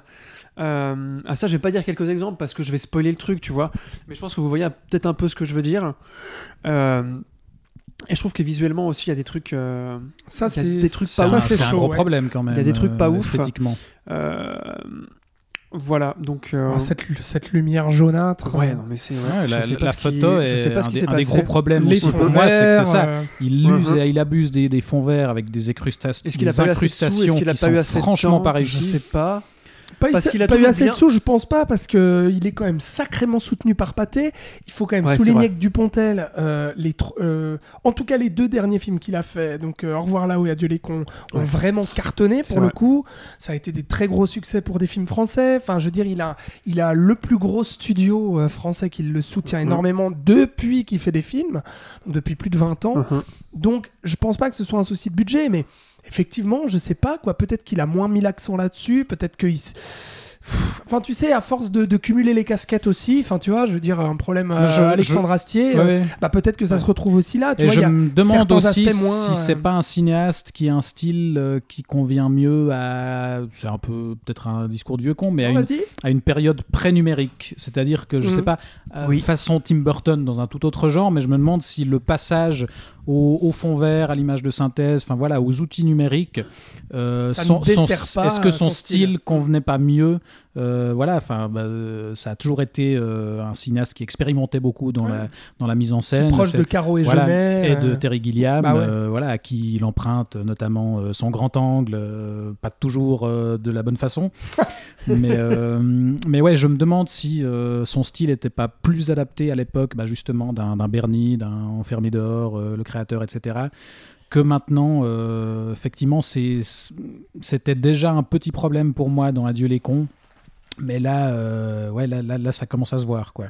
Speaker 5: Euh, à ça, je vais pas dire quelques exemples parce que je vais spoiler le truc, tu vois. Mais je pense que vous voyez peut-être un peu ce que je veux dire. Euh, et je trouve que visuellement aussi, il y a des trucs. euh,
Speaker 4: Ça, c'est
Speaker 5: des trucs pas
Speaker 3: un,
Speaker 5: ouf,
Speaker 4: c'est
Speaker 3: c'est un
Speaker 4: chaud,
Speaker 3: gros
Speaker 4: ouais.
Speaker 3: problème quand même.
Speaker 5: Il y a des trucs pas
Speaker 3: euh,
Speaker 5: ouf.
Speaker 3: Esthétiquement.
Speaker 5: Voilà, donc. euh,
Speaker 4: Ah, cette, cette lumière jaunâtre.
Speaker 5: Ouais, non, mais c'est.
Speaker 3: Ouais, la,
Speaker 5: sais pas
Speaker 3: la
Speaker 5: ce qui-
Speaker 3: photo
Speaker 5: je
Speaker 3: est
Speaker 5: sais pas ce
Speaker 3: un,
Speaker 5: qui
Speaker 3: des, un des
Speaker 5: passé.
Speaker 3: gros problèmes
Speaker 4: les
Speaker 3: aussi
Speaker 4: fonds
Speaker 3: pour moi, c'est que c'est ça.
Speaker 4: euh,
Speaker 3: Il, use,
Speaker 5: Mhm.
Speaker 3: il abuse des, des fonds verts avec des incrustations,
Speaker 5: Est-ce qu'il a
Speaker 3: des
Speaker 5: pas eu assez de sous?
Speaker 3: incrustations
Speaker 5: Est-ce qu'il a pas eu assez de
Speaker 3: franchement
Speaker 5: temps?
Speaker 3: pas
Speaker 5: Je sais pas.
Speaker 4: Pas,
Speaker 5: Parce qu'il a
Speaker 4: pas eu
Speaker 5: toujours
Speaker 4: assez
Speaker 5: bien-
Speaker 4: de sous, je pense pas, parce que il est quand même sacrément soutenu par Pathé. Il faut quand même
Speaker 5: Ouais,
Speaker 4: souligner que Dupontel, euh, les euh, en tout cas les deux derniers films qu'il a fait, donc euh, Au revoir là-haut et Adieu les cons, ont
Speaker 5: Ouais.
Speaker 4: vraiment cartonné pour le
Speaker 5: vrai.
Speaker 4: coup. Ça a été des très gros succès pour des films français. Enfin, je veux dire, il a, il a le plus gros studio français qui le soutient
Speaker 5: Mhm.
Speaker 4: énormément depuis qu'il fait des films, donc depuis plus de 20 ans.
Speaker 5: Mhm.
Speaker 4: Donc, je pense pas que ce soit un souci de budget, mais effectivement, je sais pas quoi. Peut-être qu'il a moins mis l'accent là-dessus. Peut-être qu'il. s- Enfin, tu sais, à force de, de cumuler les casquettes aussi, enfin, tu vois, je veux dire, un problème à
Speaker 3: Je-
Speaker 4: Alexandre Astier, euh, bah, peut-être que ça se retrouve aussi là. Tu
Speaker 3: Et
Speaker 4: vois,
Speaker 3: je
Speaker 4: il y a
Speaker 3: me demande aussi
Speaker 4: moins,
Speaker 3: si c'est
Speaker 4: euh,
Speaker 3: pas un cinéaste qui a un style euh, qui convient mieux à. C'est un peu peut-être un discours de vieux con, mais à une,
Speaker 4: Vas-y.
Speaker 3: à une période pré-numérique. C'est-à-dire que je
Speaker 4: Mhm.
Speaker 3: sais pas, euh,
Speaker 5: Oui.
Speaker 3: façon Tim Burton dans un tout autre genre, mais je me demande si le passage au, fond vert, à l'image de synthèse, enfin voilà, aux outils numériques, euh, est-ce que son,
Speaker 4: son style.
Speaker 3: style convenait pas mieux Euh, Voilà, enfin, bah, euh, ça a toujours été euh, un cinéaste qui expérimentait beaucoup dans,
Speaker 4: Ouais.
Speaker 3: la, dans la mise en scène.
Speaker 4: proche de Caro et
Speaker 3: voilà,
Speaker 4: Genet.
Speaker 3: et de Terry Gilliam,
Speaker 4: bah ouais.
Speaker 3: voilà, à qui il emprunte notamment son grand angle, pas toujours de la bonne façon. mais, mais ouais, je me demande si son style n'était pas plus adapté à l'époque, bah, justement, d'un Bernie, d'un Enfermé dehors, le créateur, etc. Que maintenant, euh, effectivement, c'était déjà un petit problème pour moi dans Adieu les cons. Mais là, euh, ouais, là, là, ça commence à se voir, quoi.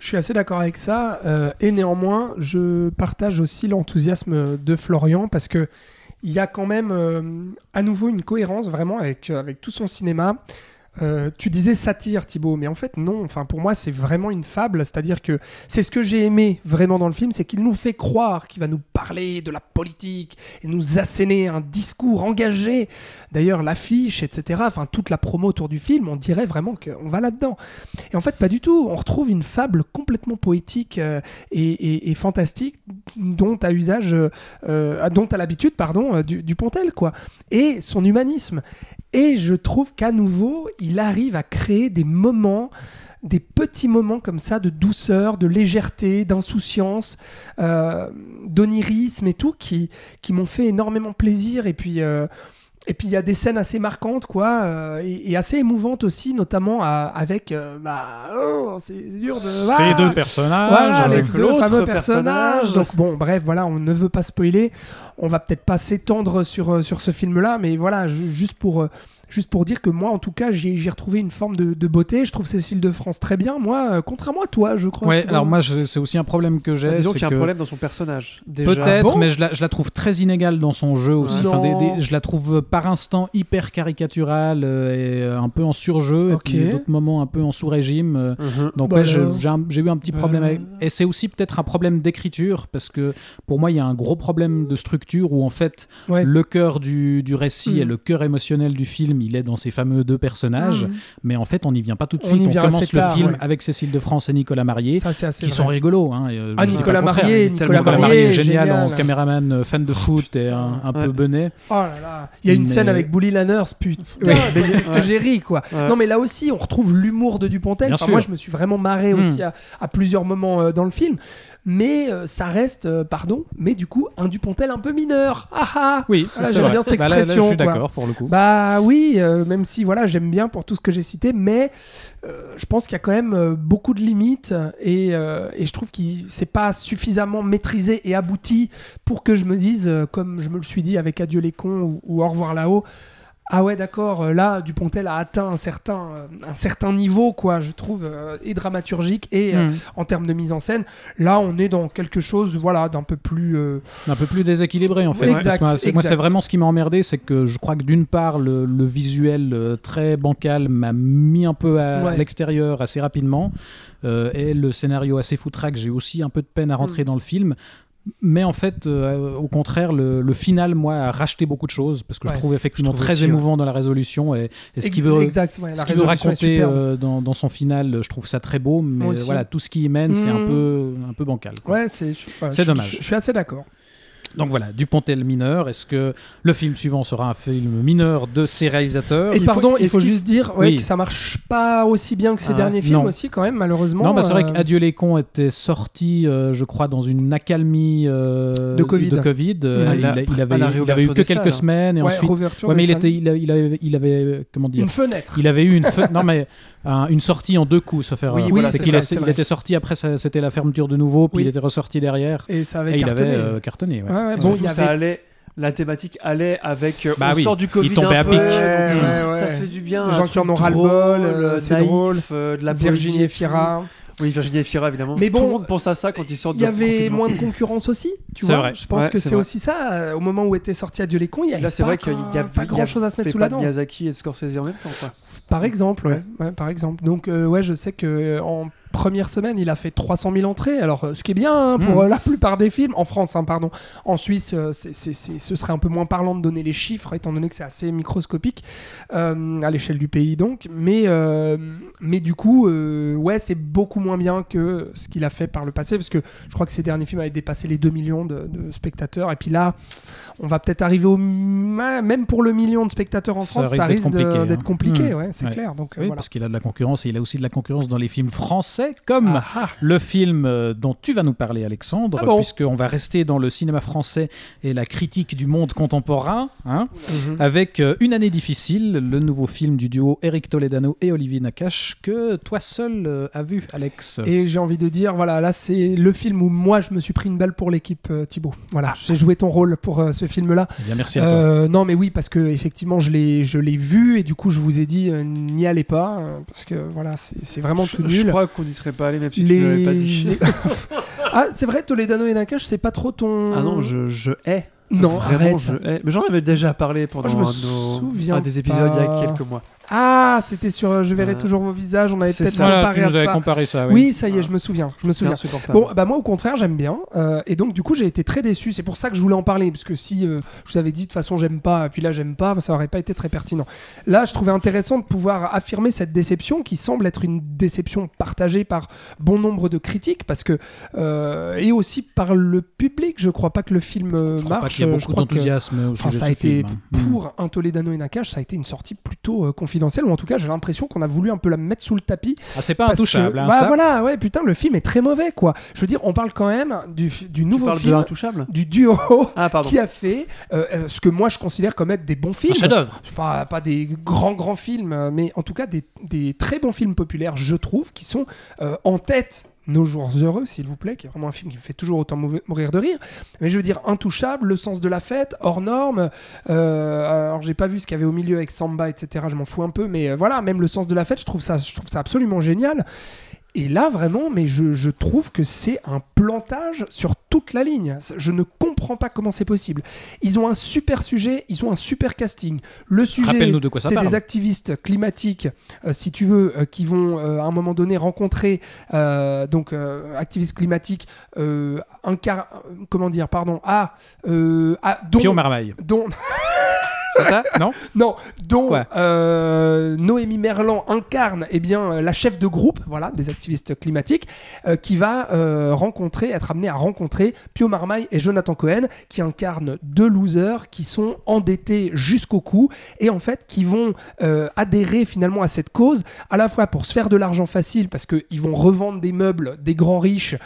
Speaker 4: Je suis assez d'accord avec ça. euh, et néanmoins, je partage aussi l'enthousiasme de Florian parce que il y a quand même euh, à nouveau une cohérence vraiment avec, avec tout son cinéma. Euh, tu disais satire, Thibaut, mais en fait non. Enfin, pour moi, c'est vraiment une fable. C'est-à-dire que c'est ce que j'ai aimé vraiment dans le film, c'est qu'il nous fait croire qu'il va nous parler de la politique et nous asséner un discours engagé. D'ailleurs, l'affiche, etc. Enfin, toute la promo autour du film, on dirait vraiment qu'on va là-dedans. Et en fait, pas du tout. On retrouve une fable complètement poétique euh, et, fantastique dont à usage, euh, dont à l'habitude, pardon, du, Pontel, quoi. Et son humanisme. Et je trouve qu'à nouveau, arrive à créer des moments des petits moments comme ça de douceur, de légèreté, d'insouciance, euh, d'onirisme et tout qui, qui m'ont fait énormément plaisir. Et puis, euh, et puis il y a des scènes assez marquantes, quoi, euh, et, et assez émouvantes aussi, notamment à- avec. euh, bah, oh, c'est dur de.
Speaker 3: Ces
Speaker 4: Ah,
Speaker 3: deux personnages.
Speaker 4: voilà, les deux fameux
Speaker 5: personnage.
Speaker 4: personnages. Donc bon, bref, voilà, on ne veut pas spoiler. On va peut-être pas s'étendre sur, sur ce film-là, mais voilà, ju- juste pour, juste pour dire que moi, en tout cas, j'ai retrouvé une forme de, de beauté. Je trouve Cécile de France très bien. Moi, euh, contrairement à toi, je crois.
Speaker 3: Ouais, alors moi, c'est aussi un problème que j'ai.
Speaker 5: Bah, disons
Speaker 3: c'est
Speaker 5: qu'il y a un
Speaker 3: que-
Speaker 5: problème dans son personnage.
Speaker 3: Peut-être,
Speaker 4: bon
Speaker 3: mais je la, je la trouve très inégale dans son jeu aussi.
Speaker 4: Non.
Speaker 3: Enfin, des- des- je la trouve par instant hyper caricaturale euh, et euh, un peu en surjeu,
Speaker 4: Ok.
Speaker 3: et puis d'autres moments un peu en sous-régime. euh.
Speaker 5: Mhm.
Speaker 3: Donc
Speaker 4: Bah
Speaker 3: ouais, j'ai eu un petit problème
Speaker 4: Bah.
Speaker 3: avec... Et c'est aussi peut-être un problème d'écriture, parce que pour moi, il y a un gros problème de structure où en fait,
Speaker 4: Ouais.
Speaker 3: le cœur du, du récit
Speaker 4: Mm.
Speaker 3: et le cœur émotionnel du film, il est dans ces fameux deux personnages,
Speaker 4: Mhm.
Speaker 3: mais en fait, on n'y vient pas tout de suite.
Speaker 4: y
Speaker 3: On, commence le
Speaker 4: tard,
Speaker 3: film
Speaker 4: ouais.
Speaker 3: avec Cécile de France et Nicolas Marié.
Speaker 4: Ça, c'est assez
Speaker 3: qui sont rigolos. Hein, et, euh,
Speaker 4: Ah, Nicolas. Marié,
Speaker 5: est
Speaker 4: Nicolas
Speaker 3: Nicolas Marié, est génial, en
Speaker 4: génial.
Speaker 3: caméraman euh, fan de foot et un, un peu benet.
Speaker 4: Oh là là. Il y a une
Speaker 3: Mais-
Speaker 4: scène avec Bully Lanners, putain, est-ce que j'ai ri, quoi.
Speaker 5: Ouais.
Speaker 4: Non, mais là aussi, on retrouve l'humour de Dupontel. Moi, je me suis vraiment marré
Speaker 3: Hmm.
Speaker 4: aussi à, à plusieurs moments euh, dans le film. Mais euh, ça reste, euh, pardon, mais du coup, un Dupontel un peu mineur. Ah ah
Speaker 3: Oui,
Speaker 4: Voilà, j'aime bien cette
Speaker 3: Bah, là- là,
Speaker 4: expression,
Speaker 3: je suis d'accord pour le coup.
Speaker 4: Bah oui, euh, même si voilà, j'aime bien pour tout ce que j'ai cité, mais je pense qu'il y a quand même beaucoup de limites et, et je trouve que c'est pas suffisamment maîtrisé et abouti pour que je me dise, comme je me le suis dit avec Adieu les cons ou, ou Au revoir là-haut. Ah ouais d'accord, euh, là Dupontel a atteint un certain, euh, un certain niveau quoi, je trouve, euh, et dramaturgique et euh,
Speaker 3: Hmm.
Speaker 4: en termes de mise en scène. Là on est dans quelque chose voilà d'un peu plus euh,
Speaker 3: Un peu plus déséquilibré en fait.
Speaker 4: Exact,
Speaker 3: moi, c'est- vraiment ce qui m'a emmerdé, c'est que je crois que d'une part, le, le visuel très bancal m'a mis un peu à,
Speaker 4: Ouais.
Speaker 3: l'extérieur assez rapidement. euh, et le scénario assez foutraque, j'ai aussi un peu de peine à rentrer
Speaker 4: Mm.
Speaker 3: dans le film. Mais en fait, euh, au contraire, le, le final, moi, a racheté beaucoup de choses parce que
Speaker 4: Ouais,
Speaker 3: je trouve effectivement
Speaker 5: je trouve
Speaker 3: très
Speaker 5: aussi,
Speaker 3: émouvant dans la résolution et, et ce qu'il veut,
Speaker 4: exact, ouais, la
Speaker 3: ce qu'il veut raconter euh, dans, dans son final, je trouve ça très beau, mais voilà, tout ce qui y mène, c'est un
Speaker 4: Mm.
Speaker 3: peu, un peu bancal. quoi.
Speaker 4: Ouais, c'est voilà,
Speaker 3: dommage.
Speaker 4: Je, je suis assez d'accord.
Speaker 3: Donc voilà, Dupontel mineur. Est-ce que le film suivant sera un film mineur de ses réalisateurs
Speaker 4: Et
Speaker 5: il faut-
Speaker 4: pardon, il faut juste dire ouais,
Speaker 3: Oui.
Speaker 4: que ça marche pas aussi bien que ces
Speaker 5: Ah,
Speaker 4: derniers films
Speaker 3: non.
Speaker 4: aussi, quand même, malheureusement.
Speaker 3: Non, bah c'est vrai
Speaker 4: euh,
Speaker 3: qu'Adieu les cons était sorti, euh, je crois, dans une accalmie euh,
Speaker 4: De Covid.
Speaker 3: Euh,
Speaker 5: À
Speaker 3: il,
Speaker 5: la-
Speaker 3: il avait,
Speaker 5: la
Speaker 3: il avait eu que quelques
Speaker 5: salles.
Speaker 3: semaines et
Speaker 4: ouais,
Speaker 3: ensuite. Ouais, mais il était, il, a- il avait, il avait, comment dire
Speaker 4: Une fenêtre.
Speaker 3: Il avait eu une, fe- non mais un- une sortie en deux coups, sauf erreur.
Speaker 5: Oui,
Speaker 4: Oui,
Speaker 5: voilà,
Speaker 3: c'est qu'il
Speaker 4: ça,
Speaker 3: a-
Speaker 4: c'est
Speaker 3: il était sorti après, c'était la fermeture de nouveau, puis
Speaker 4: Oui.
Speaker 3: il était ressorti derrière
Speaker 4: Et ça avait
Speaker 3: et il
Speaker 4: cartonné.
Speaker 3: avait euh, cartonné. ouais.
Speaker 4: Ouais, ouais,
Speaker 5: Et
Speaker 4: bon,
Speaker 5: surtout,
Speaker 4: il y
Speaker 5: ça
Speaker 4: avait
Speaker 5: allait, la thématique allait avec. euh,
Speaker 3: Bah
Speaker 5: on
Speaker 3: oui,
Speaker 5: sort du Covid.
Speaker 3: il tombait
Speaker 5: un
Speaker 3: à
Speaker 5: peu,
Speaker 3: pic.
Speaker 5: donc,
Speaker 4: Ouais,
Speaker 5: euh,
Speaker 4: ouais,
Speaker 5: Ça fait du bien.
Speaker 4: Les
Speaker 5: un
Speaker 4: gens qui
Speaker 5: truc
Speaker 4: en ont ras-le-bol, euh, c'est drôle.
Speaker 5: euh, de la
Speaker 4: Virginie Fira.
Speaker 5: Oui, Virginie et Fira, évidemment.
Speaker 4: Mais bon,
Speaker 5: Tout le monde pense à ça quand ils sortent
Speaker 4: Il y avait
Speaker 5: confinement.
Speaker 4: moins de concurrence aussi, tu
Speaker 3: C'est
Speaker 4: vois.
Speaker 3: vrai.
Speaker 4: Je pense
Speaker 5: Ouais,
Speaker 4: que
Speaker 5: c'est
Speaker 4: aussi ça. euh, Au moment où était sorti Adieu les cons, il y avait
Speaker 5: Là, c'est
Speaker 4: pas
Speaker 5: vrai qu'il y
Speaker 4: grand-
Speaker 5: a
Speaker 4: pas grand chose à se mettre sous la dent.
Speaker 5: Miyazaki et Scorsese en même temps, quoi.
Speaker 4: Par exemple, ouais. Ouais, par exemple. Donc euh, ouais, je sais que euh, en première semaine, il a fait 300 000 entrées. Alors, euh, ce qui est bien hein, pour
Speaker 3: Mhm.
Speaker 4: euh, la plupart des films en France, hein, pardon. En Suisse, euh, ce serait un peu moins parlant de donner les chiffres, étant donné que c'est assez microscopique euh, à l'échelle du pays, donc. Mais euh, mais du coup, euh, ouais, c'est beaucoup moins bien que ce qu'il a fait par le passé, parce que je crois que ses derniers films avaient dépassé les 2 millions de, de spectateurs. Et puis là, on va peut-être arriver au même pour le million de spectateurs en
Speaker 3: Ça
Speaker 4: France,
Speaker 3: risque
Speaker 4: ça
Speaker 3: d'être
Speaker 4: risque de-
Speaker 3: compliqué,
Speaker 4: d'être
Speaker 3: hein.
Speaker 4: compliqué.
Speaker 3: Mhm.
Speaker 4: Ouais, c'est
Speaker 3: Ouais.
Speaker 4: clair. Donc
Speaker 3: Oui,
Speaker 4: voilà.
Speaker 3: parce qu'il a de la concurrence et il a aussi de la concurrence dans les films français, comme
Speaker 4: Ah, ah.
Speaker 3: le film euh, dont tu vas nous parler, Alexandre,
Speaker 4: Ah bon
Speaker 3: puisqu'on va rester dans le cinéma français et la critique du monde contemporain, hein,
Speaker 4: Mhm.
Speaker 3: avec euh, Une année difficile, le nouveau film du duo Eric Toledano et Olivier Nakache, que toi seul euh, as vu, Alex.
Speaker 4: Et j'ai envie de dire, voilà, là c'est le film où moi je me suis pris une balle pour l'équipe euh, Thibaut. Voilà, j'ai joué ton rôle pour euh, ce film-là.
Speaker 3: Eh bien, merci à toi.
Speaker 4: Non, mais oui, parce que effectivement je l'ai, je vu et du coup je vous ai dit n'y allez pas euh, parce que voilà, c'est, vraiment
Speaker 5: je,
Speaker 4: tout
Speaker 5: je
Speaker 4: nul.
Speaker 5: crois qu'on n'y serait pas allé, même si tu ne l'avais pas dit.
Speaker 4: ah, c'est vrai, Toledano et Nakache, c'est pas trop ton.
Speaker 5: Ah non, je, je hais.
Speaker 4: Non,
Speaker 5: Vraiment,
Speaker 4: arrête.
Speaker 5: je hais. Mais j'en avais déjà parlé pendant
Speaker 4: Oh, je me
Speaker 5: un de nos-
Speaker 4: souviens
Speaker 5: un des épisodes il y a quelques mois.
Speaker 4: Ah, c'était sur euh, Je verrai
Speaker 5: Euh,
Speaker 4: toujours vos visages. On avait peut-être comparé à ça.
Speaker 3: comparé ça. Oui.
Speaker 4: Oui, ça y est,
Speaker 5: Ah.
Speaker 4: je me souviens. Je me
Speaker 5: C'est
Speaker 4: souviens. Bon, bah moi au contraire, j'aime bien. Euh, et donc, du coup, j'ai été très déçu. C'est pour ça que je voulais en parler. Parce que si euh, je vous avais dit de toute façon, j'aime pas, et puis là, j'aime pas, ça aurait pas été très pertinent. Là, je trouvais intéressant de pouvoir affirmer cette déception qui semble être une déception partagée par bon nombre de critiques. Parce que. euh, et aussi par le public. Je crois pas que le film euh,
Speaker 3: je crois pas
Speaker 4: marche.
Speaker 3: qu'il y a
Speaker 4: Je
Speaker 3: beaucoup
Speaker 4: que-
Speaker 3: d'enthousiasme
Speaker 4: Enfin, ça a été
Speaker 3: film,
Speaker 4: pour un Toledano et Nakache, ça a été une sortie plutôt euh, confidentielle, ou en tout cas, j'ai l'impression qu'on a voulu un peu la mettre sous le tapis.
Speaker 3: Ah, c'est pas intouchable.
Speaker 4: que-
Speaker 3: hein,
Speaker 4: bah
Speaker 3: ça.
Speaker 4: voilà, ouais, putain, le film est très mauvais, quoi. Je veux dire, on parle quand même du, du
Speaker 5: Tu
Speaker 4: nouveau
Speaker 5: de
Speaker 4: film,
Speaker 5: Intouchable?
Speaker 4: du duo
Speaker 5: Ah,
Speaker 4: qui a fait euh, euh, ce que moi je considère comme être des bons films.
Speaker 3: Un chef-d'œuvre.
Speaker 4: Pas, pas des grands grands films, euh, mais en tout cas des, des très bons films populaires, je trouve, qui sont euh, en tête. Nos jours heureux, s'il vous plaît, qui est vraiment un film qui me fait toujours autant mourir de rire. Mais je veux dire, intouchable, le sens de la fête, hors norme. Euh, alors, j'ai pas vu ce qu'il y avait au milieu avec Samba, etc. Je m'en fous un peu, mais euh, voilà, même le sens de la fête, je trouve ça, je trouve ça absolument génial. Et là, vraiment, mais je, je trouve que c'est un plantage sur toute la ligne. Je ne comprends pas comment c'est possible. Ils ont un super sujet, ils ont un super casting. Le sujet,
Speaker 3: de
Speaker 4: c'est des activistes climatiques, euh, si tu veux, euh, qui vont euh, à un moment donné rencontrer, euh, donc, euh, activistes climatiques, euh, un car- comment dire, pardon, ah, euh, ah, dont,
Speaker 3: Pio Marmaille.
Speaker 4: dont,
Speaker 3: C'est ça Non
Speaker 4: non, dont
Speaker 3: Quoi
Speaker 4: euh, Noémie Merlan incarne eh bien, la chef de groupe voilà, des activistes climatiques euh, qui va euh, rencontrer, être amené à rencontrer Pio Marmaille et Jonathan Cohen qui incarnent deux losers qui sont endettés jusqu'au cou et en fait qui vont adhérer finalement à cette cause à la fois pour se faire de l'argent facile parce qu'ils vont revendre des meubles des grands riches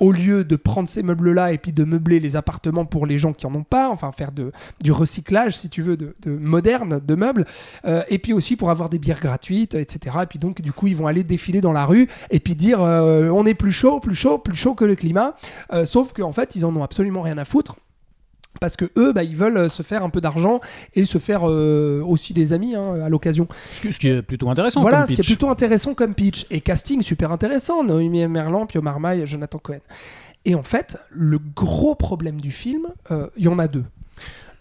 Speaker 4: au lieu de prendre ces meubles-là et puis de meubler les appartements pour les gens qui en ont pas, enfin faire de, du recyclage si tu veux de, de moderne de meubles Euh, et puis aussi pour avoir des bières gratuites etc et puis donc du coup ils vont aller défiler dans la rue et puis dire euh, on est plus chaud plus chaud plus chaud que le climat Euh, sauf qu'en fait ils en ont absolument rien à foutre parce que eux, bah, ils veulent se faire un peu d'argent et se faire euh, aussi des amis hein, à l'occasion.
Speaker 3: ce, qui- est plutôt intéressant
Speaker 4: Voilà,
Speaker 3: comme
Speaker 4: ce qui est
Speaker 3: pitch.
Speaker 4: plutôt intéressant comme pitch. Et casting super intéressant. Noémie Merlan, Pio Marmaille, Jonathan Cohen. Et en fait, le gros problème du film, euh, il y en a deux.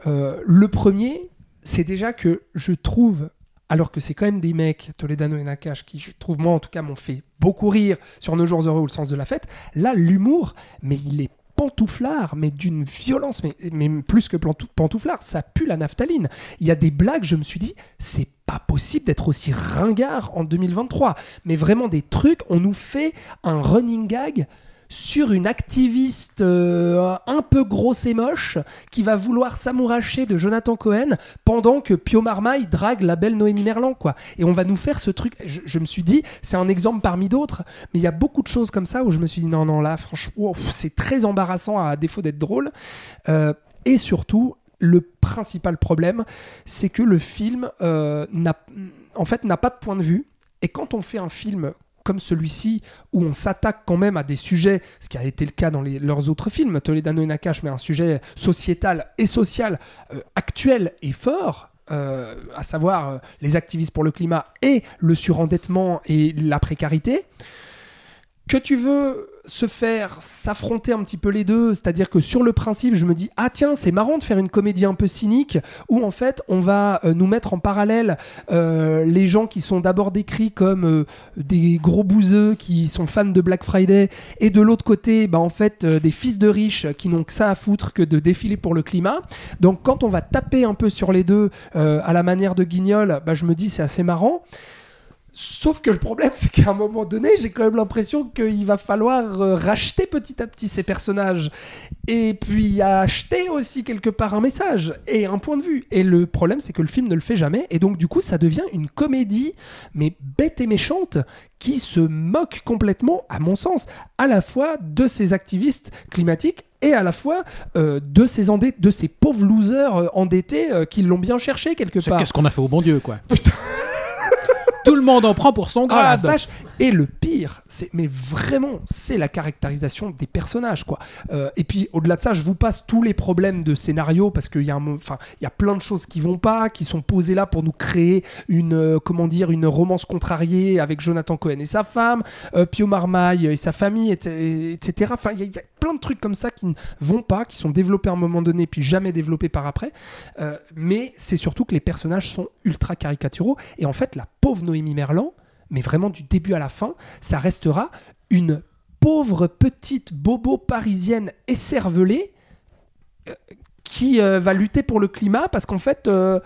Speaker 4: Euh, le premier, c'est déjà que je trouve, alors que c'est quand même des mecs, Toledano et Nakash, qui je trouve, moi en tout cas, m'ont fait beaucoup rire sur Nos Jours Heureux ou Le Sens de la Fête, là, l'humour, mais il est pantouflard, mais d'une violence, mais, mais plus que pantouflard, ça pue la naphtaline. Il y a des blagues, je me suis dit, c'est pas possible d'être aussi ringard en 2023. Mais vraiment des trucs, on nous fait un running gag sur une activiste euh, un peu grosse et moche qui va vouloir s'amouracher de Jonathan Cohen pendant que Pio Marmaille drague la belle Noémie Merlan, quoi. Et on va nous faire ce truc. Je, me suis dit, c'est un exemple parmi d'autres, mais il y a beaucoup de choses comme ça où je me suis dit, non, non, là, franchement, ouf, c'est très embarrassant à défaut d'être drôle. Euh, et surtout, le principal problème, c'est que le film euh, n'a, en fait, n'a pas de point de vue. Et quand on fait un film comme celui-ci, où on s'attaque quand même à des sujets, ce qui a été le cas dans leurs autres films, Toledano et Nakash, mais un sujet sociétal et social euh, actuel et fort, euh, à savoir euh, les activistes pour le climat et le surendettement et la précarité, que tu veux se faire s'affronter un petit peu les deux, c'est-à-dire que sur le principe, je me dis ah tiens c'est marrant de faire une comédie un peu cynique où en fait on va euh, nous mettre en parallèle euh, les gens qui sont d'abord décrits comme euh, des gros bouseux qui sont fans de Black Friday et de l'autre côté bah en fait des fils de riches qui n'ont que ça à foutre que de défiler pour le climat. Donc quand on va taper un peu sur les deux à la manière de Guignol, bah je me dis c'est assez marrant. Sauf que le problème, c'est qu'à un moment donné, j'ai quand même l'impression qu'il va falloir euh, racheter petit à petit ces personnages. Et puis acheter aussi quelque part un message et un point de vue. Et le problème, c'est que le film ne le fait jamais. Et donc, du coup, ça devient une comédie, mais bête et méchante, qui se moque complètement, à mon sens, à la fois de ces activistes climatiques et à la fois euh, de, ces endettés, de ces pauvres losers euh, endettés euh, qui l'ont bien cherché quelque
Speaker 3: C'est
Speaker 4: part.
Speaker 3: qu'est-ce qu'on a fait au bon Dieu, quoi. Tout le monde en prend pour son
Speaker 4: Ah la
Speaker 3: grade.
Speaker 4: vache Et le pire, c'est mais vraiment, c'est la caractérisation des personnages, quoi. Euh, et puis au-delà de ça, je vous passe tous les problèmes de scénario parce qu'il y a enfin, il y a plein de choses qui vont pas, qui sont posées là pour nous créer une, euh, comment dire, une romance contrariée avec Jonathan Cohen et sa femme, euh, Pio Marmaille et sa famille, et- etc. Enfin, il y, a- plein de trucs comme ça qui ne vont pas, qui sont développés à un moment donné puis jamais développés par après. Mais c'est surtout que les personnages sont ultra caricaturaux. Et en fait, la pauvre Noémie Merlan, mais vraiment du début à la fin, ça restera une pauvre petite bobo parisienne écervelée euh, qui euh, va lutter pour le climat parce qu'en fait. euh,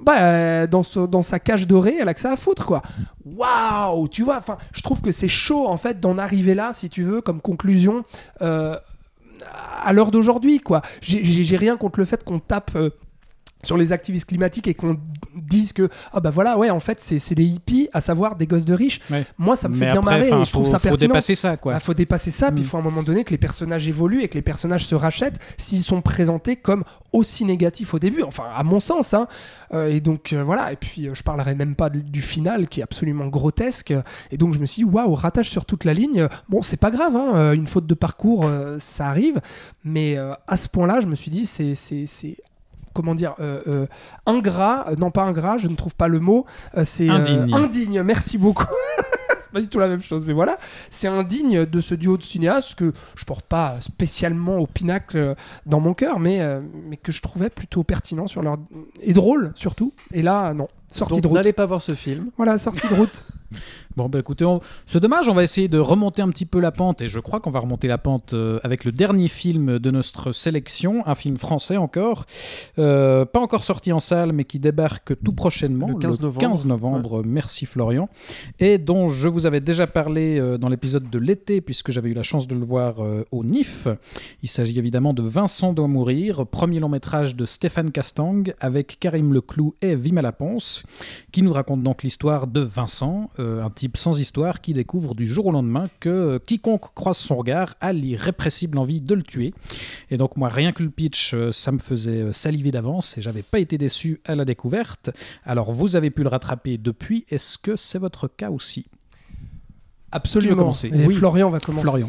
Speaker 4: bah, dans, dans sa cage dorée, elle a que ça à foutre, quoi. Waouh Tu vois, enfin, je trouve que c'est chaud, en fait, d'en arriver là, si tu veux, comme conclusion, à l'heure d'aujourd'hui, quoi. J'ai- rien contre le fait qu'on tape sur les activistes climatiques et qu'on dise que, ah bah voilà, ouais, en fait, c'est c'est des hippies, à savoir des gosses de riches.
Speaker 3: Ouais.
Speaker 4: Moi, ça me fait bien marrer et je trouve
Speaker 3: faut,
Speaker 4: ça
Speaker 3: faut
Speaker 4: pertinent.
Speaker 3: dépasser ça, quoi.
Speaker 4: Il faut dépasser ça, puis il
Speaker 3: Mm.
Speaker 4: faut à un moment donné que les personnages évoluent et que les personnages se rachètent s'ils sont présentés comme aussi négatifs au début, enfin à mon sens. hein. Euh, et donc euh, voilà, et puis euh, je parlerai même pas de- du final qui est absolument grotesque. Et donc je me suis dit, waouh, ratage sur toute la ligne. Bon, c'est pas grave, hein, euh, une faute de parcours, ça arrive. Mais à ce point-là, je me suis dit, c'est. Comment dire, euh, euh, ingrat, euh, non pas ingrat, je ne trouve pas le mot, c'est
Speaker 3: Indigne.
Speaker 4: indigne, merci beaucoup. c'est pas du tout la même chose, mais voilà, c'est indigne de ce duo de cinéastes que je porte pas spécialement au pinacle dans mon cœur, mais, mais que je trouvais plutôt pertinent sur leur... et drôle surtout. Et là, non, sortie
Speaker 5: Donc
Speaker 4: de route.
Speaker 5: n'allez pas voir ce film.
Speaker 4: Voilà, sortie de route.
Speaker 3: Bon, bah écoutez, on- c'est dommage, on va essayer de remonter un petit peu la pente, et je crois qu'on va remonter la pente euh, avec le dernier film de notre sélection, un film français encore, euh, pas encore sorti en salle, mais qui débarque tout prochainement,
Speaker 5: Le 15 novembre.
Speaker 3: 15 novembre, merci Florian, et dont je vous avais déjà parlé euh, dans l'épisode de l'été, puisque j'avais eu la chance de le voir euh, au NIF. Il s'agit évidemment de Vincent doit mourir, premier long métrage de Stéphane Castang, avec Karim Leclou et Vima Laponce, qui nous raconte donc l'histoire de Vincent, euh, un type sans histoire qui découvre du jour au lendemain que euh, quiconque croise son regard a l'irrépressible envie de le tuer. Et donc moi, rien que le pitch, euh, ça me faisait saliver d'avance et j'avais pas été déçu à la découverte. Alors vous avez pu le rattraper depuis, est-ce que c'est votre cas aussi?
Speaker 4: Absolument.
Speaker 3: commencer?
Speaker 4: Et
Speaker 3: Oui.
Speaker 4: Florian va commencer.
Speaker 3: Florian.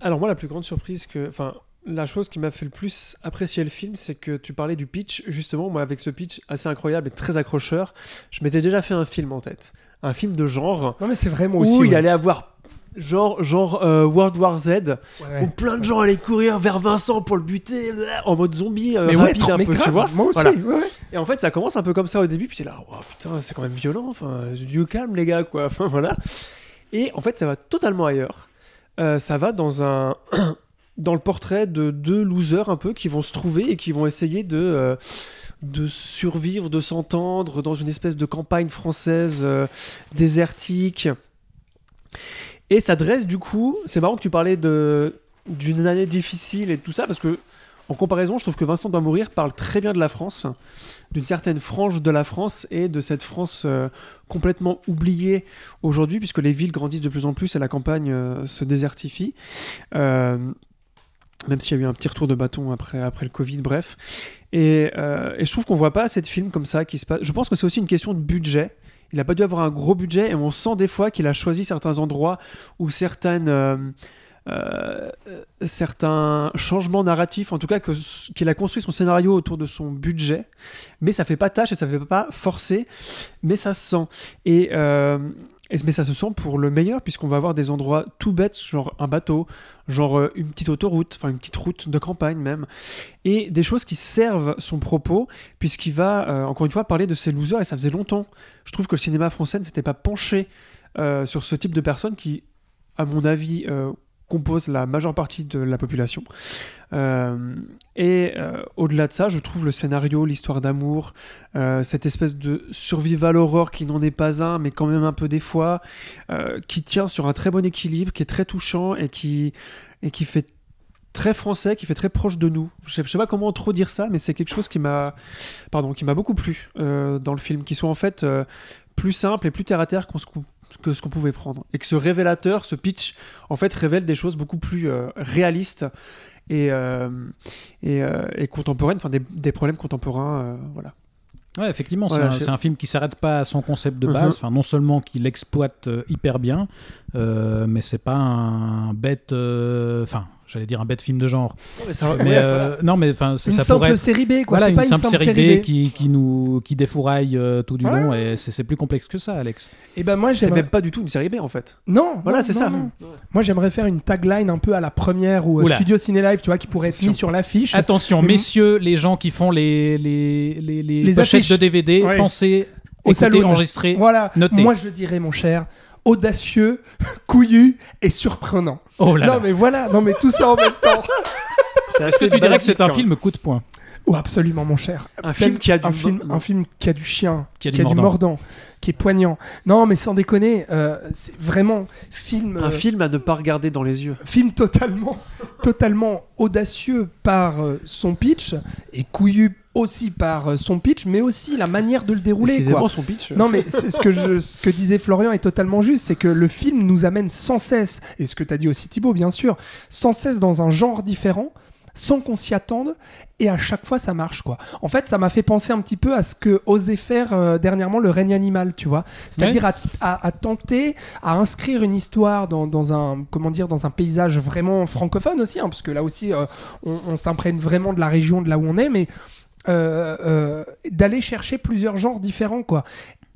Speaker 5: Alors moi, la plus grande surprise que, enfin, la chose qui m'a fait le plus apprécier le film, c'est que tu parlais du pitch. Justement, moi, avec ce pitch assez incroyable et très accrocheur, je m'étais déjà fait un film en tête, un film de genre
Speaker 4: Non mais c'est vrai, moi
Speaker 5: où
Speaker 4: aussi.
Speaker 5: il
Speaker 4: ouais.
Speaker 5: allait avoir genre genre euh, World War Z
Speaker 4: Ouais,
Speaker 5: où plein de gens allaient courir vers Vincent pour le buter bleh, en mode zombie euh,
Speaker 4: Mais ouais,
Speaker 5: rapide un
Speaker 4: mais
Speaker 5: peu,
Speaker 4: grave,
Speaker 5: tu vois.
Speaker 4: Moi aussi,
Speaker 5: Voilà. Et en fait, ça commence un peu comme ça au début, puis t'es là, Wow, putain, c'est quand même violent, enfin, du calme, les gars, quoi. Enfin, voilà. Et en fait, ça va totalement ailleurs. Euh, ça va dans un. dans le portrait de deux losers un peu qui vont se trouver et qui vont essayer de. euh, de survivre, de s'entendre dans une espèce de campagne française euh, désertique. Et ça dresse du coup, c'est marrant que tu parlais d'une année difficile et tout ça, parce que en comparaison, je trouve que Vincent doit mourir parle très bien de la France, d'une certaine frange de la France et de cette France euh, complètement oubliée aujourd'hui, puisque les villes grandissent de plus en plus et la campagne se désertifie. Même s'il y a eu un petit retour de bâton après, après le Covid, bref. Et, euh, je trouve qu'on voit pas assez de films comme ça qui se passent. Je pense que c'est aussi une question de budget. Il n'a pas dû avoir un gros budget et on sent des fois qu'il a choisi certains endroits ou certaines, euh, euh, certains changements narratifs, en tout cas qu'il a construit son scénario autour de son budget, mais ça fait pas tâche et ça fait pas forcer, mais ça se sent. Et, mais ça se sent pour le meilleur puisqu'on va avoir des endroits tout bêtes, genre un bateau, genre euh, une petite autoroute, enfin une petite route de campagne même, et des choses qui servent son propos puisqu'il va euh, encore une fois parler de ces losers et ça faisait longtemps. Je trouve que le cinéma français ne s'était pas penché euh, sur ce type de personnes qui, à mon avis, composent la majeure partie de la population. Euh, et euh, au-delà de ça, je trouve le scénario, l'histoire d'amour, euh, cette espèce de survival horror qui n'en est pas un, mais quand même un peu des fois, qui tient sur un très bon équilibre, qui est très touchant et qui, et qui fait très français, qui fait très proche de nous. Je je sais pas comment trop dire ça, mais c'est quelque chose qui m'a, pardon, qui m'a beaucoup plu dans le film, qui soit en fait plus simple et plus terre à terre qu'on se cou- que ce qu'on pouvait prendre, et que ce révélateur, ce pitch, en fait, révèle des choses beaucoup plus euh, réalistes et, euh, et, euh, et contemporaines, enfin des, des problèmes contemporains, voilà.
Speaker 3: Ouais, effectivement, c'est un, film qui s'arrête pas à son concept de
Speaker 5: Mhm.
Speaker 3: base. Enfin, non seulement qu'il l'exploite euh, hyper bien, euh, mais c'est pas un bête. euh, Enfin, j'allais dire un bête film de genre.
Speaker 5: mais ça,
Speaker 3: Mais euh, non, mais enfin, c'est-
Speaker 4: Une
Speaker 3: ça
Speaker 4: simple
Speaker 3: pourrait. être-
Speaker 4: série B, quoi.
Speaker 3: Voilà,
Speaker 4: c'est
Speaker 3: une
Speaker 4: pas
Speaker 3: simple,
Speaker 4: une simple
Speaker 3: série B, Qui, qui nous qui défouraille euh, tout du
Speaker 4: Ouais.
Speaker 3: long et c'est c'est plus complexe que ça, Alex.
Speaker 4: Et ben moi,
Speaker 5: c'est même pas du tout une série B en fait.
Speaker 4: Non,
Speaker 5: Voilà, c'est ça.
Speaker 4: non. Moi, j'aimerais faire une tagline un peu à la première ou euh,
Speaker 3: Oula.
Speaker 4: Studio Ciné Live, tu vois, qui pourrait être mise sur l'affiche.
Speaker 3: Attention, messieurs, les gens qui font les les les, les
Speaker 4: Les
Speaker 3: pochettes
Speaker 4: affiches.
Speaker 3: de DVD,
Speaker 4: Ouais.
Speaker 3: pensez
Speaker 4: Au
Speaker 3: écoutez,
Speaker 4: salon.
Speaker 3: enregistrer.
Speaker 4: Voilà.
Speaker 3: Notez.
Speaker 4: Moi, je dirais, mon cher, audacieux, couillu et surprenant.
Speaker 3: Oh là
Speaker 4: non,
Speaker 3: là.
Speaker 4: mais voilà. Non, mais tout ça en même temps.
Speaker 5: C'est
Speaker 3: Est-ce que
Speaker 5: assez
Speaker 3: tu dirais que c'est un
Speaker 5: hein.
Speaker 3: film coup de poing?
Speaker 4: Oh, absolument, mon cher.
Speaker 5: Un film qui a du
Speaker 4: un film, un film qui a du chien,
Speaker 3: Qui a du mordant.
Speaker 4: mordant, qui est poignant. Non, mais sans déconner, euh, c'est vraiment film.
Speaker 5: Un
Speaker 4: euh,
Speaker 5: film à ne pas regarder dans les yeux.
Speaker 4: film totalement, totalement audacieux par euh, son pitch et couillu aussi par euh, son pitch, mais aussi la manière de le dérouler.
Speaker 5: Décidément,
Speaker 4: Quoi.
Speaker 5: son pitch.
Speaker 4: Non, mais c'est ce que, je, ce que disait Florian est totalement juste, c'est que le film nous amène sans cesse, et ce que tu as dit aussi Thibaut, bien sûr, sans cesse dans un genre différent, sans qu'on s'y attende, et à chaque fois ça marche quoi. En fait, ça m'a fait penser un petit peu à ce que osait faire euh, dernièrement le règne animal, tu vois. C'est-à-dire à, à- à tenter à inscrire une histoire dans, dans un comment dire dans un paysage vraiment francophone aussi, hein, parce que là aussi euh, on, on s'imprègne vraiment de la région de là où on est, mais d'aller chercher plusieurs genres différents quoi.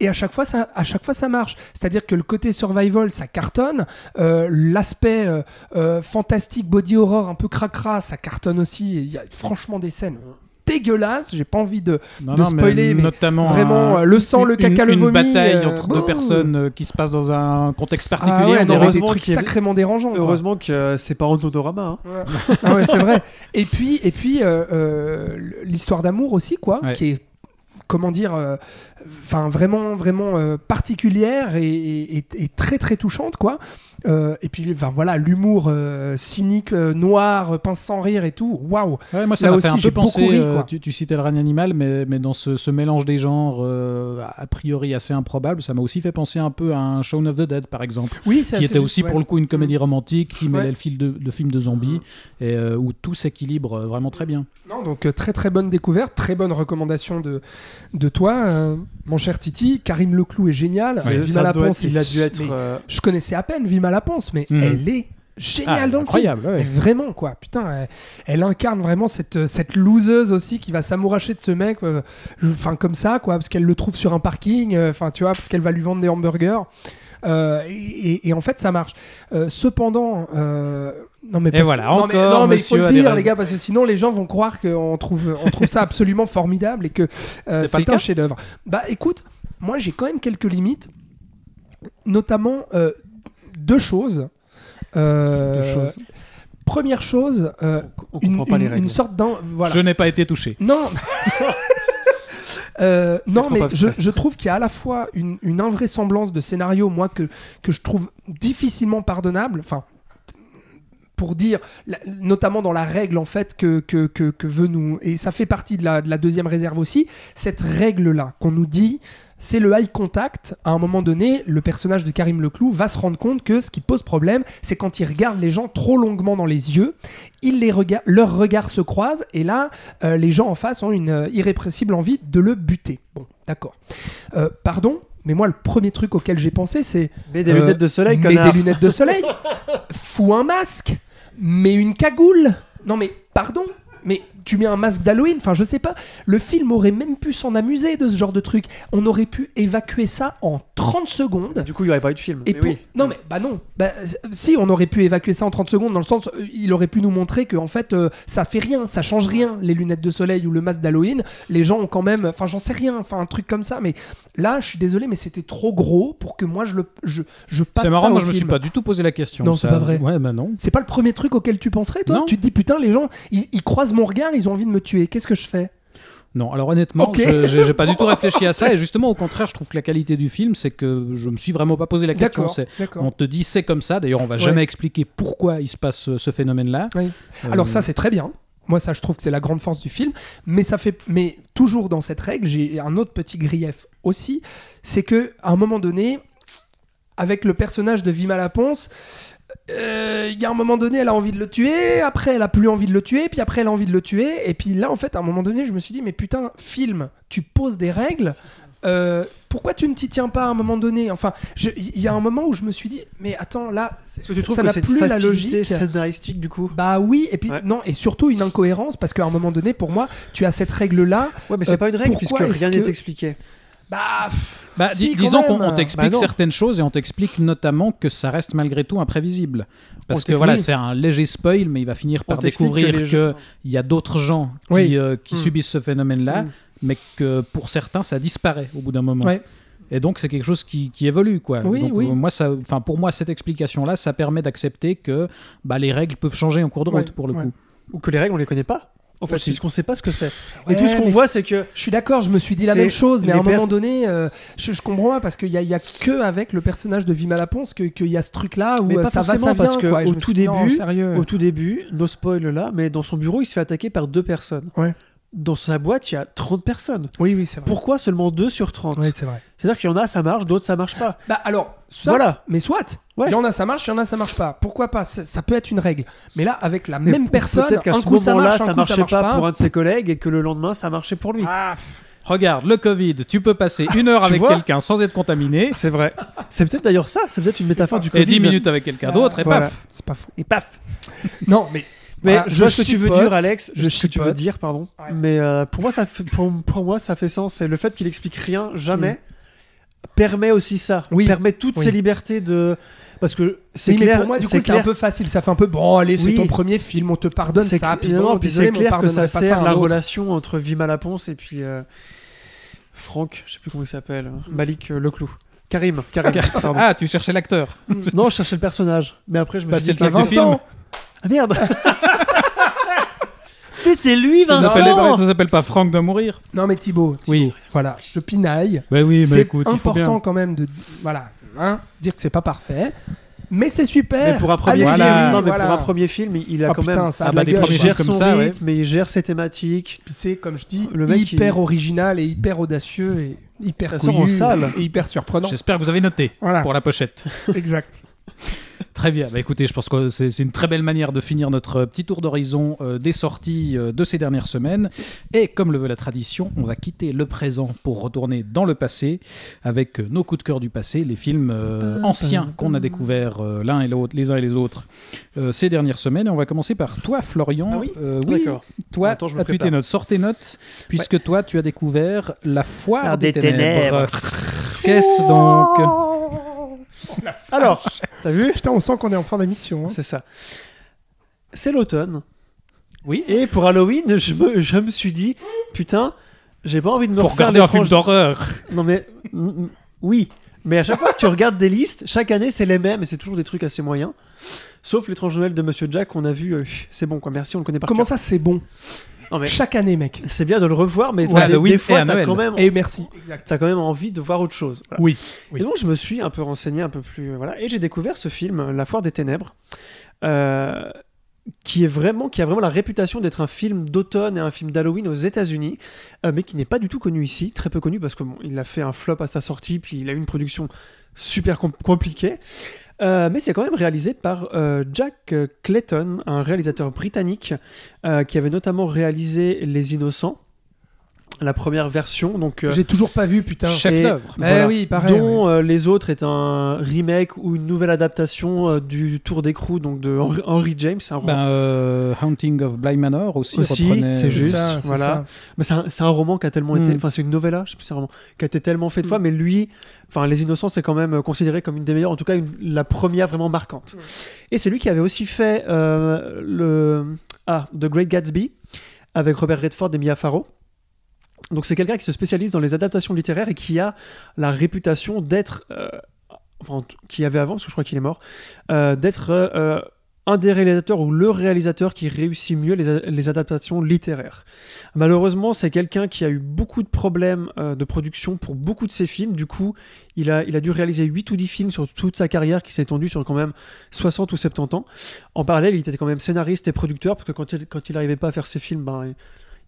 Speaker 4: Et à chaque fois, ça, à chaque fois, ça marche. C'est-à-dire que le côté survival, ça cartonne. Euh, L'aspect euh, euh, fantastique, body horror, un peu cracra, ça cartonne aussi. Il y a franchement des scènes dégueulasses. J'ai pas envie de.
Speaker 3: Non,
Speaker 4: de
Speaker 3: non, mais
Speaker 4: spoiler, mais
Speaker 3: notamment
Speaker 4: vraiment,
Speaker 3: un-
Speaker 4: euh, le sang, le
Speaker 3: une-
Speaker 4: caca, le
Speaker 3: une
Speaker 4: vomi,
Speaker 3: bataille
Speaker 4: euh,
Speaker 3: entre deux
Speaker 4: ouh.
Speaker 3: personnes euh, qui se passe dans un contexte particulier.
Speaker 4: Ah ouais,
Speaker 3: on
Speaker 4: non, mais des
Speaker 5: heureusement
Speaker 4: trucs sacrément dérangeants. quoi.
Speaker 5: Heureusement que euh, c'est pas en. Hein.
Speaker 4: Ah ouais, c'est vrai. Et puis, et puis euh, euh, l'histoire d'amour aussi, quoi, qui est comment dire, euh, enfin vraiment, vraiment euh, particulière et, et- et- et très très touchante, quoi. Euh, et puis, enfin voilà, l'humour euh, cynique, noir, pince sans rire et tout. Waouh.
Speaker 3: Ouais, moi, ça m'a fait un peu penser.
Speaker 4: ri,
Speaker 3: tu, tu citais le règne animal, mais, mais dans ce, ce mélange des genres a priori assez improbable, ça m'a aussi fait penser un peu à un Shaun of the Dead, par exemple,
Speaker 4: Oui,
Speaker 3: qui était aussi pour le coup une comédie romantique qui mêlait
Speaker 4: Ouais.
Speaker 3: le fil de, de films de zombies et euh, où tout s'équilibre vraiment très bien.
Speaker 4: Non, donc très très bonne découverte, très bonne recommandation de, de toi, mon cher Titi. Karim Leclou est génial.
Speaker 5: C'est-
Speaker 4: Vima
Speaker 5: être- il a dû être. euh,
Speaker 4: Je connaissais à peine Vima Laponce, mais
Speaker 3: Mhm.
Speaker 4: elle est géniale
Speaker 3: Ah,
Speaker 4: dans le film.
Speaker 3: incroyable, ouais.
Speaker 4: Mais vraiment, quoi. Putain, elle, elle incarne vraiment cette, cette loseuse aussi qui va s'amouracher de ce mec. euh, Enfin, comme ça, quoi. Parce qu'elle le trouve sur un parking. euh, Enfin, tu vois, parce qu'elle va lui vendre des hamburgers. Euh, et, et- et en fait, ça marche. Euh, cependant. euh, non mais
Speaker 3: Et voilà,
Speaker 4: que- non, mais,
Speaker 3: encore,
Speaker 4: non, mais il faut le dire les gars parce que sinon les gens vont croire qu'on trouve on trouve ça absolument formidable et que euh,
Speaker 3: C'est
Speaker 4: un chef-d'œuvre. Bah écoute, moi j'ai quand même quelques limites, notamment euh, deux choses. Euh,
Speaker 5: deux choses.
Speaker 4: Première chose, euh,
Speaker 5: On
Speaker 4: une,
Speaker 5: pas
Speaker 4: une- sorte d'un voilà.
Speaker 3: Je n'ai pas été touché.
Speaker 4: Non. Euh, non, mais je trouve qu'il y a à la fois une, une invraisemblance de scénario, moi, que, que je trouve difficilement pardonnable. Enfin, pour dire, notamment dans la règle, en fait, que, que, que, que veut nous. Et ça fait partie de la, de la deuxième réserve aussi. Cette règle-là, qu'on nous dit. C'est le eye contact. À un moment donné, le personnage de Karim Leclou va se rendre compte que ce qui pose problème, c'est quand il regarde les gens trop longuement dans les yeux, il les rega- leurs regards se croisent, et là, euh, les gens en face ont une euh, irrépressible envie de le buter. Bon, d'accord. Euh, pardon, mais moi, le premier truc auquel j'ai pensé, c'est
Speaker 5: Mais des
Speaker 4: Euh,
Speaker 5: lunettes de soleil,
Speaker 4: mets
Speaker 5: connard.
Speaker 4: des lunettes de soleil, fous un masque, mets une cagoule? Non mais pardon, mais tu mets un masque d'Halloween. Enfin, je sais pas. Le film aurait même pu s'en amuser de ce genre de truc. On aurait pu évacuer ça en 30 secondes.
Speaker 5: Du coup, il n'y aurait pas eu de film.
Speaker 4: Et
Speaker 5: Mais
Speaker 4: pour-
Speaker 5: oui.
Speaker 4: Non mais bah non. Bah, si on aurait pu évacuer ça en 30 secondes dans le sens euh, il aurait pu nous montrer que en fait euh, ça fait rien, ça change rien les lunettes de soleil ou le masque d'Halloween, les gens ont quand même enfin j'en sais rien, enfin un truc comme ça mais là je suis désolé mais c'était trop gros pour que moi je le je, je passe
Speaker 3: C'est marrant,
Speaker 4: ça
Speaker 3: moi je me suis pas du tout posé la question.
Speaker 4: Non, c'est pas vrai.
Speaker 3: Ouais, bah non.
Speaker 4: C'est pas le premier truc auquel tu penserais toi?
Speaker 3: Non.
Speaker 4: Tu te dis putain les gens ils, ils croisent mon regard, ils ont envie de me tuer. Qu'est-ce que je fais?
Speaker 3: Non, alors honnêtement, je- j'ai pas du tout réfléchi à ça. Et justement, au contraire, je trouve que la qualité du film, c'est que je me suis vraiment pas posé la question. On te dit c'est comme ça. D'ailleurs, on va
Speaker 4: Ouais.
Speaker 3: jamais expliquer pourquoi il se passe ce, ce phénomène-là.
Speaker 4: Oui.
Speaker 3: Euh,
Speaker 4: Alors ça c'est très bien. Moi ça je trouve que c'est la grande force du film, mais ça fait mais toujours dans cette règle, j'ai un autre petit grief aussi, c'est que à un moment donné avec le personnage de Vima Laponce, euh, il y a un moment donné, elle a envie de le tuer, après elle a plus envie de le tuer, puis après elle a envie de le tuer, et puis là en fait à un moment donné je me suis dit mais putain film, tu poses des règles, euh, pourquoi tu ne t'y tiens pas à un moment donné? Enfin, il y a un moment où je me suis dit mais attends là,
Speaker 5: que tu
Speaker 4: ça n'a plus la logique.
Speaker 5: scénaristique du coup?
Speaker 4: Bah oui, et puis
Speaker 5: Ouais.
Speaker 4: non, et surtout une incohérence parce qu'à un moment donné, pour moi, tu as cette règle-là.
Speaker 5: Ouais, mais c'est
Speaker 4: Euh,
Speaker 5: pas une règle puisque rien n'est
Speaker 4: que-
Speaker 5: expliqué.
Speaker 4: Bah, pff,
Speaker 3: Bah,
Speaker 4: Si,
Speaker 3: disons qu'on on t'explique
Speaker 5: Bah
Speaker 3: certaines choses et on t'explique notamment que ça reste malgré tout imprévisible. Parce que voilà, c'est un léger spoil, mais il va finir par découvrir
Speaker 5: que
Speaker 3: qu'il
Speaker 5: gens-
Speaker 3: y a d'autres gens qui,
Speaker 4: Oui.
Speaker 3: euh, qui
Speaker 5: Mm.
Speaker 3: subissent ce phénomène-là,
Speaker 5: Mm.
Speaker 3: mais que pour certains, ça disparaît au bout d'un moment.
Speaker 4: Ouais.
Speaker 3: Et donc, c'est quelque chose qui, qui évolue. Quoi.
Speaker 4: Oui,
Speaker 3: Donc,
Speaker 4: oui.
Speaker 3: euh, Moi, ça, enfin, pour moi, cette explication-là, ça permet d'accepter que bah, les règles peuvent changer en cours de route,
Speaker 4: Ouais,
Speaker 3: pour le
Speaker 4: ouais.
Speaker 3: coup.
Speaker 5: Ou que les règles on les connaît pas. En fait, puisqu'on sait pas ce que c'est.
Speaker 4: Ouais,
Speaker 5: Et tout ce qu'on voit, c'est que
Speaker 4: je suis d'accord, je me suis dit la même chose, mais à un moment donné, euh, je, je comprends pas parce qu'il y a, il y a que avec le personnage de Vima Laponce que- qu'il y a ce truc-là où
Speaker 5: Mais
Speaker 4: euh,
Speaker 5: pas
Speaker 4: ça va, ça vient.
Speaker 5: parce que
Speaker 4: quoi,
Speaker 5: au tout
Speaker 4: non,
Speaker 5: début,
Speaker 4: sérieux.
Speaker 5: au tout début, no spoil là, mais dans son bureau, il se fait attaquer par deux personnes.
Speaker 4: Ouais.
Speaker 5: Dans sa boîte, il y a 30 personnes.
Speaker 4: Oui, oui, c'est vrai.
Speaker 5: Pourquoi seulement 2 sur 30
Speaker 4: Oui, c'est vrai.
Speaker 5: C'est-à-dire qu'il y en a, ça marche, d'autres, ça marche pas.
Speaker 4: Bah alors, soit,
Speaker 5: Voilà.
Speaker 4: mais soit.
Speaker 5: Ouais.
Speaker 4: Il y en a, ça marche, il y en a, ça marche pas. Pourquoi pas? Ça, ça peut être une règle. Mais là, avec la
Speaker 5: Mais
Speaker 4: même personne,
Speaker 5: Peut-être qu'à
Speaker 4: un
Speaker 5: ce
Speaker 4: coup ça
Speaker 5: moment-là,
Speaker 4: marche,
Speaker 5: ça,
Speaker 4: un coup
Speaker 5: marchait
Speaker 4: ça marche
Speaker 5: pas,
Speaker 4: pas.
Speaker 5: pour un de ses collègues et que le lendemain, ça marchait pour lui.
Speaker 4: Ah,
Speaker 3: Regarde, le Covid, tu peux passer une heure avec quelqu'un sans être contaminé,
Speaker 5: C'est vrai. C'est peut-être d'ailleurs ça, c'est peut-être une métaphore du Covid.
Speaker 3: et 10 minutes avec quelqu'un d'autre, et
Speaker 5: Voilà.
Speaker 3: paf
Speaker 4: c'est pas faux.
Speaker 5: Et paf
Speaker 4: Non, mais.
Speaker 5: Mais
Speaker 4: Voilà,
Speaker 5: je vois ce que tu veux dire, Alex.
Speaker 4: Je
Speaker 5: Je ce que tu veux dire, pardon.
Speaker 4: Ouais.
Speaker 5: Mais euh, pour moi, ça fait, pour, pour moi, ça fait sens. Et le fait qu'il explique rien, jamais, permet aussi ça.
Speaker 4: Mm. Oui.
Speaker 5: Permet toutes
Speaker 4: Oui.
Speaker 5: ces libertés de. Parce que c'est
Speaker 4: Oui, mais
Speaker 5: clair.
Speaker 4: pour moi, du coup, c'est un peu facile. Ça fait un peu bon, allez, c'est
Speaker 5: Oui.
Speaker 4: ton premier film, on te pardonne
Speaker 5: c'est
Speaker 4: ça.
Speaker 5: cl-
Speaker 4: Puis
Speaker 5: non,
Speaker 4: bon,
Speaker 5: non, puis
Speaker 4: désolé,
Speaker 5: c'est
Speaker 4: mais on
Speaker 5: clair que ça sert la relation entre Vima Laponce et puis euh, Franck, je sais plus comment il s'appelle, Malik euh, Leclou. Karim, Karim, pardon.
Speaker 3: Ah, tu cherchais l'acteur.
Speaker 5: Non, je cherchais le personnage. Mais après, je me
Speaker 3: Bah,
Speaker 5: suis
Speaker 3: c'est
Speaker 5: dit
Speaker 3: le
Speaker 4: Vincent,
Speaker 5: Ah merde C'était lui,
Speaker 3: Ça s'appelle
Speaker 5: Vincent
Speaker 3: ça s'appelle pas Franck de mourir
Speaker 4: Non, mais Thibaut, Thibaut,
Speaker 3: Oui.
Speaker 4: voilà, je pinaille.
Speaker 3: Bah oui, mais
Speaker 4: c'est
Speaker 3: écoute, il faut
Speaker 4: important
Speaker 3: bien.
Speaker 4: quand même de voilà, hein, dire que c'est pas parfait, mais c'est super.
Speaker 5: Mais pour un premier
Speaker 4: Allez-y,
Speaker 5: film,
Speaker 3: Voilà.
Speaker 5: non, mais
Speaker 4: voilà.
Speaker 5: pour un premier film, il- il a
Speaker 4: Ah,
Speaker 5: quand
Speaker 4: putain,
Speaker 5: même.
Speaker 4: ça a
Speaker 3: Ah
Speaker 4: de
Speaker 3: bah,
Speaker 4: la
Speaker 3: des
Speaker 4: gueule.
Speaker 3: premiers
Speaker 5: Il
Speaker 4: quoi.
Speaker 5: gère
Speaker 3: comme
Speaker 5: son
Speaker 3: ça, ouais.
Speaker 5: rythme, mais il gère ses thématiques.
Speaker 4: Puis c'est comme je dis,
Speaker 5: Le mec,
Speaker 4: hyper
Speaker 5: il-
Speaker 4: original et hyper audacieux et hyper
Speaker 5: Ça sort en
Speaker 4: couillu
Speaker 5: salle.
Speaker 4: et hyper surprenant.
Speaker 3: J'espère que vous avez noté
Speaker 4: Voilà.
Speaker 3: pour la pochette.
Speaker 4: exact.
Speaker 3: Très bien. Bah, écoutez, je pense que c'est c'est une très belle manière de finir notre petit tour d'horizon euh, des sorties euh, de ces dernières semaines. Et comme le veut la tradition, on va quitter le présent pour retourner dans le passé avec euh, nos coups de cœur du passé, les films euh, anciens qu'on a découverts euh, l'un et l'autre, les uns et les autres euh, ces dernières semaines. Et on va commencer par toi, Florian.
Speaker 5: Ah oui
Speaker 3: Euh,
Speaker 5: D'accord.
Speaker 3: Toi,
Speaker 5: Attends, je me
Speaker 3: as-tu tes notes Sors tes notes, puisque toi, tu as découvert La foire
Speaker 5: Ah,
Speaker 3: des,
Speaker 5: des
Speaker 3: ténèbres.
Speaker 5: ténèbres.
Speaker 3: Qu'est-ce donc?
Speaker 5: Alors, t'as vu
Speaker 4: Putain, on sent qu'on est en fin d'émission. hein.
Speaker 5: C'est ça. C'est l'automne.
Speaker 3: Oui.
Speaker 5: Et pour Halloween, je me, je me suis dit, putain, j'ai pas envie de me
Speaker 3: Faut
Speaker 5: refaire
Speaker 3: regarder un film
Speaker 5: l'étrange-
Speaker 3: d'horreur.
Speaker 5: Non mais mm, mm, oui, mais à chaque fois que tu regardes des listes, chaque année c'est les mêmes et c'est toujours des trucs assez moyens. Sauf l'étrange Noël de Monsieur Jack qu'on a vu, euh, c'est bon quoi. Merci, on le connaît par
Speaker 4: Comment
Speaker 5: cœur.
Speaker 4: ça, c'est bon?
Speaker 5: Non, mais
Speaker 4: Chaque année, mec.
Speaker 5: c'est bien de le revoir, mais
Speaker 3: Ouais,
Speaker 5: des, des
Speaker 3: et
Speaker 5: fois,
Speaker 3: à
Speaker 5: t'as
Speaker 3: Noël.
Speaker 5: quand même,
Speaker 4: Et merci. Exact.
Speaker 5: t'as quand même envie de voir autre chose. Voilà.
Speaker 4: Oui. oui.
Speaker 5: Et donc je me suis un peu renseigné un peu plus, euh, voilà, et j'ai découvert ce film, La Foire des Ténèbres, euh, qui est vraiment, qui a vraiment la réputation d'être un film d'automne et un film d'Halloween aux États-Unis, euh, mais qui n'est pas du tout connu ici, très peu connu parce que bon, il a fait un flop à sa sortie, puis il a eu une production super com- compliquée. Euh, mais c'est quand même réalisé par euh, Jack Clayton, un réalisateur britannique euh, qui avait notamment réalisé Les Innocents, la première version. Donc, euh,
Speaker 4: J'ai toujours pas vu, putain.
Speaker 3: Chef d'œuvre.
Speaker 4: Eh
Speaker 5: voilà.
Speaker 4: oui, pareil.
Speaker 5: dont euh, les autres est un remake ou une nouvelle adaptation euh, du Tour d'écrou donc de Henry, Henry James un.
Speaker 3: Ben, euh, Haunting of Bly Manor aussi.
Speaker 5: Aussi,
Speaker 3: reprenait-
Speaker 5: c'est juste,
Speaker 4: ça,
Speaker 5: voilà.
Speaker 4: ça.
Speaker 5: Mais c'est un, roman qui a tellement été
Speaker 3: Mm.
Speaker 5: enfin c'est une novella je sais plus si c'est un roman qui a été tellement fait de
Speaker 4: Mm.
Speaker 5: fois mais lui enfin les innocents c'est quand même considéré comme une des meilleures en tout cas une- la première vraiment marquante et c'est lui qui avait aussi fait euh, le ah The Great Gatsby avec Robert Redford et Mia Farrow donc c'est quelqu'un qui se spécialise dans les adaptations littéraires et qui a la réputation d'être euh, enfin qui avait avant parce que je crois qu'il est mort euh, d'être euh, un des réalisateurs ou le réalisateur qui réussit mieux les, adaptations littéraires. Malheureusement, c'est quelqu'un qui a eu beaucoup de problèmes de production pour beaucoup de ses films. Du coup, il a, il a dû réaliser 8 ou 10 films sur toute sa carrière qui s'est étendue sur quand même 60 ou 70 ans. En parallèle, il était quand même scénariste et producteur parce que quand il, quand il n'arrivait pas à faire ses films, ben,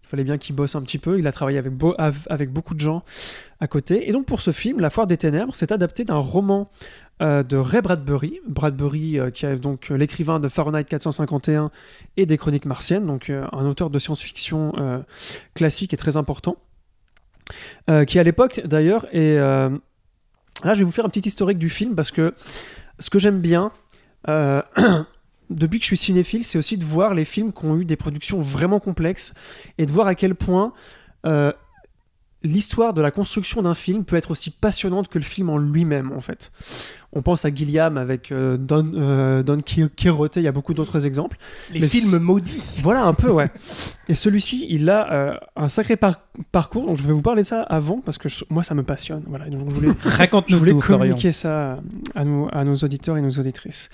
Speaker 5: il, fallait bien qu'il bosse un petit peu. Il a travaillé avec, beau- av- avec beaucoup de gens à côté. Et donc pour ce film, La Foire des Ténèbres, c'est adapté d'un roman euh, de Ray Bradbury. Bradbury, euh, qui est donc euh, l'écrivain de Fahrenheit 451 et des Chroniques martiennes, donc un auteur de science-fiction classique et très important. Qui à l'époque d'ailleurs est. Là, je vais vous faire un petit historique du film parce que ce que j'aime bien. Depuis que je suis cinéphile, c'est aussi de voir les films qui ont eu des productions vraiment complexes et de voir à quel point euh, l'histoire de la construction d'un film peut être aussi passionnante que le film en lui-même, en fait. On pense à Gilliam avec euh, Don, euh, Don Qui- Quixote, il y a beaucoup d'autres exemples.
Speaker 4: Les
Speaker 5: Mais
Speaker 4: films maudits.
Speaker 5: Voilà, un peu, ouais. Et celui-ci, il a euh, un sacré par- parcours, donc je vais vous parler de ça avant, parce que je- moi, ça me passionne. Voilà, donc je voulais, je
Speaker 3: Raconte-nous
Speaker 5: voulais
Speaker 3: tout, Florian.
Speaker 5: communiquer ça à nos, à nos auditeurs et nos auditrices.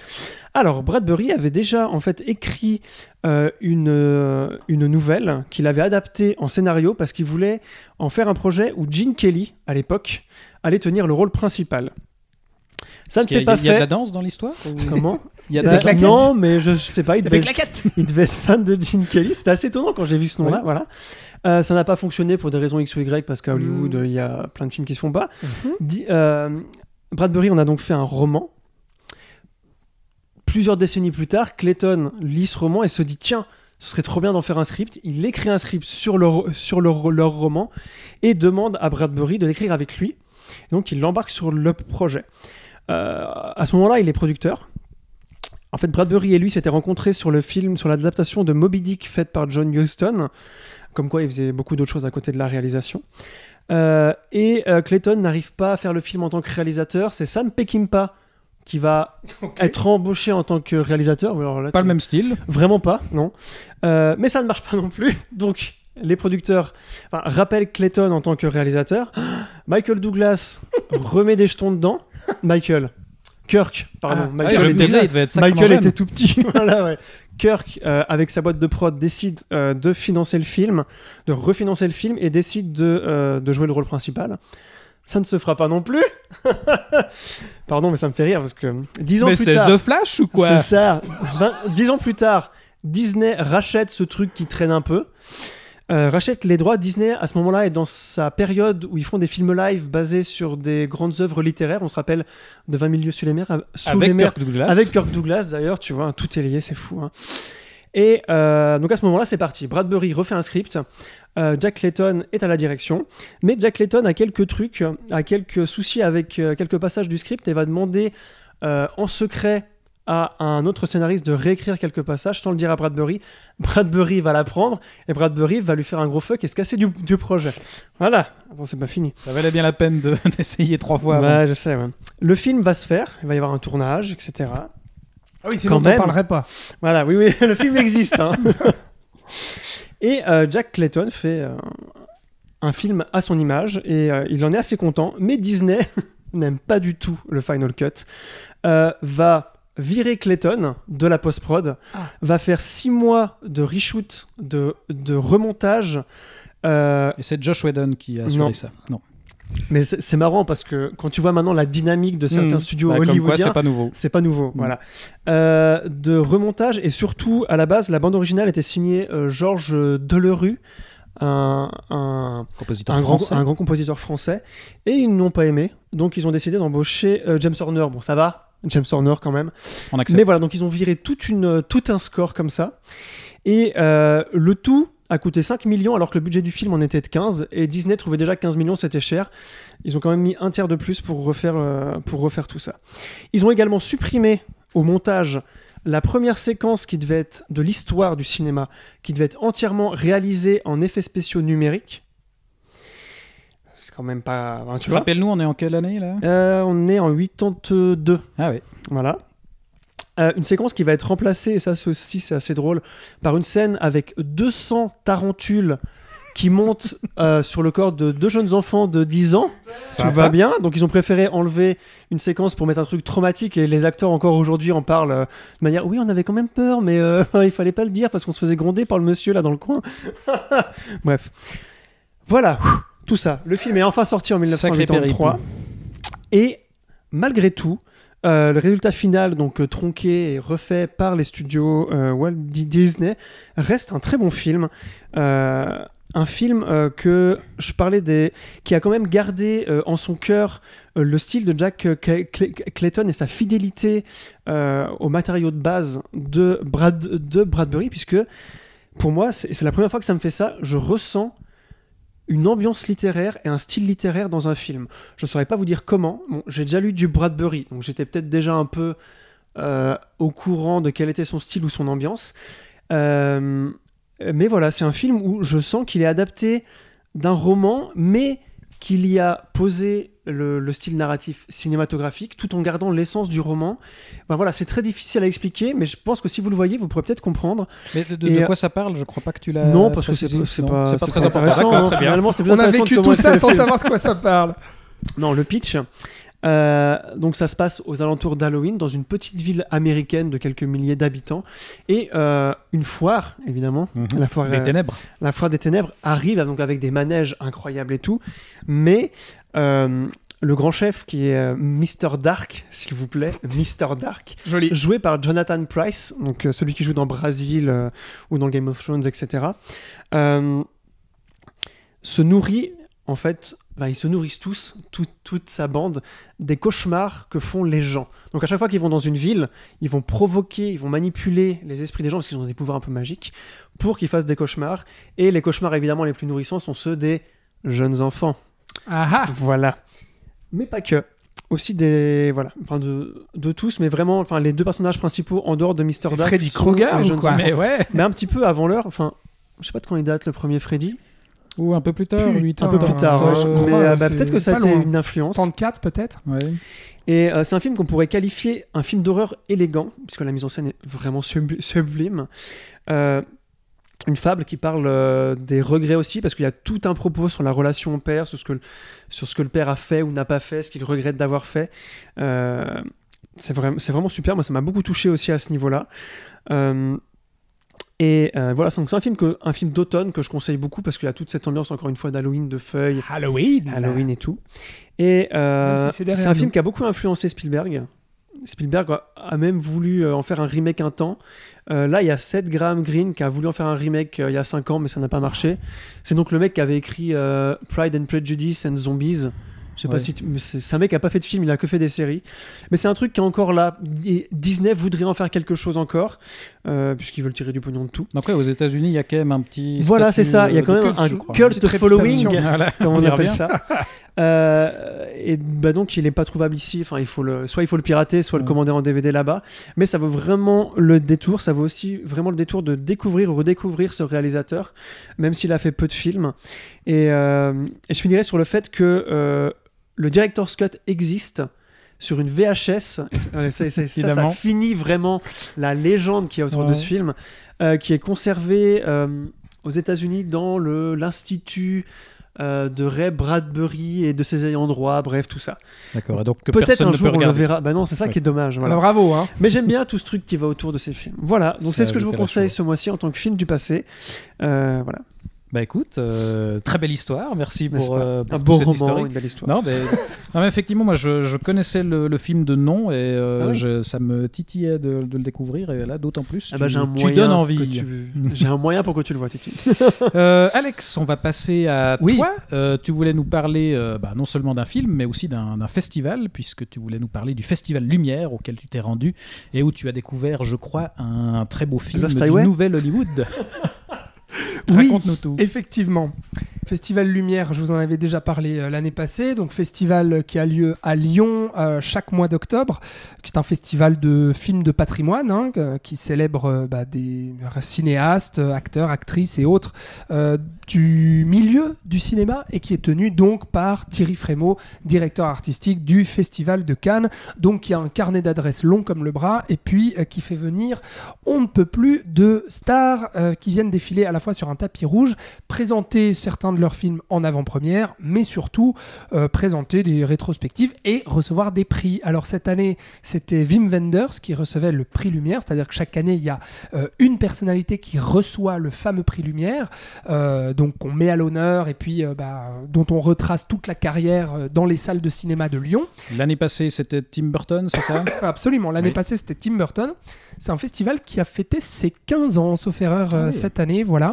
Speaker 5: Alors, Bradbury avait déjà en fait écrit euh, une, euh, une nouvelle qu'il avait adaptée en scénario parce qu'il voulait en faire un projet où Gene Kelly, à l'époque, allait tenir le rôle principal. Ça
Speaker 3: Parce
Speaker 5: ne s'est pas
Speaker 3: Il y a de la
Speaker 5: fait.
Speaker 3: danse dans l'histoire ou-
Speaker 5: Comment
Speaker 3: Il y a
Speaker 5: Bah,
Speaker 3: des claquettes
Speaker 5: Non, mais je, je sais pas. Il devait, être,
Speaker 4: claquettes.
Speaker 5: il devait être fan de Gene Kelly. C'était assez étonnant quand j'ai vu ce nom-là.
Speaker 3: Oui.
Speaker 5: Voilà. Euh, ça n'a pas fonctionné pour des raisons X ou Y parce qu'à Hollywood,
Speaker 4: Mm.
Speaker 5: il y a plein de films qui se font pas.
Speaker 4: Mhm.
Speaker 5: Di- euh, Bradbury en a donc fait un roman. Plusieurs décennies plus tard, Clayton lit ce roman et se dit tiens, ce serait trop bien d'en faire un script. Il écrit un script sur, leur, sur leur, leur roman et demande à Bradbury de l'écrire avec lui. Donc il l'embarque sur le projet. Euh, à ce moment-là, il est producteur. En fait, Bradbury et lui s'étaient rencontrés sur le film, sur l'adaptation de Moby Dick faite par John Huston. Comme quoi, il faisait beaucoup d'autres choses à côté de la réalisation. Euh, et euh, Clayton n'arrive pas à faire le film en tant que réalisateur. C'est Sam Peckinpah qui va être embauché en tant que réalisateur. Alors là,
Speaker 3: Pas le même style.
Speaker 5: Vraiment pas, non. Euh, mais ça ne marche pas non plus. Donc, les producteurs enfin, rappellent Clayton en tant que réalisateur. Michael Douglas remet des jetons dedans. Michael. Kirk, pardon.
Speaker 4: Ah,
Speaker 5: Michael,
Speaker 3: Ouais, me
Speaker 5: était,
Speaker 3: il être
Speaker 5: Michael tout petit. voilà, ouais. Kirk, euh, avec sa boîte de prod, décide euh, de financer le film, de refinancer le film et décide de, euh, de jouer le rôle principal. Ça ne se fera pas non plus. Pardon, mais ça me fait rire parce que dix ans
Speaker 3: Mais
Speaker 5: plus
Speaker 3: c'est. The Flash ou quoi?
Speaker 5: C'est ça. Dix ans plus tard, Disney rachète ce truc qui traîne un peu. Euh, rachète les droits. Disney, à ce moment-là, est dans sa période où ils font des films live basés sur des grandes œuvres littéraires. On se rappelle de 20 000 lieues sous les mers. euh, Sous les
Speaker 3: Avec
Speaker 5: mers
Speaker 3: Kirk Douglas.
Speaker 5: avec Kirk Douglas d'ailleurs, tu vois, tout est lié, c'est fou. hein. Et euh, donc à ce moment-là, c'est parti. Bradbury refait un script. Euh, Jack Clayton est à la direction, mais Jack Clayton a quelques trucs, a quelques soucis avec quelques passages du script et va demander en secret à un autre scénariste de réécrire quelques passages sans le dire à Bradbury. Bradbury va l'apprendre et Bradbury va lui faire un gros fuck et se casser du, du projet. Voilà. Attends, c'est pas fini.
Speaker 3: Ça valait bien la peine de- d'essayer trois fois. avant.
Speaker 5: Ouais, je sais. ouais. Le film va se faire. Il va y avoir un tournage, etc.
Speaker 4: Ah oui, sinon
Speaker 5: Quand
Speaker 4: on
Speaker 5: même.
Speaker 4: parlerait pas.
Speaker 5: Voilà, oui, oui, le film existe. hein. et euh, Jack Clayton fait euh, un film à son image et euh, il en est assez content. Mais Disney n'aime pas du tout le Final Cut. euh, va virer Clayton de la post-prod,
Speaker 4: Ah.
Speaker 5: va faire six mois de reshoot, de, de remontage. euh,
Speaker 3: Et c'est Josh Whedon qui a assuré
Speaker 5: Non.
Speaker 3: ça. Non.
Speaker 5: mais c'est marrant parce que quand tu vois maintenant la dynamique de certains
Speaker 3: Mhm.
Speaker 5: studios
Speaker 3: Bah,
Speaker 5: hollywoodiens,
Speaker 3: c'est pas nouveau.
Speaker 5: c'est pas nouveau,
Speaker 3: Mm.
Speaker 5: voilà. Euh, de remontage et surtout à la base, la bande originale était signée euh, Georges Delerue, un, un,
Speaker 3: Compositeur
Speaker 5: un grand,
Speaker 3: français.
Speaker 5: un grand compositeur français, et ils n'ont pas aimé, donc ils ont décidé d'embaucher euh, James Horner. Bon, ça va, James Horner quand même.
Speaker 3: On accepte.
Speaker 5: Mais voilà, donc ils ont viré toute une, tout un score comme ça, et euh, le tout a coûté 5 millions alors que le budget du film en était de 15 et Disney trouvait déjà que 15 millions c'était cher. Ils ont quand même mis un tiers de plus pour refaire, euh, pour refaire tout ça. Ils ont également supprimé au montage la première séquence qui devait être de l'histoire du cinéma, qui devait être entièrement réalisée en effets spéciaux numériques. C'est quand même pas. tu
Speaker 3: Rappelle-nous, on est en quelle année là?
Speaker 5: Euh, On est en 82.
Speaker 3: Ah oui.
Speaker 5: Voilà. Euh, une séquence qui va être remplacée, et ça c'est aussi c'est assez drôle, par une scène avec 200 tarentules qui montent euh, sur le corps de deux jeunes enfants de 10 ans. Tout va bien. Donc ils ont préféré enlever une séquence pour mettre un truc traumatique et les acteurs encore aujourd'hui en parlent euh, de manière oui on avait quand même peur mais il fallait pas le dire parce qu'on se faisait gronder par le monsieur là dans le coin. Bref. Voilà. Tout ça. Le film est enfin sorti en
Speaker 3: Sacré
Speaker 5: 1983. Et malgré tout, euh, le résultat final, donc euh, tronqué et refait par les studios euh, Walt Di- Disney, reste un très bon film. Un film que je parlais des, qui a quand même gardé en son cœur le style de Jack Clay- Clay- Clayton et sa fidélité aux matériaux de base de, Brad, de Bradbury, puisque pour moi, c'est la première fois que ça me fait ça. Je ressens une ambiance littéraire et un style littéraire dans un film. Je ne saurais pas vous dire comment. Bon, j'ai déjà lu du Bradbury, donc j'étais peut-être déjà un peu euh, au courant de quel était son style ou son ambiance. Euh, mais voilà, c'est un film où je sens qu'il est adapté d'un roman, mais qu'il y a posé le, le style narratif cinématographique tout en gardant l'essence du roman. Ben voilà, c'est très difficile à expliquer, mais je pense que si vous le voyez, vous pourrez peut-être comprendre.
Speaker 3: Mais de,
Speaker 5: euh,
Speaker 3: quoi ça parle? Je crois pas que tu l'as.
Speaker 5: non, parce que c'est pas,
Speaker 3: c'est pas
Speaker 5: c'est
Speaker 3: très
Speaker 5: intéressant. Hein.
Speaker 3: très bien.
Speaker 5: Finalement, c'est
Speaker 4: On a vécu tout ça sans savoir de quoi ça parle.
Speaker 5: Non, le pitch. euh, donc ça se passe aux alentours d'Halloween dans une petite ville américaine de quelques milliers d'habitants et euh, une foire évidemment
Speaker 3: Mhm.
Speaker 5: la foire
Speaker 3: Des ténèbres.
Speaker 5: la foire des ténèbres arrive donc avec des manèges incroyables et tout mais euh, le grand chef qui est euh, Mr Dark s'il vous plaît Mr Dark
Speaker 4: Joli.
Speaker 5: joué par Jonathan Price, donc euh, celui qui joue dans Brasil euh, ou dans Game of Thrones, etc., se nourrit, en fait, bah, ils se nourrissent tous, tout- toute sa bande, des cauchemars que font les gens. Donc à chaque fois qu'ils vont dans une ville, ils vont provoquer, ils vont manipuler les esprits des gens parce qu'ils ont des pouvoirs un peu magiques pour qu'ils fassent des cauchemars. Et les cauchemars, évidemment, les plus nourrissants sont ceux des jeunes enfants.
Speaker 4: Ah ah.
Speaker 5: Voilà. Mais pas que. Aussi des. Voilà. Enfin, de, de tous, mais vraiment, enfin, les deux personnages principaux en dehors de Mr.
Speaker 4: C'est
Speaker 5: Dark.
Speaker 4: Freddy Krueger ou quoi.
Speaker 3: Mais ouais.
Speaker 5: Mais un petit peu avant l'heure. Enfin, je sais pas de quand il date le premier Freddy.
Speaker 3: Ou un peu plus tard,
Speaker 4: Putain.
Speaker 3: 8
Speaker 5: Un peu plus tard.
Speaker 4: ouais, je
Speaker 5: mais
Speaker 4: crois,
Speaker 5: euh, bah, peut-être que ça a été
Speaker 4: loin.
Speaker 5: une influence.
Speaker 4: 34 peut-être
Speaker 3: Ouais.
Speaker 5: Et euh, c'est un film qu'on pourrait qualifier un film d'horreur élégant, puisque la mise en scène est vraiment subli- sublime. Euh, une fable qui parle euh, des regrets aussi, parce qu'il y a tout un propos sur la relation au père, sur ce que, le- sur ce que le père a fait ou n'a pas fait, ce qu'il regrette d'avoir fait. Euh, c'est vraiment, c'est vraiment super, moi ça m'a beaucoup touché aussi à ce niveau-là. Euh, et voilà, donc c'est un film, que, un film d'automne que je conseille beaucoup parce qu'il y a toute cette ambiance, encore une fois, d'Halloween, de feuilles,
Speaker 4: Halloween.
Speaker 5: Halloween et tout. Et
Speaker 4: c'est
Speaker 5: un film qui a beaucoup influencé Spielberg. Spielberg a- même voulu euh, en faire un remake un temps. Euh, là, il y a Seth Graham Greene qui a voulu en faire un remake euh, il y a 5 ans, mais ça n'a pas marché. C'est donc le mec qui avait écrit euh, Pride and Prejudice and Zombies. Je sais pas si tu- mais c'est c'est un mec qui a pas fait de film, il a que fait des séries. Mais c'est un truc qui est encore là. Et Disney voudrait en faire quelque chose encore, euh, puisqu'ils veulent tirer du pognon de tout.
Speaker 3: Ouais, aux États-Unis, il y a quand même un petit.
Speaker 5: Voilà, c'est ça. Il y a
Speaker 3: euh,
Speaker 5: quand
Speaker 3: de
Speaker 5: même
Speaker 3: culte,
Speaker 5: un
Speaker 3: je crois.
Speaker 5: cult
Speaker 4: Petite
Speaker 5: following.
Speaker 3: Voilà,
Speaker 5: comme on, appelle ça. Euh, et bah donc il n'est pas trouvable ici. Enfin, il faut le, soit il faut le pirater, soit le
Speaker 3: Ouais.
Speaker 5: commander en DVD là-bas. Mais ça vaut vraiment le détour. Ça vaut aussi vraiment le détour de découvrir ou redécouvrir ce réalisateur, même s'il a fait peu de films. Et, euh, et je finirai sur le fait que euh, le director's cut existe sur une VHS. Euh, ça, finit vraiment la légende qui est autour de ce film, euh, qui est conservé. euh, aux États-Unis dans le l'institut euh, de Ray Bradbury et de ses ayants droit, bref, tout ça.
Speaker 3: D'accord. Et donc
Speaker 5: Peut-être un jour
Speaker 3: peut
Speaker 5: on le verra. Bah non, c'est ça
Speaker 3: Ouais.
Speaker 5: qui est dommage. voilà.
Speaker 4: Alors, bravo, hein.
Speaker 5: Mais j'aime bien tout ce truc qui va autour de ces films. Voilà, donc c'est ce que je vous conseille ce mois-ci en tant que film du passé. Voilà,
Speaker 3: Bah écoute, euh, très belle histoire. Merci pour,
Speaker 5: pas
Speaker 3: euh, pour
Speaker 5: un beau roman,
Speaker 3: historique.
Speaker 5: une belle histoire.
Speaker 3: Non mais, non, mais effectivement, moi je, je connaissais le, le film de nom et euh,
Speaker 5: Ah oui
Speaker 3: je- ça me titillait de, de le découvrir et là d'autant plus.
Speaker 5: Ah
Speaker 3: tu,
Speaker 5: bah, un
Speaker 3: tu
Speaker 5: moyen
Speaker 3: donnes envie.
Speaker 5: tu- J'ai un moyen pour que tu le vois, Titi.
Speaker 3: Euh, Alex, on va passer à
Speaker 4: Oui.
Speaker 3: toi. Euh, tu voulais nous parler euh, bah, non seulement d'un film, mais aussi d'un d'un festival, puisque tu voulais nous parler du festival Lumière auquel tu t'es rendu et où tu as découvert, je crois, un très beau film
Speaker 5: Lost
Speaker 3: du
Speaker 5: Highway
Speaker 3: Nouvel Hollywood.
Speaker 4: Oui.
Speaker 3: Raconte-nous tout.
Speaker 4: Effectivement. Festival Lumière, je vous en avais déjà parlé euh, l'année passée. Donc, festival qui a lieu à Lyon euh, chaque mois d'octobre, qui est un festival de films de patrimoine, hein, qui célèbre euh, bah, des cinéastes, acteurs, actrices et autres du milieu du cinéma et qui est tenu donc par Thierry Frémaux, directeur artistique du Festival de Cannes. Donc, qui a un carnet d'adresses long comme le bras et puis qui fait venir on ne peut plus de stars qui viennent défiler à la fois sur un tapis rouge, présenter certains de leurs films en avant-première, mais surtout euh, présenter des rétrospectives et recevoir des prix. Alors cette année, c'était Wim Wenders qui recevait le prix Lumière, c'est-à-dire que chaque année, il y a euh, une personnalité qui reçoit le fameux prix Lumière, euh, donc qu'on met à l'honneur et puis bah, dont on retrace toute la carrière dans les salles de cinéma de Lyon.
Speaker 3: L'année passée, c'était Tim Burton, c'est ça?
Speaker 4: Absolument. L'année
Speaker 3: Oui.
Speaker 4: passée, c'était Tim Burton. C'est un festival qui a fêté ses 15 ans, sauf erreur,
Speaker 3: Ah oui.
Speaker 4: cette année. Voilà.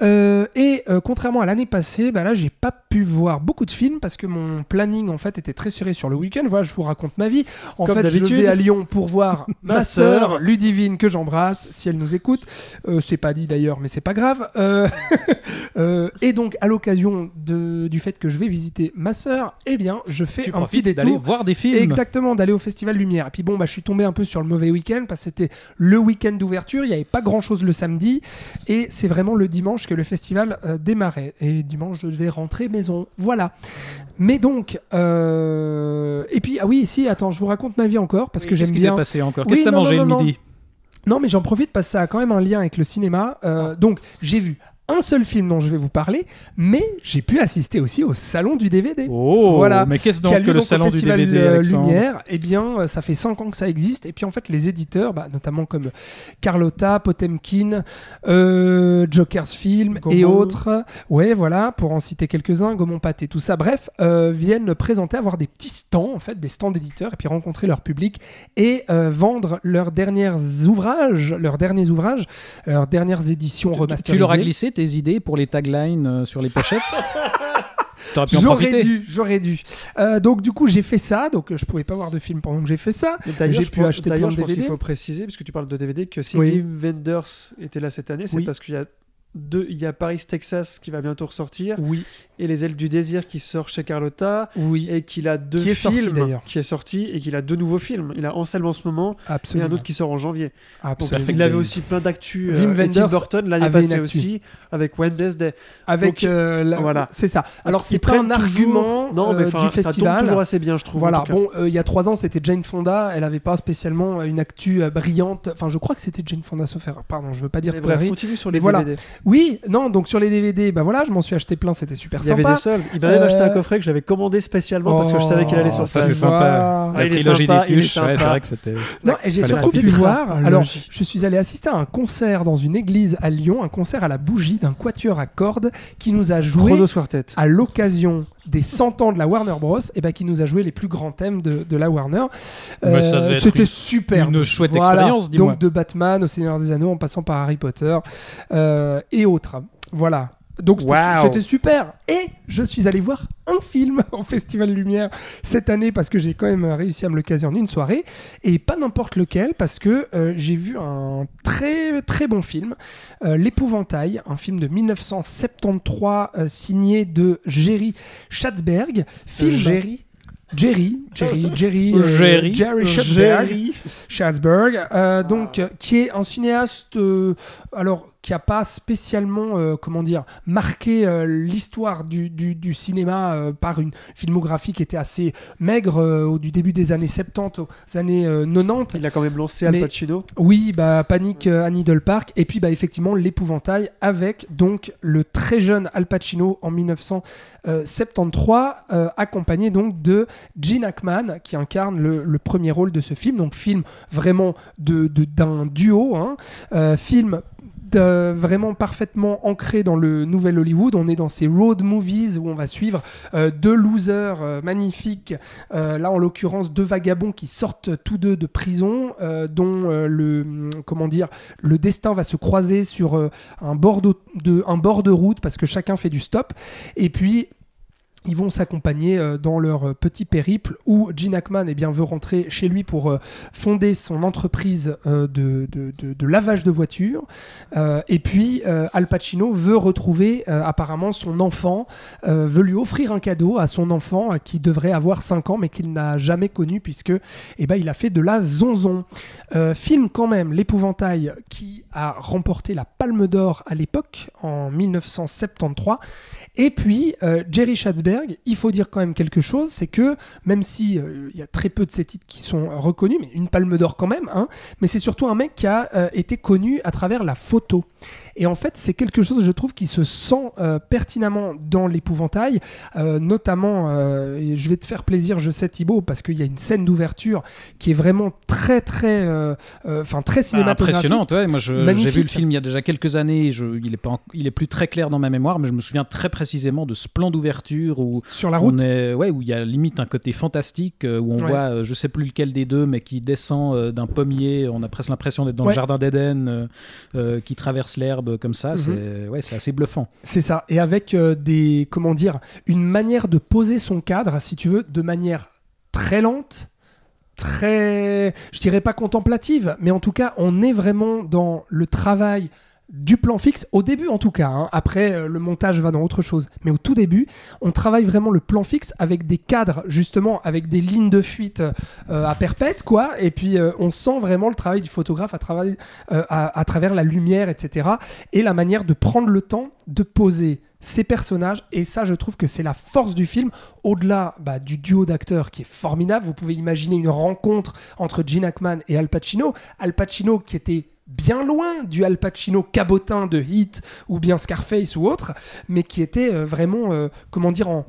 Speaker 4: Euh, et euh, contrairement à l'année passée, bah là, j'ai pas pu voir beaucoup de films parce que mon planning, en fait, était très serré sur le week-end. Voilà, je vous raconte ma vie. En
Speaker 5: Comme
Speaker 4: fait, je vais à Lyon pour voir
Speaker 5: Ma
Speaker 4: sœur. Ludivine, que j'embrasse, si elle nous écoute. Euh, c'est pas dit d'ailleurs, mais c'est pas grave. Euh, et donc, à l'occasion du fait que je vais visiter ma sœur, eh bien, je fais
Speaker 3: Tu
Speaker 4: un petit détour
Speaker 3: voir des films.
Speaker 4: Exactement, d'aller au Festival Lumière. Et puis bon, bah, je suis tombé un peu sur le mauvais week-end parce que c'était le week-end d'ouverture, il n'y avait pas grand-chose le samedi, et c'est vraiment le dimanche que le festival euh, démarrait. Et dimanche, je devais rentrer maison. Voilà. Mais donc, euh, et puis, ah oui, si, attends, je vous raconte ma vie encore parce que
Speaker 3: Qu'est-ce
Speaker 4: j'aime
Speaker 3: qui s'est
Speaker 4: bien.
Speaker 3: passé encore
Speaker 4: Oui,
Speaker 3: Qu'est-ce que t'as
Speaker 4: non,
Speaker 3: mangé
Speaker 4: non,
Speaker 3: le
Speaker 4: non,
Speaker 3: midi
Speaker 4: Non, mais j'en profite parce que ça a quand même un lien avec le cinéma. Euh, Donc, j'ai vu un seul film dont je vais vous parler, mais j'ai pu assister aussi au salon du DVD.
Speaker 3: Oh,
Speaker 4: Voilà.
Speaker 3: mais qu'est-ce donc que le
Speaker 4: donc
Speaker 3: salon du DVD,
Speaker 4: euh,
Speaker 3: Alexandre
Speaker 4: Lumière, eh bien, euh, ça fait 5 ans que ça existe. Et puis, en fait, les éditeurs, bah, notamment comme Carlotta, Potemkin, euh, Joker's Film et autres, ouais, voilà, pour en citer quelques-uns, Gaumont Pâté, tout ça, bref, euh, viennent présenter, avoir des petits stands, en fait, des stands d'éditeurs, et puis rencontrer leur public et euh, vendre leurs derniers ouvrages, leurs derniers ouvrages, leurs dernières éditions
Speaker 3: Tu-
Speaker 4: remasterisées.
Speaker 3: Tu leur as glissé tes idées pour les taglines euh, sur les pochettes
Speaker 4: J'aurais dû, j'aurais dû. Euh, donc du coup j'ai fait ça, donc je pouvais pas voir de film pendant que j'ai fait ça. J'ai
Speaker 5: je
Speaker 4: pu
Speaker 5: pense-
Speaker 4: acheter plein de
Speaker 5: je pense qu'il
Speaker 4: DVD.
Speaker 5: faut préciser, puisque tu parles de DVD, que si
Speaker 4: Oui.
Speaker 5: Wim Wenders était là cette année, c'est
Speaker 4: Oui.
Speaker 5: parce qu'il y a deux, il y a Paris, Texas qui va bientôt ressortir,
Speaker 4: Oui,
Speaker 5: et Les Ailes du Désir qui sort chez Carlotta,
Speaker 4: oui,
Speaker 5: et qu'il a deux
Speaker 4: Qui est sorti,
Speaker 5: films
Speaker 4: d'ailleurs.
Speaker 5: qui est sorti, et qu'il a deux nouveaux films. Il a Anselme en ce moment, et
Speaker 4: absolument.
Speaker 5: un autre qui sort en janvier. Donc
Speaker 4: absolument.
Speaker 3: fait
Speaker 5: il avait aussi plein d'actu.
Speaker 4: Wim
Speaker 5: euh, et Tim Burton l'année passée aussi, avec Wednesday.
Speaker 4: Avec
Speaker 5: Donc,
Speaker 4: euh, la-
Speaker 5: voilà.
Speaker 4: c'est ça. Alors c'est pas un
Speaker 5: toujours-
Speaker 4: argument
Speaker 5: non, mais
Speaker 4: euh,
Speaker 5: enfin,
Speaker 4: du
Speaker 5: Ça
Speaker 4: festival.
Speaker 5: toujours assez bien, je trouve.
Speaker 4: Voilà, bon, euh, il y a trois ans, c'était Jane Fonda. Elle avait pas spécialement une actu brillante. Enfin, je crois que c'était Jane Fonda, sauf erreur. Pardon, je veux pas dire
Speaker 5: Mais bref, continue sur les
Speaker 4: voilà.
Speaker 5: DVD.
Speaker 4: Oui, non, donc sur les DVD, bah voilà, je m'en suis acheté plein, c'était super
Speaker 5: Il y avait
Speaker 4: sympa.
Speaker 5: des soldes. Il m'a même
Speaker 4: Euh,
Speaker 5: aché un coffret que j'avais commandé spécialement parce que je savais qu'il allait sur
Speaker 4: Oh,
Speaker 3: Ça,
Speaker 5: ça.
Speaker 3: c'est sympa.
Speaker 5: Ah,
Speaker 3: La trilogie
Speaker 5: sympa,
Speaker 3: des tuches, ouais,
Speaker 5: sympa.
Speaker 3: c'est vrai que c'était.
Speaker 4: Non, et j'ai surtout pu voir. Alors, je suis allé assister à un concert dans une église à Lyon, un concert à la bougie d'un quatuor à cordes qui nous a joué à l'occasion des 100 ans de la Warner Bros. et ben qui nous a joué les plus grands thèmes de, de la Warner. Euh, C'était super.
Speaker 3: une chouette
Speaker 4: Voilà.
Speaker 3: expérience, dis-moi.
Speaker 4: Donc de Batman au Seigneur des Anneaux en passant par Harry Potter euh, et autres. Voilà. Donc c'était super. Et je suis allé voir un film au Festival Lumière cette année parce que j'ai quand même réussi à me le caser en une soirée. Et pas n'importe lequel parce que euh, j'ai vu un très très bon film, euh, L'Épouvantail, un film de 1973 euh, signé de Jerry Schatzberg. Film
Speaker 5: Jerry?
Speaker 4: Jerry, Jerry, Jerry, euh,
Speaker 3: Jerry.
Speaker 4: Jerry Schatzberg.
Speaker 5: Jerry.
Speaker 4: Schatzberg, euh, donc euh, qui est un cinéaste, euh, alors qui a pas spécialement, euh, comment dire, marqué euh, l'histoire du, du- du cinéma euh, par une filmographie qui était assez maigre au du début des années 70 aux années euh, 90.
Speaker 5: Il a quand même lancé Al Pacino.
Speaker 4: Oui, bah Panique euh, à Needle Park et puis bah effectivement l'épouvantail avec donc le très jeune Al Pacino en 1973 euh, accompagné donc de Gene Hackman qui incarne le, le premier rôle de ce film donc film vraiment de de- d'un duo hein, film vraiment parfaitement ancré dans le nouvel Hollywood. On est dans ces road movies où on va suivre euh, deux losers euh, magnifiques, euh, là en l'occurrence deux vagabonds qui sortent tous deux de prison, dont le hum, comment dire le destin va se croiser sur un bord de- un bord de route parce que chacun fait du stop. Et puis ils vont s'accompagner euh, dans leur euh, petit périple où Gene Hackman eh bien, veut rentrer chez lui pour euh, fonder son entreprise de, de- lavage de voitures. Et puis Al Pacino veut retrouver apparemment son enfant, veut lui offrir un cadeau à son enfant qui devrait avoir 5 ans mais qu'il n'a jamais connu puisque eh ben, il a fait de la zonzon. Film quand même, L'épouvantail, qui a remporté la Palme d'Or à l'époque, en 1973. Et puis, Jerry il faut dire quand même quelque chose, c'est que même si euh, il y a très peu de ses titres qui sont reconnus, mais une Palme d'Or quand même, hein, mais c'est surtout un mec qui a euh, été connu à travers la photo. Et en fait, c'est quelque chose, je trouve, qui se sent euh, pertinemment dans l'épouvantail, euh, notamment, euh, et je vais te faire plaisir, je sais Thibaut, parce qu'il y a une scène d'ouverture qui est vraiment très, très, enfin très
Speaker 3: Bah,
Speaker 4: cinématographique.
Speaker 3: impressionnante, ouais. Moi, j'ai vu le film il y a déjà quelques années. Je, il est pas, en- il est plus très clair dans ma mémoire, mais je me souviens très précisément de ce plan d'ouverture où
Speaker 4: Sur la route.
Speaker 3: on est, ouais, où il y a limite un côté fantastique où on
Speaker 4: Ouais.
Speaker 3: voit, je sais plus lequel des deux, mais qui descend d'un pommier. On a presque l'impression d'être dans
Speaker 4: Ouais.
Speaker 3: le jardin d'Éden, euh, qui traverse l'herbe comme ça. C'est, ouais, c'est assez bluffant.
Speaker 4: C'est ça. Et avec euh, des, comment dire, une manière de poser son cadre, si tu veux, de manière très lente, très, je dirais pas contemplative, mais en tout cas, on est vraiment dans le travail du plan fixe, au début en tout cas, hein. après euh, le montage va dans autre chose, mais au tout début, on travaille vraiment le plan fixe avec des cadres, justement, avec des lignes de fuite euh, à perpète, quoi, et puis euh, on sent vraiment le travail du photographe à, travers la lumière, etc., et la manière de prendre le temps de poser ces personnages, et ça je trouve que c'est la force du film, au-delà bah, du duo d'acteurs qui est formidable, vous pouvez imaginer une rencontre entre Gene Hackman et Al Pacino, Al Pacino qui était bien loin du Al Pacino cabotin de Heat ou bien Scarface ou autre, mais qui était euh, vraiment, euh, comment dire, en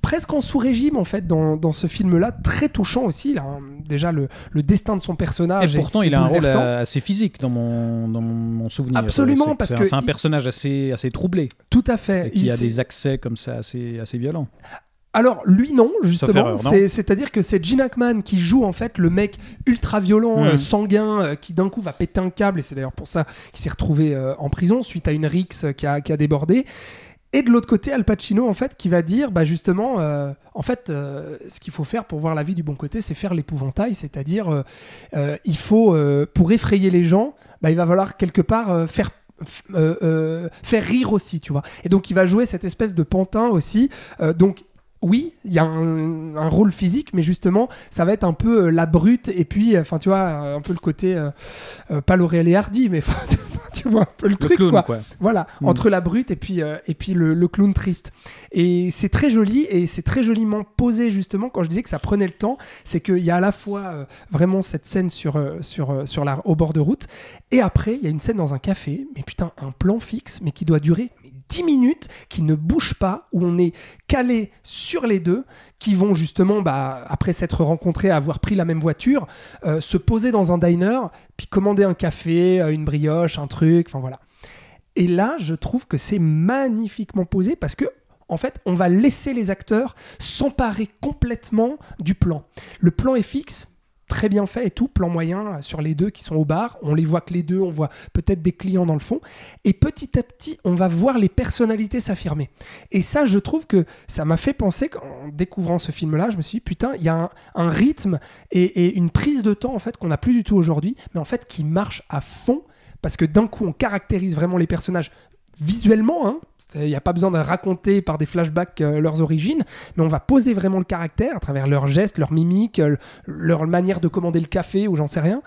Speaker 4: presque en sous-régime en fait dans, dans ce film-là, très touchant aussi. Là, hein. déjà le, le destin de son personnage.
Speaker 3: Et pourtant,
Speaker 4: est
Speaker 3: il a un rôle assez physique dans mon, dans mon, souvenir.
Speaker 4: Absolument, parce que
Speaker 3: c'est un
Speaker 4: il-
Speaker 3: personnage assez, assez troublé
Speaker 4: Tout à fait.
Speaker 3: et qui
Speaker 4: Il-
Speaker 3: a des accès comme ça assez, assez violents.
Speaker 4: Alors lui non justement, c'est-à-dire que c'est Gene Hackman qui joue en fait le mec ultra violent, euh, sanguin, euh, qui d'un coup va péter un câble et c'est d'ailleurs pour ça qu'il s'est retrouvé euh, en prison suite à une rixe qui a, qui a débordé. Et de l'autre côté, Al Pacino en fait qui va dire bah justement euh, en fait euh, ce qu'il faut faire pour voir la vie du bon côté, c'est faire l'épouvantail, c'est-à-dire euh, il faut pour effrayer les gens, bah, il va falloir quelque part faire faire rire aussi, tu vois. Et donc il va jouer cette espèce de pantin aussi. Donc oui, il y a un, un rôle physique, mais justement, ça va être un peu euh, la brute, et puis, euh, enfin, tu vois, un peu le côté, euh, pas et Hardy, mais tu vois- tu vois un peu le,
Speaker 3: Le
Speaker 4: truc,
Speaker 3: clown,
Speaker 4: quoi.
Speaker 3: quoi.
Speaker 4: Voilà,
Speaker 3: Mm.
Speaker 4: entre la brute et puis, euh, et puis le, le clown triste. Et c'est très joli, et c'est très joliment posé, justement, quand je disais que ça prenait le temps, c'est qu'il y a à la fois vraiment cette scène sur, sur, sur la, au bord de route, et après, il y a une scène dans un café, mais putain, un plan fixe, mais qui doit durer mais 10 minutes, qui ne bouge pas, où on est calé sur les deux, qui vont justement, bah, après s'être rencontrés, avoir pris la même voiture, euh, se poser dans un diner, puis commander un café, euh, une brioche, un truc, enfin voilà. Et là, je trouve que c'est magnifiquement posé parce que, en fait, on va laisser les acteurs s'emparer complètement du plan. Le plan est fixe, très bien fait et tout, plan moyen euh, sur les deux qui sont au bar. On les voit que les deux, on voit peut-être des clients dans le fond. Et petit à petit, on va voir les personnalités s'affirmer. Et ça, je trouve que ça m'a fait penser qu'en découvrant ce film-là, je me suis dit, putain, il y a un, rythme et, et une prise de temps, en fait, qu'on n'a plus du tout aujourd'hui, mais en fait, qui marche à fond parce que d'un coup, on caractérise vraiment les personnages visuellement. Hein. Il n'y a pas besoin de raconter par des flashbacks euh, leurs origines, mais on va poser vraiment le caractère à travers leurs gestes, leurs mimiques, euh, leur manière de commander le café ou j'en sais rien.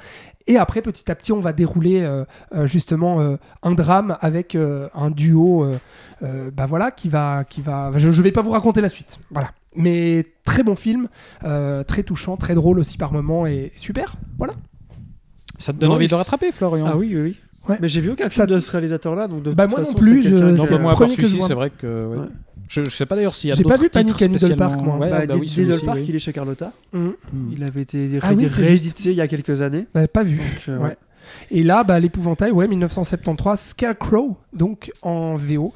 Speaker 4: Et après, petit à petit, on va dérouler euh, euh, justement euh, un drame avec euh, un duo, euh, euh, bah voilà, qui va, qui va. Je, je vais pas vous raconter la suite, voilà. Mais très bon film, euh, très touchant, très drôle aussi par moments et super, voilà.
Speaker 3: Ça te donne
Speaker 5: Non,
Speaker 3: envie de rattraper, Florian?
Speaker 5: Ah oui, oui, oui.
Speaker 4: Ouais.
Speaker 5: Mais j'ai vu aucun
Speaker 4: Ça-
Speaker 5: film de ce réalisateur-là, donc de
Speaker 4: Bah,
Speaker 5: toute
Speaker 4: moi non plus, je-
Speaker 3: Non, bah, moi, à part celui-ci, c'est vrai que. ouais.
Speaker 5: Ouais.
Speaker 3: Je, je sais pas d'ailleurs s'il y a
Speaker 4: J'ai pas vu Panic at Needle Park, moi.
Speaker 3: Ouais,
Speaker 5: Bah,
Speaker 3: bah oui,
Speaker 5: Needle
Speaker 3: celui-ci,
Speaker 5: Park,
Speaker 3: oui.
Speaker 5: il est chez Carlotta.
Speaker 4: Mhm.
Speaker 3: Hmm.
Speaker 5: Il avait été
Speaker 4: Ah oui,
Speaker 5: réédité il y a quelques années.
Speaker 4: Bah, pas vu.
Speaker 5: Donc, euh,
Speaker 4: Ouais. Et là, bah, l'épouvantail, ouais, 1973, Scarecrow, donc en VO.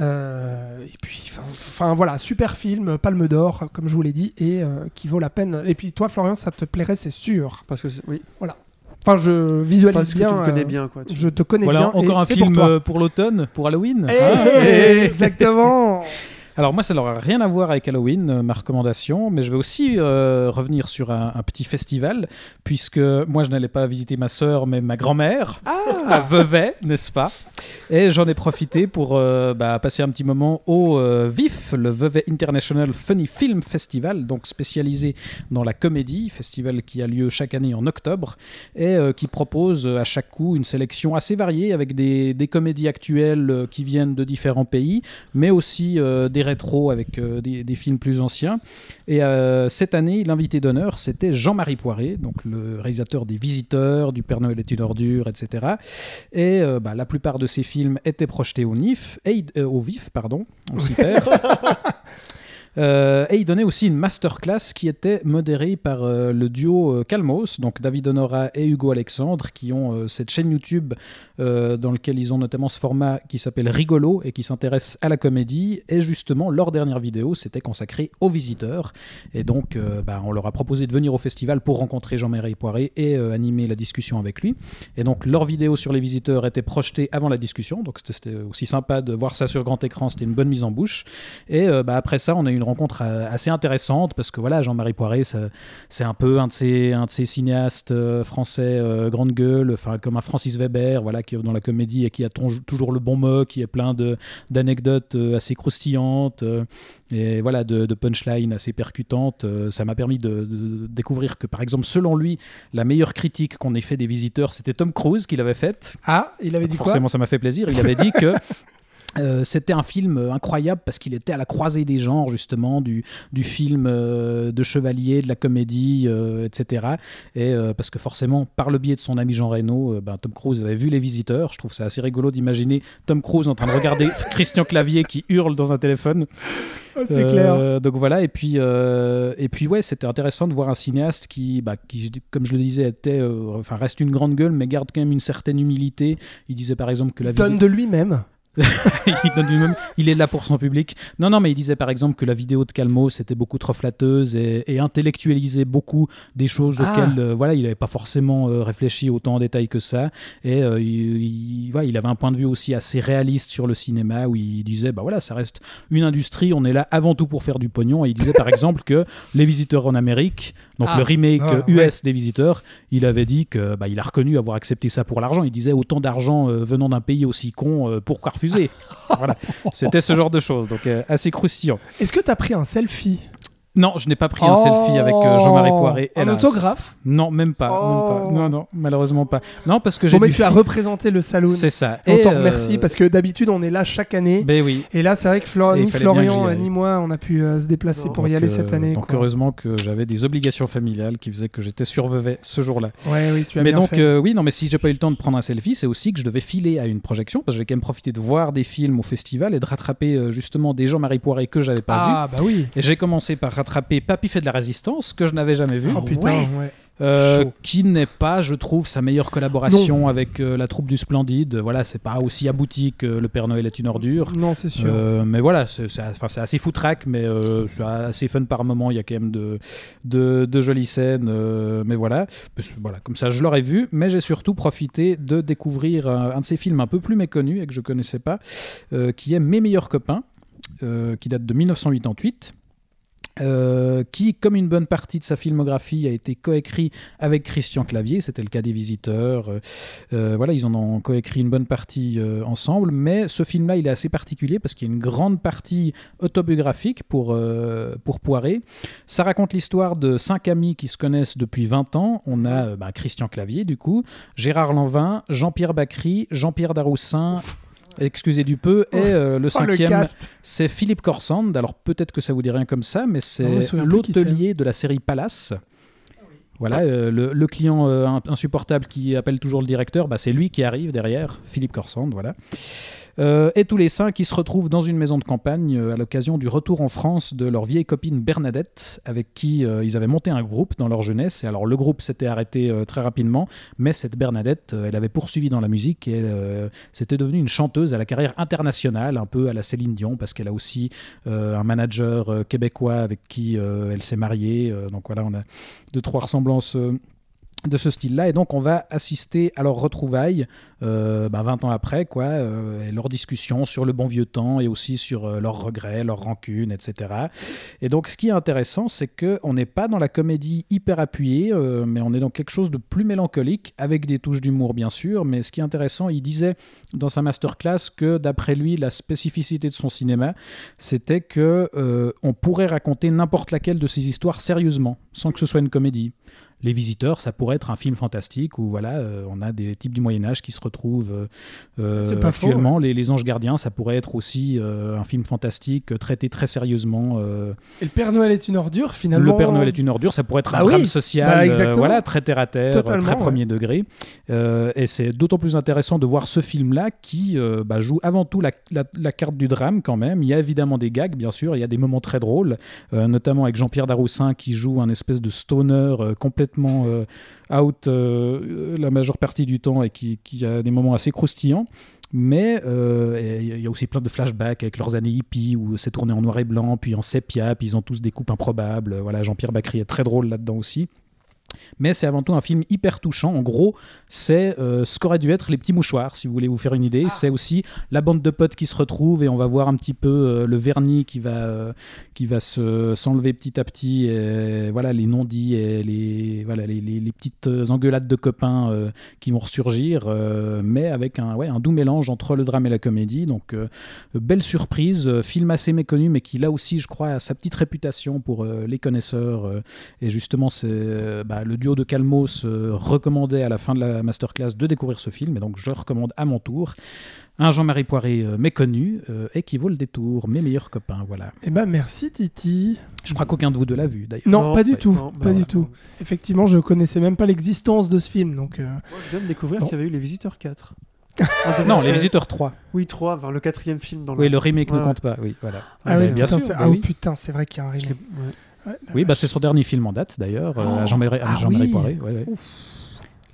Speaker 4: Euh, et puis, enfin- voilà, super film, Palme d'Or, comme je vous l'ai dit, et euh, qui vaut la peine. Et puis toi, Florian, ça te plairait, c'est sûr.
Speaker 5: Parce que c'est- oui,
Speaker 4: Enfin, je visualise
Speaker 5: parce que
Speaker 4: bien.
Speaker 5: tu le connais
Speaker 4: euh,
Speaker 5: bien, quoi. Tu-
Speaker 4: Je te connais
Speaker 3: Voilà,
Speaker 4: bien.
Speaker 3: encore
Speaker 4: et
Speaker 3: un film
Speaker 4: pour
Speaker 3: euh, pour l'automne, pour Halloween.
Speaker 4: Eh,
Speaker 3: Ah.
Speaker 4: Exactement.
Speaker 3: Alors moi, ça n'aura rien à voir avec Halloween, euh, ma recommandation, mais je vais aussi euh, revenir sur un, un petit festival, puisque moi, je n'allais pas visiter ma sœur, mais ma grand-mère, à Vevey, n'est-ce pas? Et j'en ai profité pour euh, bah, passer un petit moment au VIF, le Vevey International Funny Film Festival, donc spécialisé dans la comédie, festival qui a lieu chaque année en octobre, et qui propose à chaque coup une sélection assez variée, avec des, des comédies actuelles qui viennent de différents pays, mais aussi euh, des rétros avec euh, des, des films plus anciens. Et euh, cette année, l'invité d'honneur, c'était Jean-Marie Poiré, donc le réalisateur des Visiteurs, du Père Noël est une ordure, etc. Et euh, bah, la plupart de ces films étaient projetés au NIF, et, euh, au VIF, pardon, on s'y perd. Euh, et il donnait aussi une masterclass qui était modérée par euh, le duo euh, Calmos, donc David Honora et Hugo Alexandre, qui ont cette chaîne YouTube dans lequel ils ont notamment ce format qui s'appelle Rigolo et qui s'intéresse à la comédie. Et justement, leur dernière vidéo, c'était consacré aux visiteurs. Et donc, bah, on leur a proposé de venir au festival pour rencontrer Jean-Marie Poiré et animer la discussion avec lui. Et donc, leur vidéo sur les visiteurs était projetée avant la discussion. Donc, c'était- aussi sympa de voir ça sur grand écran. C'était une bonne mise en bouche. Et bah, après ça, on a eu une rencontre euh, assez intéressante parce que voilà, Jean-Marie Poiré, c'est un peu un de ces, un de ces cinéastes euh, français euh, grande gueule, enfin comme un Francis Weber, voilà, qui est dans la comédie et qui a toujours le bon mot, qui est plein d'anecdotes assez croustillantes euh, et voilà de, de punchlines assez percutantes. Euh, ça m'a permis de, de découvrir que par exemple, selon lui, la meilleure critique qu'on ait fait des visiteurs, c'était Tom Cruise qui l'avait faite.
Speaker 4: Ah, il avait dit quoi?
Speaker 3: Forcément, ça m'a fait plaisir. Il avait dit que euh, c'était un film euh, incroyable parce qu'il était à la croisée des genres, justement, du, du film euh, de chevalier, de la comédie, euh, etc. Et parce que forcément, par le biais de son ami Jean Reno, ben, Tom Cruise avait vu Les Visiteurs. Je trouve ça assez rigolo d'imaginer Tom Cruise en train de regarder Christian Clavier qui hurle dans un téléphone.
Speaker 4: Ah, C'est clair.
Speaker 3: Donc voilà, et puis, et puis ouais, c'était intéressant de voir un cinéaste qui, bah, qui comme je le disais, était, enfin, reste une grande gueule, mais garde quand même une certaine humilité. Il disait par exemple que la
Speaker 4: Donne
Speaker 3: vidéo-
Speaker 4: de lui-même.
Speaker 3: il, donne lui-même- il est là pour son public. Non, non, mais il disait par exemple que la vidéo de Calmo c'était beaucoup trop flatteuse et, et intellectualisait beaucoup des choses
Speaker 4: Ah.
Speaker 3: auxquelles euh, voilà, il n'avait pas forcément euh, réfléchi autant en détail que ça. Et euh, il, il avait un point de vue aussi assez réaliste sur le cinéma où il disait bah voilà, ça reste une industrie, on est là avant tout pour faire du pognon. Et il disait par exemple que Les Visiteurs en Amérique, donc
Speaker 4: Ah.
Speaker 3: le remake
Speaker 4: Ah,
Speaker 3: US des Visiteurs, il avait dit que bah, il a reconnu avoir accepté ça pour l'argent. Il disait autant d'argent euh, venant d'un pays aussi con, euh, pourquoi refuser Voilà, c'était ce genre de choses, donc euh, assez croustillant.
Speaker 4: Est-ce que tu as pris un selfie?
Speaker 3: Non, je n'ai pas pris un selfie avec euh, Jean-Marie Poiré.
Speaker 4: Un autographe
Speaker 3: Non, même pas, même
Speaker 4: Oh.
Speaker 3: pas. Non, non, malheureusement pas. Non, parce que j'ai
Speaker 4: Bon, mais tu as représenté le saloon.
Speaker 3: C'est ça.
Speaker 4: On
Speaker 3: Et,
Speaker 4: t'en
Speaker 3: euh,
Speaker 4: remercie parce que d'habitude on est là chaque année.
Speaker 3: Ben oui.
Speaker 4: Et là, c'est vrai que Flor- ni Florian ni moi on a pu euh, se déplacer pour y aller cette année.
Speaker 3: Donc
Speaker 4: quoi.
Speaker 3: heureusement que j'avais des obligations familiales qui faisaient que j'étais sur Vevey ce jour-là.
Speaker 4: Ouais, oui, tu as
Speaker 3: Mais
Speaker 4: bien
Speaker 3: donc
Speaker 4: fait.
Speaker 3: oui, non, mais si j'ai pas eu le temps de prendre un selfie, c'est aussi que je devais filer à une projection parce que j'ai quand même profité de voir des films au festival et de rattraper justement des Jean-Marie Poiré que j'avais pas vus.
Speaker 4: ah, bah oui.
Speaker 3: Et j'ai commencé par rattraper Papy fait de la résistance que je n'avais jamais vu.
Speaker 4: Oh putain, ouais.
Speaker 3: Euh, qui n'est pas, je trouve, sa meilleure collaboration avec euh, la troupe du Splendide. Voilà, c'est pas aussi abouti que Le Père Noël est une ordure.
Speaker 4: Non, c'est sûr.
Speaker 3: Euh, mais voilà, c'est assez foutraque, mais euh, c'est assez fun par moment. Il y a quand même de, de, de jolies scènes. euh, mais voilà. Parce voilà, comme ça, je l'aurais vu. Mais j'ai surtout profité de découvrir un, un de ces films un peu plus méconnus et que je connaissais pas, euh, qui est Mes meilleurs copains, euh, qui date de 1988. Euh, qui, comme une bonne partie de sa filmographie, a été coécrit avec Christian Clavier. C'était le cas des visiteurs. Euh, euh, voilà, ils en ont coécrit une bonne partie ensemble. Mais ce film-là, il est assez particulier parce qu'il y a une grande partie autobiographique pour, pour Poiré. Ça raconte l'histoire de cinq amis qui se connaissent depuis 20 ans. On a bah, Christian Clavier, du coup, Gérard Lanvin, Jean-Pierre Bacry, Jean-Pierre Daroussin. Excusez du peu, et euh, le
Speaker 4: Oh, le
Speaker 3: cinquième, c'est Philippe Corsand. Alors peut-être que ça vous dit rien comme ça, mais c'est l'hôtelier de la série Palace. Voilà, euh, le, le client euh, in- insupportable qui appelle toujours le directeur, bah, c'est lui qui arrive derrière, Philippe Corsand, voilà. Euh, et tous les cinq qui se retrouvent dans une maison de campagne euh, à l'occasion du retour en France de leur vieille copine Bernadette, avec qui euh, ils avaient monté un groupe dans leur jeunesse. Et alors le groupe s'était arrêté très rapidement, mais cette Bernadette, elle avait poursuivi dans la musique et c'était devenue une chanteuse à la carrière internationale, un peu à la Céline Dion, parce qu'elle a aussi un manager québécois avec qui elle s'est mariée. Donc voilà, on a deux, trois ressemblances. De ce style-là, et donc on va assister à leur retrouvailles euh, ben, 20 ans après, quoi, euh, leurs discussions sur le bon vieux temps et aussi sur euh, leurs regrets, leurs rancunes, etc. Et donc ce qui est intéressant, c'est qu'on n'est pas dans la comédie hyper appuyée, euh, mais on est dans quelque chose de plus mélancolique, avec des touches d'humour bien sûr, mais ce qui est intéressant, il disait dans sa masterclass que d'après lui, la spécificité de son cinéma, c'était que on pourrait raconter n'importe laquelle de ces histoires sérieusement, sans que ce soit une comédie. Les Visiteurs, ça pourrait être un film fantastique où voilà, euh, on a des types du Moyen Âge qui se retrouvent euh, euh,
Speaker 4: C'est pas faux,
Speaker 3: actuellement. les, les Anges Gardiens, ça pourrait être aussi euh, un film fantastique traité très sérieusement.
Speaker 4: Et le Père Noël est une ordure, finalement?
Speaker 3: le Père Noël est une ordure, ça pourrait être
Speaker 4: Bah
Speaker 3: un
Speaker 4: oui,
Speaker 3: drame social,
Speaker 4: bah exactement.
Speaker 3: voilà, très terre à terre,
Speaker 4: Totalement,
Speaker 3: très
Speaker 4: ouais.
Speaker 3: premier degré. Et c'est d'autant plus intéressant de voir ce film-là qui bah, joue avant tout la, la- la carte du drame quand même. Il y a évidemment des gags, bien sûr, il y a des moments très drôles, notamment avec Jean-Pierre Daroussin qui joue un espèce de stoner euh, euh, out euh, la majeure partie du temps et qui, a des moments assez croustillants. Mais euh, il y a aussi plein de flashbacks avec leurs années hippies où c'est tourné en noir et blanc, puis en sépia, puis ils ont tous des coupes improbables. Voilà, Jean-Pierre Bacry est très drôle là-dedans aussi. Mais c'est avant tout un film hyper touchant. En gros, c'est euh, ce qu'aurait dû être Les Petits Mouchoirs, si vous voulez vous faire une idée. C'est aussi la bande de potes qui se retrouvent et on va voir un petit peu euh, le vernis qui va, euh, qui va se, s'enlever petit à petit. Et, voilà, les non-dits et les, voilà, les, les- les petites engueulades de copains qui vont ressurgir, mais avec un, ouais, un doux mélange entre le drame et la comédie. Donc, belle surprise. film assez méconnu, mais qui là aussi, je crois, a sa petite réputation pour les connaisseurs. et justement, c'est euh, le duo de Calmos euh, recommandait à la fin de la masterclass de découvrir ce film, et donc je le recommande à mon tour. Un Jean-Marie Poiré euh, méconnu euh, et qui vaut le détour, mes meilleurs copains, voilà.
Speaker 4: Eh ben merci Titi.
Speaker 3: Je crois qu'aucun de vous deux l'a vu d'ailleurs.
Speaker 4: Non, pas du
Speaker 5: ouais,
Speaker 4: tout,
Speaker 5: non,
Speaker 4: pas
Speaker 5: bah,
Speaker 4: du
Speaker 5: voilà.
Speaker 4: tout. Effectivement, je connaissais même pas l'existence de ce film, donc. euh,
Speaker 5: Moi, je viens de découvrir qu'il y avait eu Les Visiteurs 4.
Speaker 3: Non, Les Visiteurs 3.
Speaker 5: Oui, 3, vers le quatrième film dans
Speaker 3: Oui, le remake ne compte pas, oui, voilà.
Speaker 4: Ah oui,
Speaker 3: bien
Speaker 4: putain,
Speaker 3: sûr,
Speaker 4: c'est-
Speaker 3: bah
Speaker 4: ah
Speaker 3: oui.
Speaker 4: putain, c'est vrai qu'il y a un remake.
Speaker 5: Ouais.
Speaker 4: Ouais,
Speaker 3: Oui, bah, c'est son dernier film en date d'ailleurs, euh, à Jean-Marie
Speaker 4: Ah oui.
Speaker 3: Poiré. ouais, ouais.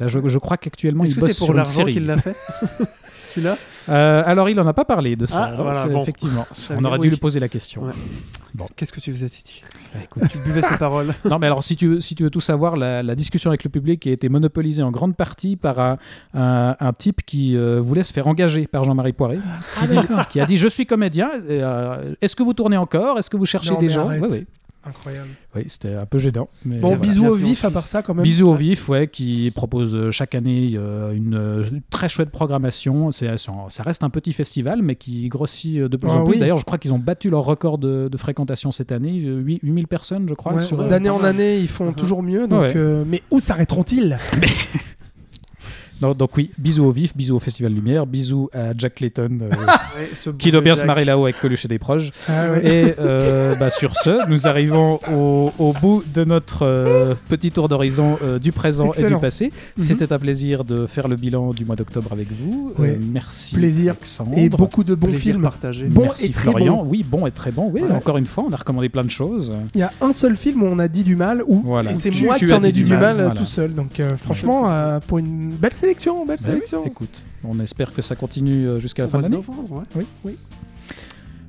Speaker 3: Là, je, je crois qu'actuellement, il
Speaker 5: que
Speaker 3: bosse
Speaker 5: c'est pour l'argent qu'il l'a fait Celui-là?
Speaker 3: Euh, alors, il n'en a pas parlé de ça.
Speaker 5: Ah, voilà, bon.
Speaker 3: Effectivement,
Speaker 5: Ça
Speaker 3: on aurait dû
Speaker 5: oui.
Speaker 3: lui poser la question.
Speaker 5: Ouais.
Speaker 3: Bon.
Speaker 5: Qu'est-ce que tu faisais, Titi?
Speaker 3: Bah, écoute.
Speaker 5: Tu buvais ses paroles.
Speaker 3: Non, mais alors, si tu, veux- si tu veux tout savoir, la, la discussion avec le public a été monopolisée en grande partie par un, un- un type qui euh, voulait se faire engager par Jean-Marie Poiré,
Speaker 4: Ah,
Speaker 3: qui, dit- qui a dit Je suis comédien, euh, est-ce que vous tournez encore? Est-ce que vous cherchez
Speaker 4: Non,
Speaker 3: des gens?
Speaker 4: Incroyable.
Speaker 3: Oui, c'était un peu gênant. mais
Speaker 4: Bon,
Speaker 3: voilà.
Speaker 4: bisous au vif à part ça quand même.
Speaker 3: Bisous au vif, ouais, qui propose euh, chaque année euh, une euh, très chouette programmation. C'est, ça reste un petit festival, mais qui grossit de plus
Speaker 4: Ah
Speaker 3: en plus.
Speaker 4: oui.
Speaker 3: D'ailleurs, je crois qu'ils ont battu leur record de, de fréquentation cette année, euh, 8 8000 personnes, je crois.
Speaker 4: Ouais,
Speaker 3: euh,
Speaker 4: D'année en année, ils font
Speaker 5: Mhm.
Speaker 4: toujours mieux. Donc,
Speaker 3: Ouais.
Speaker 4: euh, mais où s'arrêteront-ils?
Speaker 3: Non, donc oui, bisous au vif, bisous au Festival Lumière, bisous à Jack Clayton, euh, qui doit bien
Speaker 5: Jack.
Speaker 3: se marrer là-haut avec Coluche et des proches.
Speaker 4: Ah ouais.
Speaker 3: Et euh, bah, sur ce, nous arrivons au, au bout de notre euh, petit tour d'horizon euh, du présent et du passé.
Speaker 4: Mhm.
Speaker 3: C'était un plaisir de faire le bilan du mois d'octobre avec vous. Euh,
Speaker 4: Ouais.
Speaker 3: merci.
Speaker 4: Plaisir.
Speaker 3: Alexandre.
Speaker 4: Et beaucoup de bons
Speaker 5: Plaisir
Speaker 4: films.
Speaker 5: partagé.
Speaker 4: Bon
Speaker 3: Merci
Speaker 4: et très
Speaker 3: Florian.
Speaker 4: bon.
Speaker 3: Oui, bon et très bon. Oui,
Speaker 4: Ouais.
Speaker 3: encore une fois, on a recommandé plein de choses.
Speaker 4: Il y a un seul film où on a dit du mal, où
Speaker 3: Voilà.
Speaker 4: et c'est
Speaker 3: Tu-
Speaker 4: moi
Speaker 3: tu
Speaker 4: qui en ai dit du mal,
Speaker 3: voilà.
Speaker 4: tout seul. Donc euh, franchement, euh, pour une belle sélection, belle
Speaker 3: Bah oui,
Speaker 4: sélection.
Speaker 3: écoute, on espère que ça continue euh, jusqu'à la fin de l'année.
Speaker 5: novembre, ouais.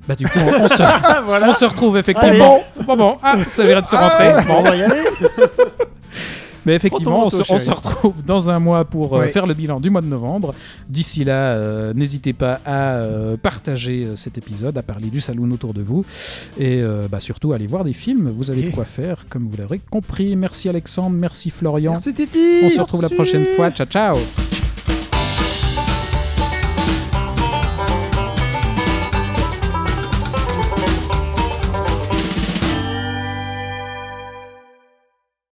Speaker 3: Bah du coup, on, on se, on se retrouve
Speaker 5: Allez.
Speaker 3: effectivement. Bon, bon, ah, ça s'agirait de se rentrer.
Speaker 5: Bon, on va y aller.
Speaker 3: Mais effectivement, on se, on retrouve dans un mois pour euh,
Speaker 4: Ouais.
Speaker 3: faire le bilan du mois de novembre. D'ici là, euh, n'hésitez pas à euh, partager cet épisode, à parler du saloon autour de vous et euh, bah, surtout aller voir des films. Vous avez de quoi faire, comme vous l'aurez compris. Merci Alexandre, merci Florian.
Speaker 4: Merci Titi
Speaker 3: On se retrouve la prochaine fois. Ciao, ciao